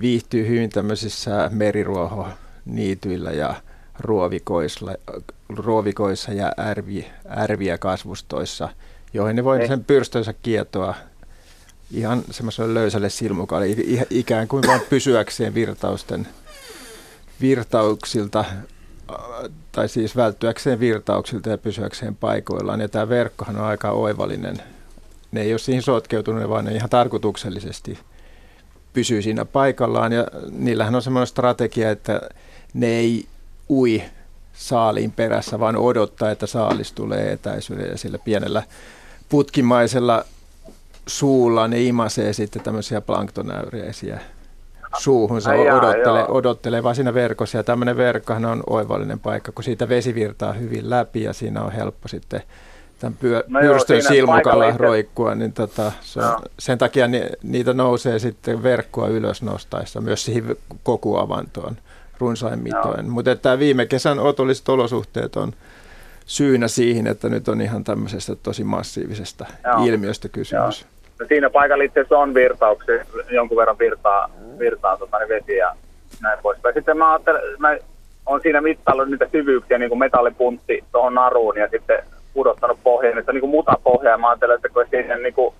viihtyy hyvin tämmöisissä meriruohoniityillä ja ruovikoissa, ruovikoissa ja ärvi, ärviä kasvustoissa, joihin ne voi sen pyrstönsä kietoa ihan semmoiselle löysälle silmukalle, ikään kuin vain pysyäkseen virtausten, virtauksilta, tai siis välttyäkseen virtauksilta ja pysyäkseen paikoillaan. Ja tämä verkkohan on aika oivallinen. Ne ei ole siihen sotkeutuneet, vaan ne ihan tarkoituksellisesti pysyy siinä paikallaan. Ja niillähän on semmoinen strategia, että ne ei ui saaliin perässä, vaan odottaa, että saalis tulee etäisyyden ja sillä pienellä putkimaisella suulla ne imasee sitten tämmöisiä planktonäyriäisiä suuhunsa, Ai odottelee, odottelee vaan siinä verkossa. Ja tämmöinen verkkohan on oivallinen paikka, kun siitä vesi virtaa hyvin läpi ja siinä on helppo sitten tämän pyö, no pyrstön silmukalla roikkua, niin tota, se on, no. sen takia ni, niitä nousee sitten verkkoa ylös nostaessa myös siihen kokuavantoon runsain mitoin. No. Mutta tämä viime kesän otolliset olosuhteet on syynä siihen, että nyt on ihan tämmöisestä tosi massiivisesta Joo. ilmiöstä kysymys. Joo. No siinä paikalla itse on virtauksia, jonkun verran virtaa, virtaa tota, niin vesi ja näin poispäin. Sitten mä, mä on siinä mittaillut niitä syvyyksiä, niin kuin metallipuntti tuohon naruun ja sitten pudottanut pohjaan, että niin kuin mutapohja. Mä ajattelen, että kun ei siihen niin kuin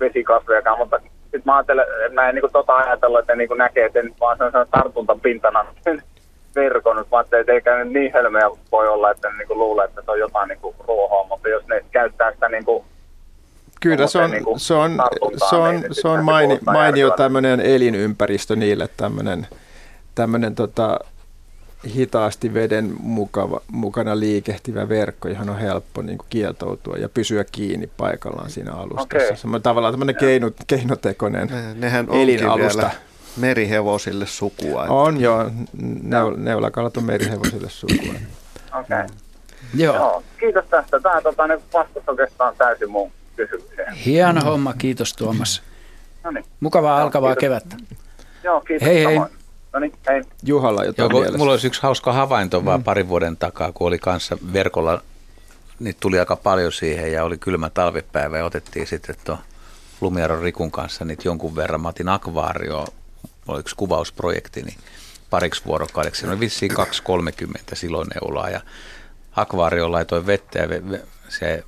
vesikasvejakaan, mutta sitten mä ajattelen, mä en niin kuin tota ajatella, että niin kuin näkee sen vaan sen tartuntapintana sen verkon. Mä ajattelin, että eikä nyt niin hölmöjä voi olla, että ne niin kuin luulee, että se on jotain niin kuin ruohoa, mutta jos ne käyttää sitä niin kuin Kyllä se on, niin se on, se on, niin se on maini, mainio tämmöinen elinympäristö niille, tämmöinen, tämmöinen tota, hitaasti veden mukava, mukana liikehtivä verkko, johon on helppo niin kuin kietoutua ja pysyä kiinni paikallaan siinä alustassa. Okay. Semmoinen tavallaan tämmöinen keino, keinotekoinen ne, nehän elinalusta. merihevosille sukua. Että. On joo, Neul, neulakalat on merihevosille sukua. Okei. Okay. Joo. joo. Kiitos tästä. Tämä tota, ne vastas oikeastaan täysin mun kysymykseen. Hieno homma, kiitos Tuomas. No niin. Mukavaa no, alkavaa kiitos. kevättä. Joo, kiitos. Hei hei. No niin, hei. Juhalla jotain Joo, Mulla olisi yksi hauska havainto mm. vaan parin vuoden takaa, kun oli kanssa verkolla, niin tuli aika paljon siihen ja oli kylmä talvipäivä ja otettiin sitten tuon Lumiaron Rikun kanssa niitä jonkun verran. Mä otin akvaario, oli yksi kuvausprojekti, niin pariksi vuorokaudeksi. Siinä oli vissiin 2-30 siloneulaa ja akvaario laitoin vettä ja se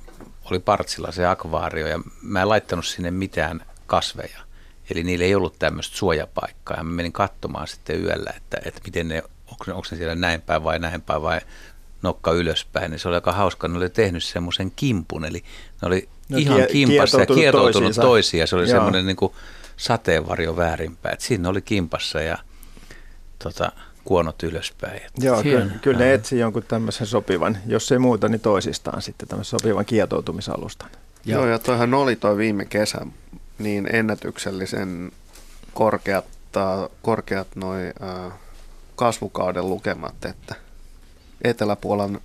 oli partsilla se akvaario ja mä en laittanut sinne mitään kasveja. Eli niillä ei ollut tämmöistä suojapaikkaa ja mä menin katsomaan sitten yöllä, että, että miten ne, onko, ne, onko ne siellä näin päin vai näin päin vai nokka ylöspäin. Niin se oli aika hauska, ne oli tehnyt semmoisen kimpun, eli ne oli no, ihan kie- kimpassa ja kietoutunut toisiin ja se oli Joo. semmoinen niin kuin sateenvarjo väärinpäin. Et siinä oli kimpassa ja tota, kuonot ylöspäin. Joo, kyllä, kyllä ne etsii jonkun tämmöisen sopivan, jos ei muuta, niin toisistaan sitten tämmöisen sopivan kietoutumisalustan. Joo, Joo ja toihan oli toi viime kesä niin ennätyksellisen korkeat, korkeat noi, äh, kasvukauden lukemat, että Eteläpuolan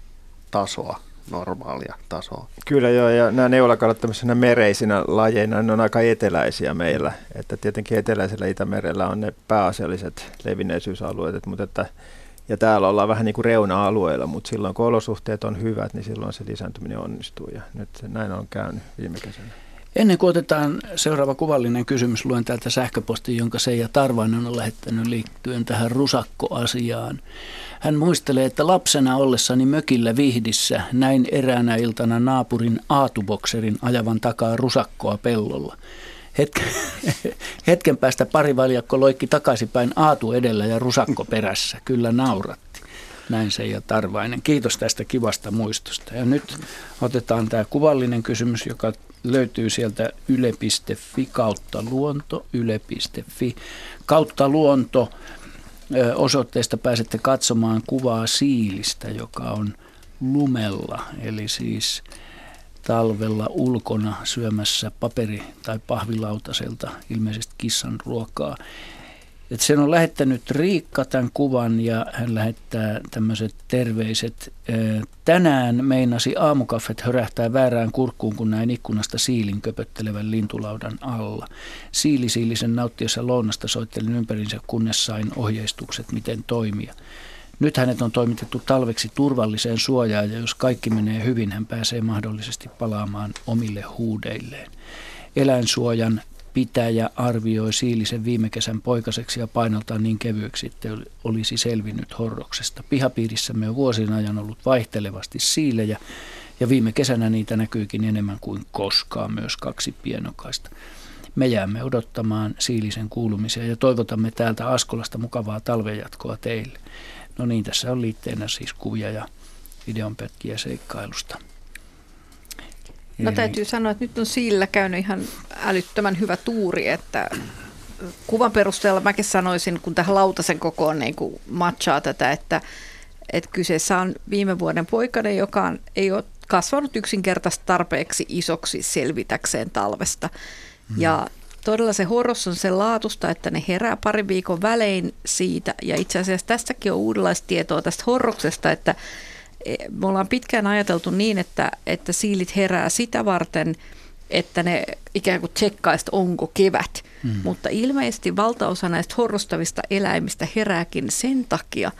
tasoa normaalia tasoa. Kyllä joo, ja nämä neulakalat tämmöisenä mereisinä lajeina, ne on aika eteläisiä meillä. Että tietenkin eteläisellä Itämerellä on ne pääasialliset levinneisyysalueet, mutta että, ja täällä ollaan vähän niin kuin reuna-alueilla, mutta silloin kun olosuhteet on hyvät, niin silloin se lisääntyminen onnistuu ja nyt näin on käynyt viime kesänä. Ennen kuin otetaan seuraava kuvallinen kysymys, luen täältä sähköpostin, jonka Seija Tarvainen on lähettänyt liittyen tähän rusakkoasiaan. Hän muistelee, että lapsena ollessani mökillä Vihdissä näin eräänä iltana naapurin aatubokserin ajavan takaa rusakkoa pellolla. Hetken, hetken päästä parivaljakko loikki takaisinpäin aatu edellä ja rusakko perässä. Kyllä nauratti. Näin se ja Tarvainen. Kiitos tästä kivasta muistosta. Ja nyt otetaan tämä kuvallinen kysymys, joka löytyy sieltä yle.fi kautta luonto, yle.fi kautta luonto osoitteesta pääsette katsomaan kuvaa siilistä, joka on lumella, eli siis talvella ulkona syömässä paperi- tai pahvilautaselta ilmeisesti kissan ruokaa. Että sen on lähettänyt Riikka tämän kuvan ja hän lähettää tämmöiset terveiset. Tänään meinasi aamukaffet hörähtää väärään kurkkuun, kun näin ikkunasta siilin köpöttelevän lintulaudan alla. Siili siilisen nauttiessa lounasta soittelin ympärinsä, kunnes sain ohjeistukset, miten toimia. Nyt hänet on toimitettu talveksi turvalliseen suojaan ja jos kaikki menee hyvin, hän pääsee mahdollisesti palaamaan omille huudeilleen. Eläinsuojan pitäjä arvioi Siilisen viime kesän poikaseksi ja painoltaan niin kevyeksi, että olisi selvinnyt horroksesta. Pihapiirissämme on vuosien ajan ollut vaihtelevasti siilejä ja viime kesänä niitä näkyykin enemmän kuin koskaan myös kaksi pienokaista. Me jäämme odottamaan Siilisen kuulumisia ja toivotamme täältä Askolasta mukavaa talvenjatkoa teille. No niin, tässä on liitteenä siis kuvia ja videonpätkiä seikkailusta. No täytyy sanoa, että nyt on sillä käynyt ihan älyttömän hyvä tuuri, että kuvan perusteella mäkin sanoisin, kun tähän lautasen kokoon niin kuin matchaa tätä, että, että kyseessä on viime vuoden poikainen, joka on, ei ole kasvanut yksinkertaisesti tarpeeksi isoksi selvitäkseen talvesta. Hmm. Ja todella se horros on sen laatusta, että ne herää parin viikon välein siitä. Ja itse asiassa tästäkin on uudenlaista tietoa tästä horroksesta, että me ollaan pitkään ajateltu niin, että, että siilit herää sitä varten, että ne ikään kuin tsekkaista, onko kevät. Hmm. Mutta ilmeisesti valtaosa näistä horrostavista eläimistä herääkin sen takia,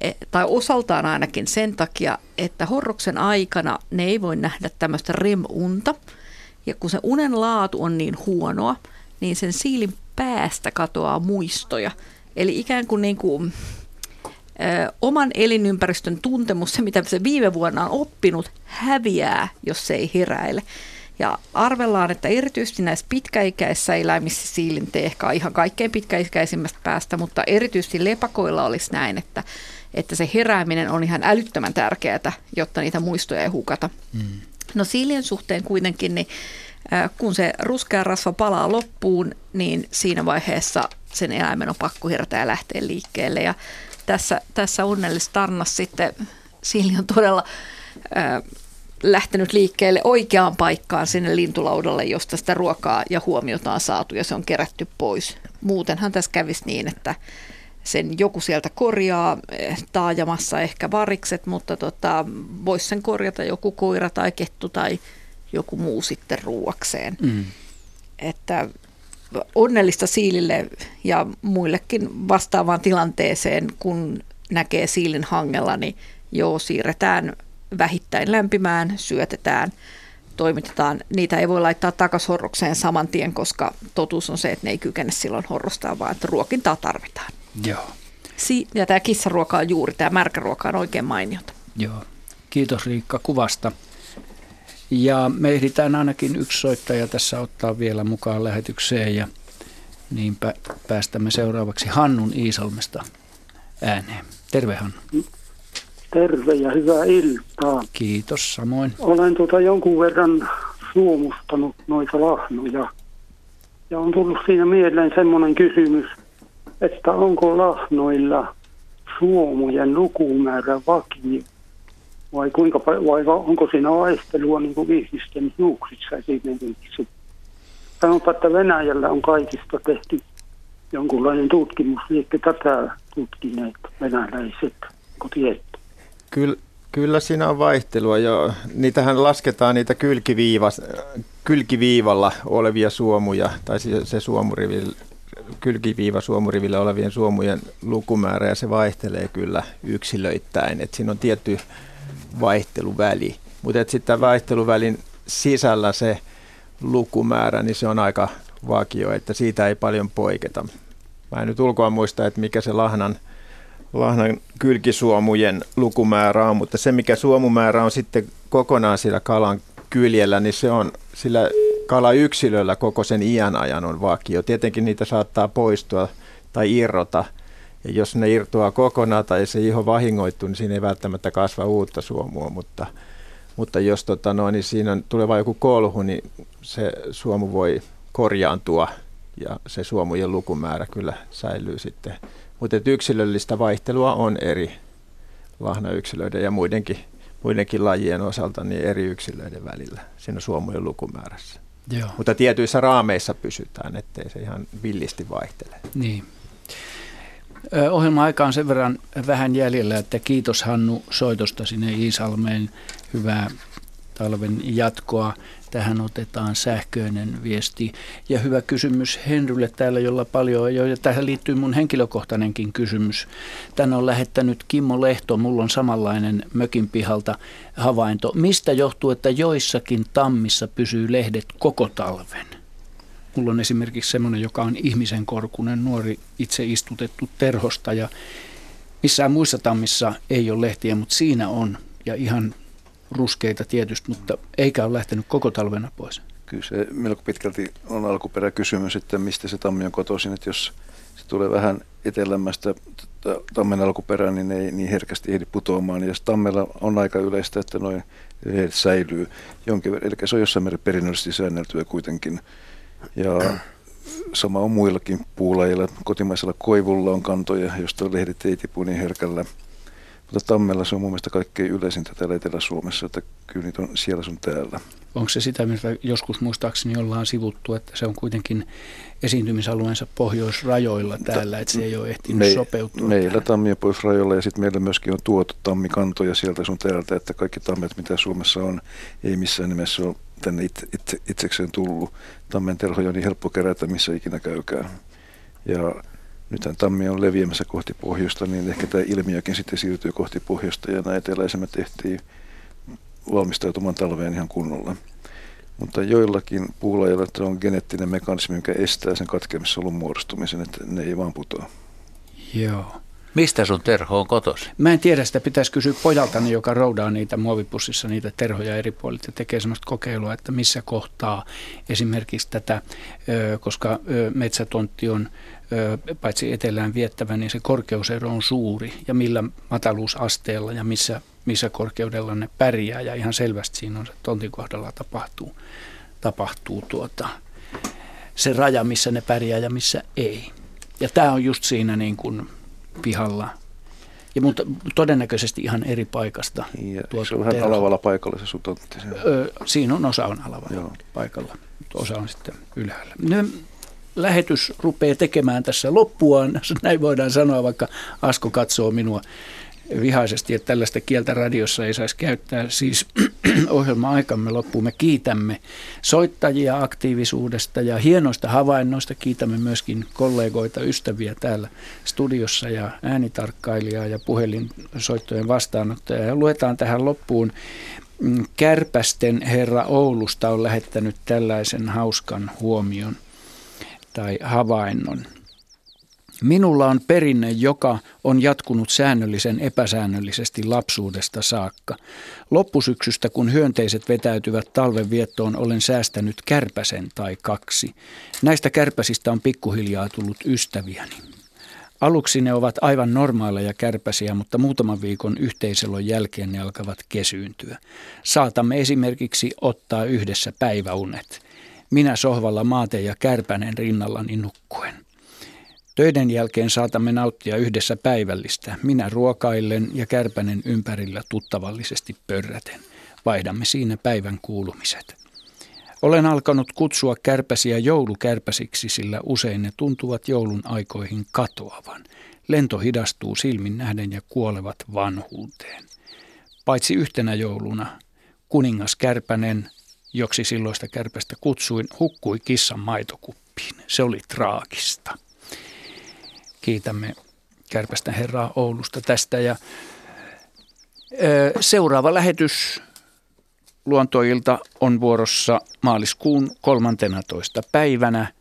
e, tai osaltaan ainakin sen takia, että horroksen aikana ne ei voi nähdä tämmöistä REM-unta. Ja kun se unen laatu on niin huonoa, niin sen siilin päästä katoaa muistoja. Eli ikään kuin, niin kuin oman elinympäristön tuntemus, se mitä se viime vuonna on oppinut, häviää, jos se ei heräile. Ja arvellaan, että erityisesti näissä pitkäikäisissä eläimissä siilintee ehkä ihan kaikkein pitkäikäisimmästä päästä, mutta erityisesti lepakoilla olisi näin, että, että se herääminen on ihan älyttömän tärkeää, jotta niitä muistoja ei hukata. Mm. No siilien suhteen kuitenkin, niin kun se ruskea rasva palaa loppuun, niin siinä vaiheessa sen eläimen on pakko herätä ja lähteä liikkeelle. Ja tässä, tässä onnellisessa tarnassa sitten Siili on todella äh, lähtenyt liikkeelle oikeaan paikkaan sinne lintulaudalle, josta sitä ruokaa ja huomiota on saatu ja se on kerätty pois. Muutenhan tässä kävisi niin, että sen joku sieltä korjaa eh, taajamassa ehkä varikset, mutta tota, voisi sen korjata joku koira tai kettu tai joku muu sitten ruuakseen. Mm. Että onnellista siilille ja muillekin vastaavaan tilanteeseen, kun näkee siilin hangella, niin joo, siirretään vähittäin lämpimään, syötetään, toimitetaan. Niitä ei voi laittaa takaisin horrokseen saman tien, koska totuus on se, että ne ei kykene silloin horrostaa, vaan että ruokintaa tarvitaan. Joo. Si- ja tämä kissaruoka on juuri, tämä märkäruoka on oikein mainiota. Joo. Kiitos Riikka kuvasta. Ja me ehditään ainakin yksi soittaja tässä ottaa vielä mukaan lähetykseen ja niinpä päästämme seuraavaksi Hannun Iisalmesta ääneen. Terve Hannu. Terve ja hyvää iltaa. Kiitos, samoin. Olen tuota jonkun verran suomustanut noita lahnoja. Ja on tullut siinä mieleen semmoinen kysymys, että onko lahnoilla suomujen lukumäärä vakio? Vai, kuinka, vai onko siinä vaihtelua niin kuin ihmisten juuksissa esimerkiksi. Sanotaan, että Venäjällä on kaikista tehty jonkunlainen tutkimus, liekö tätä tutkineet venäläiset, kun tiedätte? Kyllä, kyllä siinä on vaihtelua jo. Niitähän lasketaan niitä kylkiviiva, kylkiviivalla olevia suomuja, tai se suomurivillä kylkiviiva suomurivillä olevien suomujen lukumäärä ja se vaihtelee kyllä yksilöittäin. Et siinä on tietty vaihteluväli. Mutta sitten vaihteluvälin sisällä se lukumäärä, niin se on aika vakio, että siitä ei paljon poiketa. Mä en nyt ulkoa muista, että mikä se lahnan, lahnan kylkisuomujen lukumäärä on, mutta se mikä suomumäärä on sitten kokonaan sillä kalan kyljellä, niin se on sillä yksilöllä koko sen iän ajan on vakio. Tietenkin niitä saattaa poistua tai irrota – ja jos ne irtoaa kokonaan tai se iho vahingoittuu, niin siinä ei välttämättä kasva uutta suomua, mutta, mutta jos tota no, niin siinä on, tulee vain joku kolhu, niin se suomu voi korjaantua ja se suomujen lukumäärä kyllä säilyy sitten. Mutta yksilöllistä vaihtelua on eri lahnayksilöiden ja muidenkin, muidenkin lajien osalta niin eri yksilöiden välillä siinä suomujen lukumäärässä. Joo. Mutta tietyissä raameissa pysytään, ettei se ihan villisti vaihtele. Niin. Ohjelma-aika on sen verran vähän jäljellä, että kiitos Hannu soitosta sinne Iisalmeen. Hyvää talven jatkoa. Tähän otetaan sähköinen viesti. Ja hyvä kysymys Henrylle täällä, jolla paljon jo, ja tähän liittyy mun henkilökohtainenkin kysymys. Tänne on lähettänyt Kimmo Lehto, mulla on samanlainen mökin pihalta havainto. Mistä johtuu, että joissakin tammissa pysyy lehdet koko talven? Mulla on esimerkiksi semmoinen, joka on ihmisen korkunen nuori itse istutettu terhosta ja missään muissa tammissa ei ole lehtiä, mutta siinä on ja ihan ruskeita tietysti, mutta eikä ole lähtenyt koko talvena pois. Kyllä se melko pitkälti on alkuperäkysymys, että mistä se tammi on kotoisin, että jos se tulee vähän etelämästä tammen alkuperään, niin ei niin herkästi ehdi putoamaan. Ja tammella on aika yleistä, että noin säilyy jonkin verran. Eli se on jossain määrin perinnöllisesti säänneltyä kuitenkin. Ja sama on muillakin puulajilla. Kotimaisella koivulla on kantoja, josta lehdet ei tipu niin herkällä. Mutta tammella se on mun mielestä kaikkein yleisintä täällä Etelä-Suomessa, että kyllä niitä on siellä sun täällä. Onko se sitä, mitä joskus muistaakseni ollaan sivuttu, että se on kuitenkin esiintymisalueensa pohjoisrajoilla täällä, että se ei ole ehtinyt Me, sopeutua? Meillä tähän. tammi on pohjoisrajoilla ja sitten meillä myöskin on tuotu tammikantoja sieltä sun täältä, että kaikki tammet, mitä Suomessa on, ei missään nimessä ole tänne itse, itse, itsekseen tullut. Tammen terhoja on niin helppo kerätä, missä ikinä käykään. Ja nythän tammi on leviämässä kohti pohjoista, niin ehkä tämä ilmiökin sitten siirtyy kohti pohjoista ja nämä eteläisemmät tehtiin valmistautumaan talveen ihan kunnolla. Mutta joillakin puulajilla on geneettinen mekanismi, mikä estää sen katkeamissolun muodostumisen, että ne ei vaan putoa. Joo. Mistä sun terho on kotos? Mä en tiedä, sitä pitäisi kysyä pojaltani, joka roudaa niitä muovipussissa, niitä terhoja eri puolilta ja tekee sellaista kokeilua, että missä kohtaa esimerkiksi tätä, koska metsätontti on paitsi etelään viettävä, niin se korkeusero on suuri ja millä mataluusasteella ja missä, missä korkeudella ne pärjää ja ihan selvästi siinä on se tontin kohdalla tapahtuu, tapahtuu tuota, se raja, missä ne pärjää ja missä ei. Ja tämä on just siinä niin kuin pihalla. Ja, mutta todennäköisesti ihan eri paikasta. Ja se on vähän alavalla paikalla se sutontti. Öö, siinä on osa on alavalla Joo. paikalla, osa on sitten ylhäällä. Ne, lähetys rupeaa tekemään tässä loppuaan, näin voidaan sanoa, vaikka Asko katsoo minua vihaisesti, että tällaista kieltä radiossa ei saisi käyttää. Siis ohjelma-aikamme loppuun me kiitämme soittajia aktiivisuudesta ja hienoista havainnoista. Kiitämme myöskin kollegoita, ystäviä täällä studiossa ja äänitarkkailijaa ja puhelinsoittojen vastaanottajaa. Ja luetaan tähän loppuun. Mm, Kärpästen herra Oulusta on lähettänyt tällaisen hauskan huomion tai havainnon. Minulla on perinne, joka on jatkunut säännöllisen epäsäännöllisesti lapsuudesta saakka. Loppusyksystä, kun hyönteiset vetäytyvät talven viettoon, olen säästänyt kärpäsen tai kaksi. Näistä kärpäsistä on pikkuhiljaa tullut ystäviäni. Aluksi ne ovat aivan normaaleja kärpäsiä, mutta muutaman viikon yhteiselon jälkeen ne alkavat kesyyntyä. Saatamme esimerkiksi ottaa yhdessä päiväunet. Minä sohvalla maate ja kärpänen rinnallani nukkuen. Töiden jälkeen saatamme nauttia yhdessä päivällistä. Minä ruokaillen ja kärpänen ympärillä tuttavallisesti pörräten. Vaihdamme siinä päivän kuulumiset. Olen alkanut kutsua kärpäsiä joulukärpäsiksi, sillä usein ne tuntuvat joulun aikoihin katoavan. Lento hidastuu silmin nähden ja kuolevat vanhuuteen. Paitsi yhtenä jouluna, kuningas Kärpänen, joksi silloista kärpästä kutsuin, hukkui kissan maitokuppiin. Se oli traagista kiitämme Kärpästä herraa Oulusta tästä. Ja, seuraava lähetys luontoilta on vuorossa maaliskuun 13. päivänä.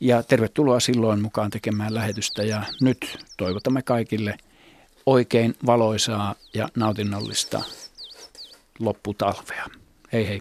Ja tervetuloa silloin mukaan tekemään lähetystä. Ja nyt toivotamme kaikille oikein valoisaa ja nautinnollista lopputalvea. Hei hei.